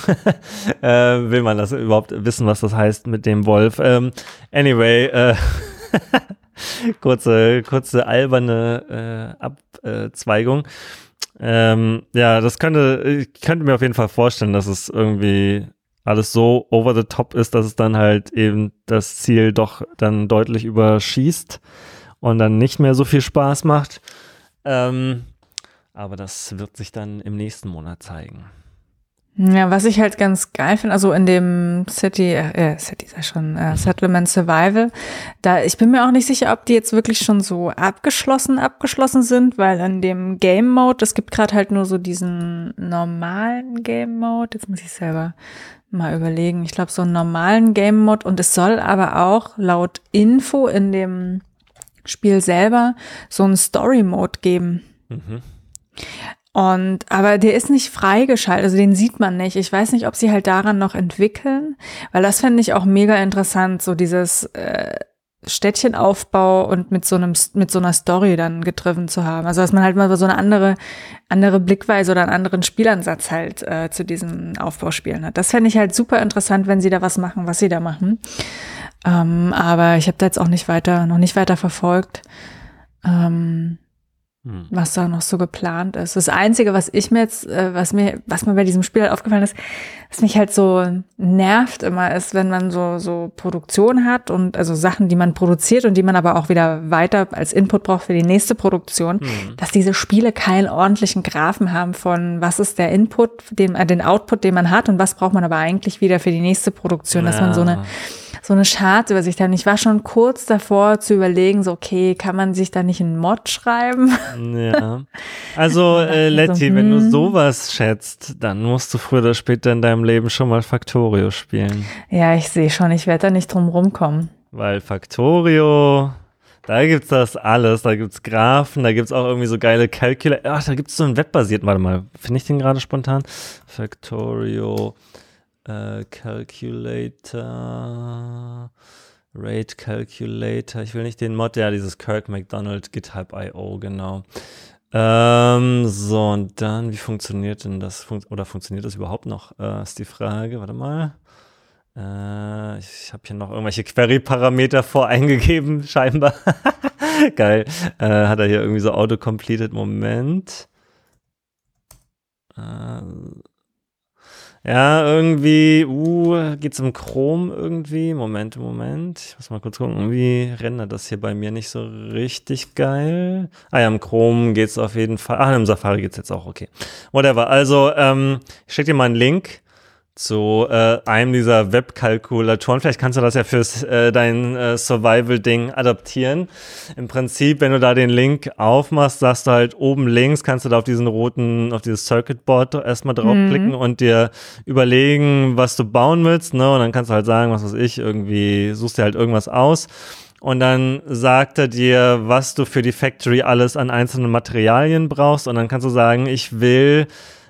[laughs] äh, will man das überhaupt wissen, was das heißt mit dem Wolf? Ähm, anyway, äh, [laughs] kurze, kurze alberne äh, Abzweigung. Ähm, ja, das könnte, ich könnte mir auf jeden Fall vorstellen, dass es irgendwie alles so over the top ist, dass es dann halt eben das Ziel doch dann deutlich überschießt und dann nicht mehr so viel Spaß macht. Ähm, aber das wird sich dann im nächsten Monat zeigen. Ja, was ich halt ganz geil finde, also in dem City, äh, City ist ja schon, äh, Settlement Survival, da, ich bin mir auch nicht sicher, ob die jetzt wirklich schon so abgeschlossen, abgeschlossen sind, weil in dem Game Mode, es gibt gerade halt nur so diesen normalen Game Mode, jetzt muss ich selber mal überlegen. Ich glaube, so einen normalen Game Mode und es soll aber auch laut Info in dem Spiel selber so einen Story Mode geben. Mhm. Und, aber der ist nicht freigeschaltet, also den sieht man nicht. Ich weiß nicht, ob sie halt daran noch entwickeln, weil das fände ich auch mega interessant, so dieses äh, Städtchenaufbau und mit so einem, mit so einer Story dann getroffen zu haben. Also, dass man halt mal so eine andere, andere Blickweise oder einen anderen Spielansatz halt äh, zu diesen Aufbauspielen hat. Das fände ich halt super interessant, wenn sie da was machen, was sie da machen. Ähm, aber ich habe da jetzt auch nicht weiter, noch nicht weiter verfolgt. Ähm, hm. was da noch so geplant ist. Das Einzige, was ich mir jetzt, äh, was mir, was mir bei diesem Spiel halt aufgefallen ist, was mich halt so nervt immer ist, wenn man so, so Produktion hat und also Sachen, die man produziert und die man aber auch wieder weiter als Input braucht für die nächste Produktion, hm. dass diese Spiele keinen ordentlichen Graphen haben von was ist der Input, den, äh, den Output, den man hat und was braucht man aber eigentlich wieder für die nächste Produktion, ja. dass man so eine so eine Chartübersicht haben. Ich war schon kurz davor zu überlegen, so okay, kann man sich da nicht einen Mod schreiben? Ja. [laughs] Also äh, Letty, so, wenn du hm. sowas schätzt, dann musst du früher oder später in deinem Leben schon mal Factorio spielen. Ja, ich sehe schon, ich werde da nicht drum rumkommen. Weil Factorio, da gibt's das alles. Da gibt's Graphen, da gibt's auch irgendwie so geile Calculator. Ach, da gibt's so einen webbasierten, warte mal, finde ich den gerade spontan? Factorio. Äh, Calculator, Rate Calculator. Ich will nicht den Mod, ja, dieses Kirk McDonald GitHub IO, genau. Ähm, so, und dann, wie funktioniert denn das? Fun oder funktioniert das überhaupt noch? Äh, ist die Frage. Warte mal. Äh, ich habe hier noch irgendwelche Query-Parameter voreingegeben, [laughs] scheinbar. [laughs] Geil. Äh, hat er hier irgendwie so auto-completed? Moment. Äh, ja, irgendwie, uh, geht's im Chrome irgendwie? Moment, Moment. Ich muss mal kurz gucken. Irgendwie rendert das hier bei mir nicht so richtig geil. Ah ja, im Chrome geht's auf jeden Fall. Ah, im Safari geht's jetzt auch, okay. Whatever. Also, ähm, ich schicke dir mal einen Link zu äh, einem dieser Webkalkulatoren. Vielleicht kannst du das ja fürs äh, dein äh, Survival-Ding adaptieren. Im Prinzip, wenn du da den Link aufmachst, sagst du halt oben links, kannst du da auf diesen roten, auf dieses Circuitboard erstmal draufklicken mhm. und dir überlegen, was du bauen willst. Ne? Und dann kannst du halt sagen, was weiß ich, irgendwie suchst dir halt irgendwas aus. Und dann sagt er dir, was du für die Factory alles an einzelnen Materialien brauchst. Und dann kannst du sagen, ich will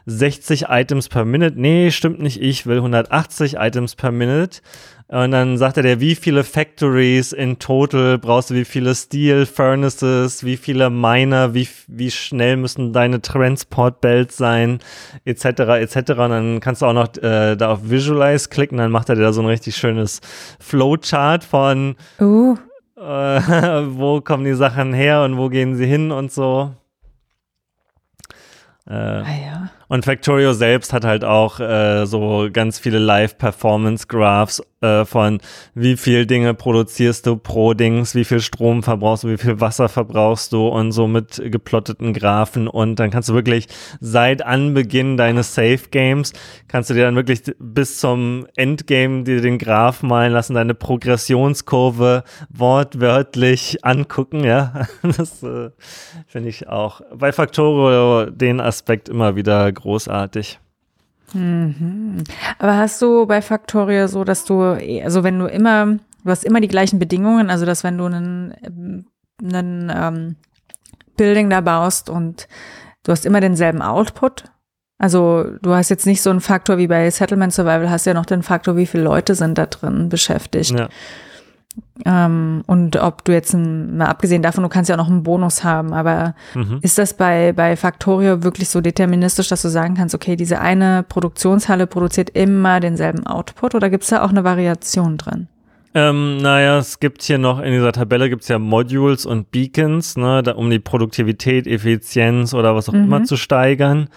60 Items per Minute. Nee, stimmt nicht, ich will 180 Items per Minute. Und dann sagt er dir, wie viele Factories in total brauchst du, wie viele Steel Furnaces, wie viele Miner, wie, wie schnell müssen deine Transport Belts sein, etc., etc. Und dann kannst du auch noch äh, da auf Visualize klicken, dann macht er dir da so ein richtig schönes Flowchart von, uh. äh, [laughs] wo kommen die Sachen her und wo gehen sie hin und so. Äh, ah ja. Und Factorio selbst hat halt auch äh, so ganz viele Live-Performance-Graphs äh, von wie viel Dinge produzierst du pro Dings, wie viel Strom verbrauchst du, wie viel Wasser verbrauchst du und so mit geplotteten Graphen und dann kannst du wirklich seit Anbeginn deines Safe Games kannst du dir dann wirklich bis zum Endgame dir den Graph malen lassen, deine Progressionskurve wortwörtlich angucken, ja. [laughs] Das äh, finde ich auch bei Factorio den Aspekt immer wieder großartig. Mhm. Aber hast du bei Factorio so, dass du, also wenn du immer, du hast immer die gleichen Bedingungen, also dass wenn du einen, einen ähm, Building da baust und du hast immer denselben Output, also du hast jetzt nicht so einen Faktor wie bei Settlement Survival, hast ja noch den Faktor, wie viele Leute sind da drin beschäftigt. Ja. Ähm, und ob du jetzt, ein, mal abgesehen davon, du kannst ja auch noch einen Bonus haben, aber mhm. ist das bei, bei Factorio wirklich so deterministisch, dass du sagen kannst, okay, diese eine Produktionshalle produziert immer denselben Output oder gibt es da auch eine Variation drin? Ähm, naja, es gibt hier noch in dieser Tabelle gibt es ja Modules und Beacons, ne, da, um die Produktivität, Effizienz oder was auch mhm. immer zu steigern.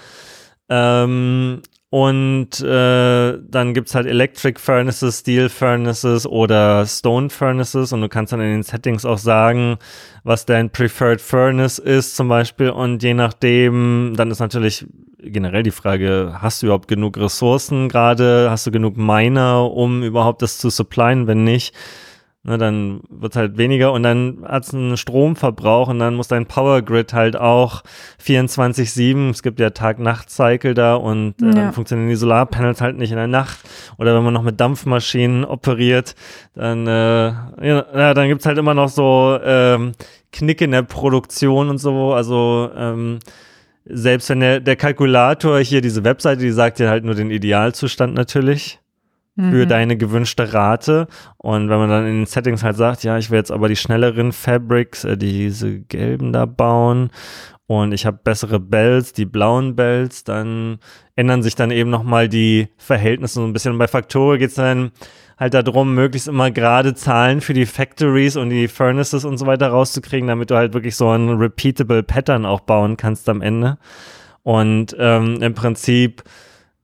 Ähm, und äh, dann gibt es halt Electric Furnaces, Steel Furnaces oder Stone Furnaces. Und du kannst dann in den Settings auch sagen, was dein Preferred Furnace ist zum Beispiel. Und je nachdem, dann ist natürlich generell die Frage, hast du überhaupt genug Ressourcen gerade? Hast du genug Miner, um überhaupt das zu supplyen? Wenn nicht, Ne, dann wird halt weniger und dann hat es einen Stromverbrauch und dann muss dein Power Grid halt auch 24-7, es gibt ja Tag-Nacht-Cycle da und äh, ja. dann funktionieren die Solarpanels halt nicht in der Nacht. Oder wenn man noch mit Dampfmaschinen operiert, dann, äh, ja, dann gibt's halt immer noch so ähm, Knick in der Produktion und so. Also ähm, selbst wenn der, der Kalkulator hier, diese Webseite, die sagt dir halt nur den Idealzustand natürlich für mhm. deine gewünschte Rate. Und wenn man dann in den Settings halt sagt, ja, ich will jetzt aber die schnelleren Fabrics, äh, diese gelben da bauen und ich habe bessere Bells, die blauen Bells, dann ändern sich dann eben nochmal die Verhältnisse so ein bisschen. Und bei Factorio geht es dann halt darum, möglichst immer gerade Zahlen für die Factories und die Furnaces und so weiter rauszukriegen, damit du halt wirklich so ein repeatable Pattern auch bauen kannst am Ende. Und ähm, im Prinzip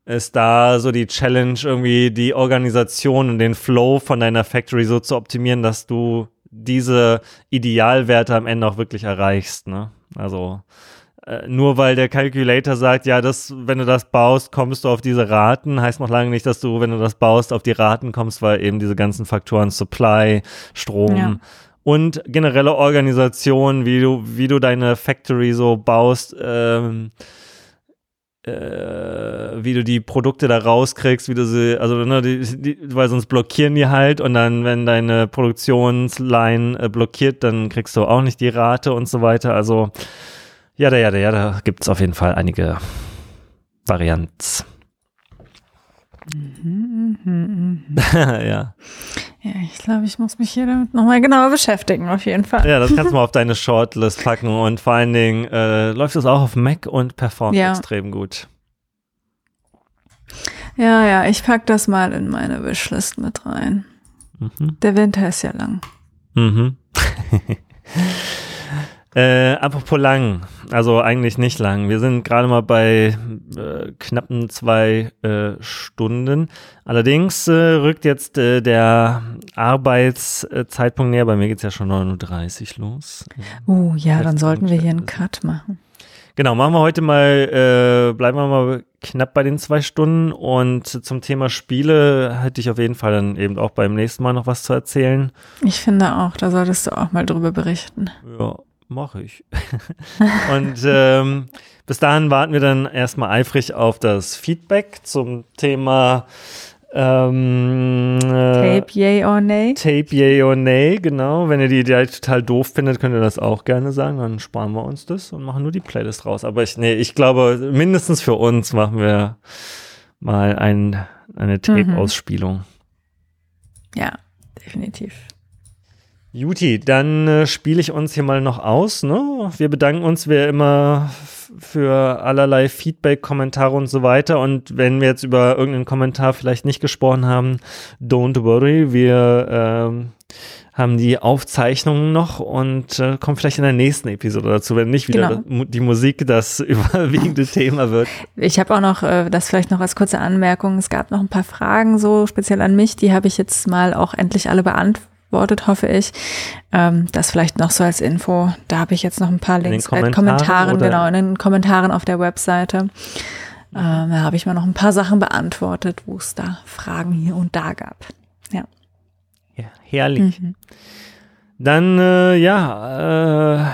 ist da so die Challenge, irgendwie die Organisation und den Flow von deiner Factory so zu optimieren, dass du diese Idealwerte am Ende auch wirklich erreichst. Ne? Also äh, nur weil der Calculator sagt, ja, das, wenn du das baust, kommst du auf diese Raten, heißt noch lange nicht, dass du, wenn du das baust, auf die Raten kommst, weil eben diese ganzen Faktoren Supply, Strom ja. und generelle Organisation, wie du, wie du deine Factory so baust, ähm, äh, wie du die Produkte da rauskriegst, wie du sie, also ne, die, die, weil sonst blockieren die halt und dann, wenn deine Produktionsline äh, blockiert, dann kriegst du auch nicht die Rate und so weiter. Also ja, da, ja, da, ja, da gibt es auf jeden Fall einige Varianten. Mhm, mh, mh. [laughs] ja. Ja, ich glaube, ich muss mich hier damit nochmal genauer beschäftigen, auf jeden Fall. Ja, das kannst du mal auf deine Shortlist packen und vor allen Dingen äh, läuft es auch auf Mac und performt ja. extrem gut. Ja, ja, ich pack das mal in meine Wishlist mit rein. Mhm. Der Winter ist ja lang. Mhm. [laughs] Äh, apropos lang, also eigentlich nicht lang. Wir sind gerade mal bei äh, knappen zwei äh, Stunden. Allerdings äh, rückt jetzt äh, der Arbeitszeitpunkt näher. Bei mir geht's ja schon 9.30 Uhr los. Oh ja, dann sollten wir hier einen Cut machen. Genau, machen wir heute mal, äh, bleiben wir mal knapp bei den zwei Stunden und zum Thema Spiele hätte ich auf jeden Fall dann eben auch beim nächsten Mal noch was zu erzählen. Ich finde auch, da solltest du auch mal drüber berichten. Ja, mache ich. [laughs] und ähm, bis dahin warten wir dann erstmal eifrig auf das Feedback zum Thema ähm, äh, Tape yay or nay. Tape yay or nay, genau. Wenn ihr die Idee total doof findet, könnt ihr das auch gerne sagen. Dann sparen wir uns das und machen nur die Playlist raus. Aber ich, nee, ich glaube, mindestens für uns machen wir mal ein, eine Tape-Ausspielung. Mhm. Ja, definitiv. Juti, dann äh, spiele ich uns hier mal noch aus. Ne? Wir bedanken uns wie immer für allerlei Feedback, Kommentare und so weiter. Und wenn wir jetzt über irgendeinen Kommentar vielleicht nicht gesprochen haben, don't worry, wir ähm, haben die Aufzeichnungen noch und äh, kommen vielleicht in der nächsten Episode dazu, wenn nicht wieder genau. die Musik das [laughs] überwiegende Thema wird. Ich habe auch noch, äh, das vielleicht noch als kurze Anmerkung, es gab noch ein paar Fragen so speziell an mich, die habe ich jetzt mal auch endlich alle beantwortet beantwortet, hoffe ich. Ähm, das vielleicht noch so als Info. Da habe ich jetzt noch ein paar Links, in den Kommentaren, äh, Kommentaren genau, in den Kommentaren auf der Webseite. Ähm, da habe ich mal noch ein paar Sachen beantwortet, wo es da Fragen hier und da gab. Ja. Ja, herrlich. Mhm. Dann, äh, ja, äh,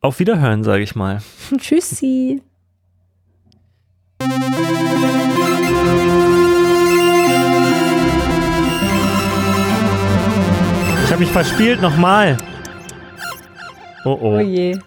auf Wiederhören, sage ich mal. Tschüssi. Ich habe mich verspielt, nochmal. Oh oh. Oh je.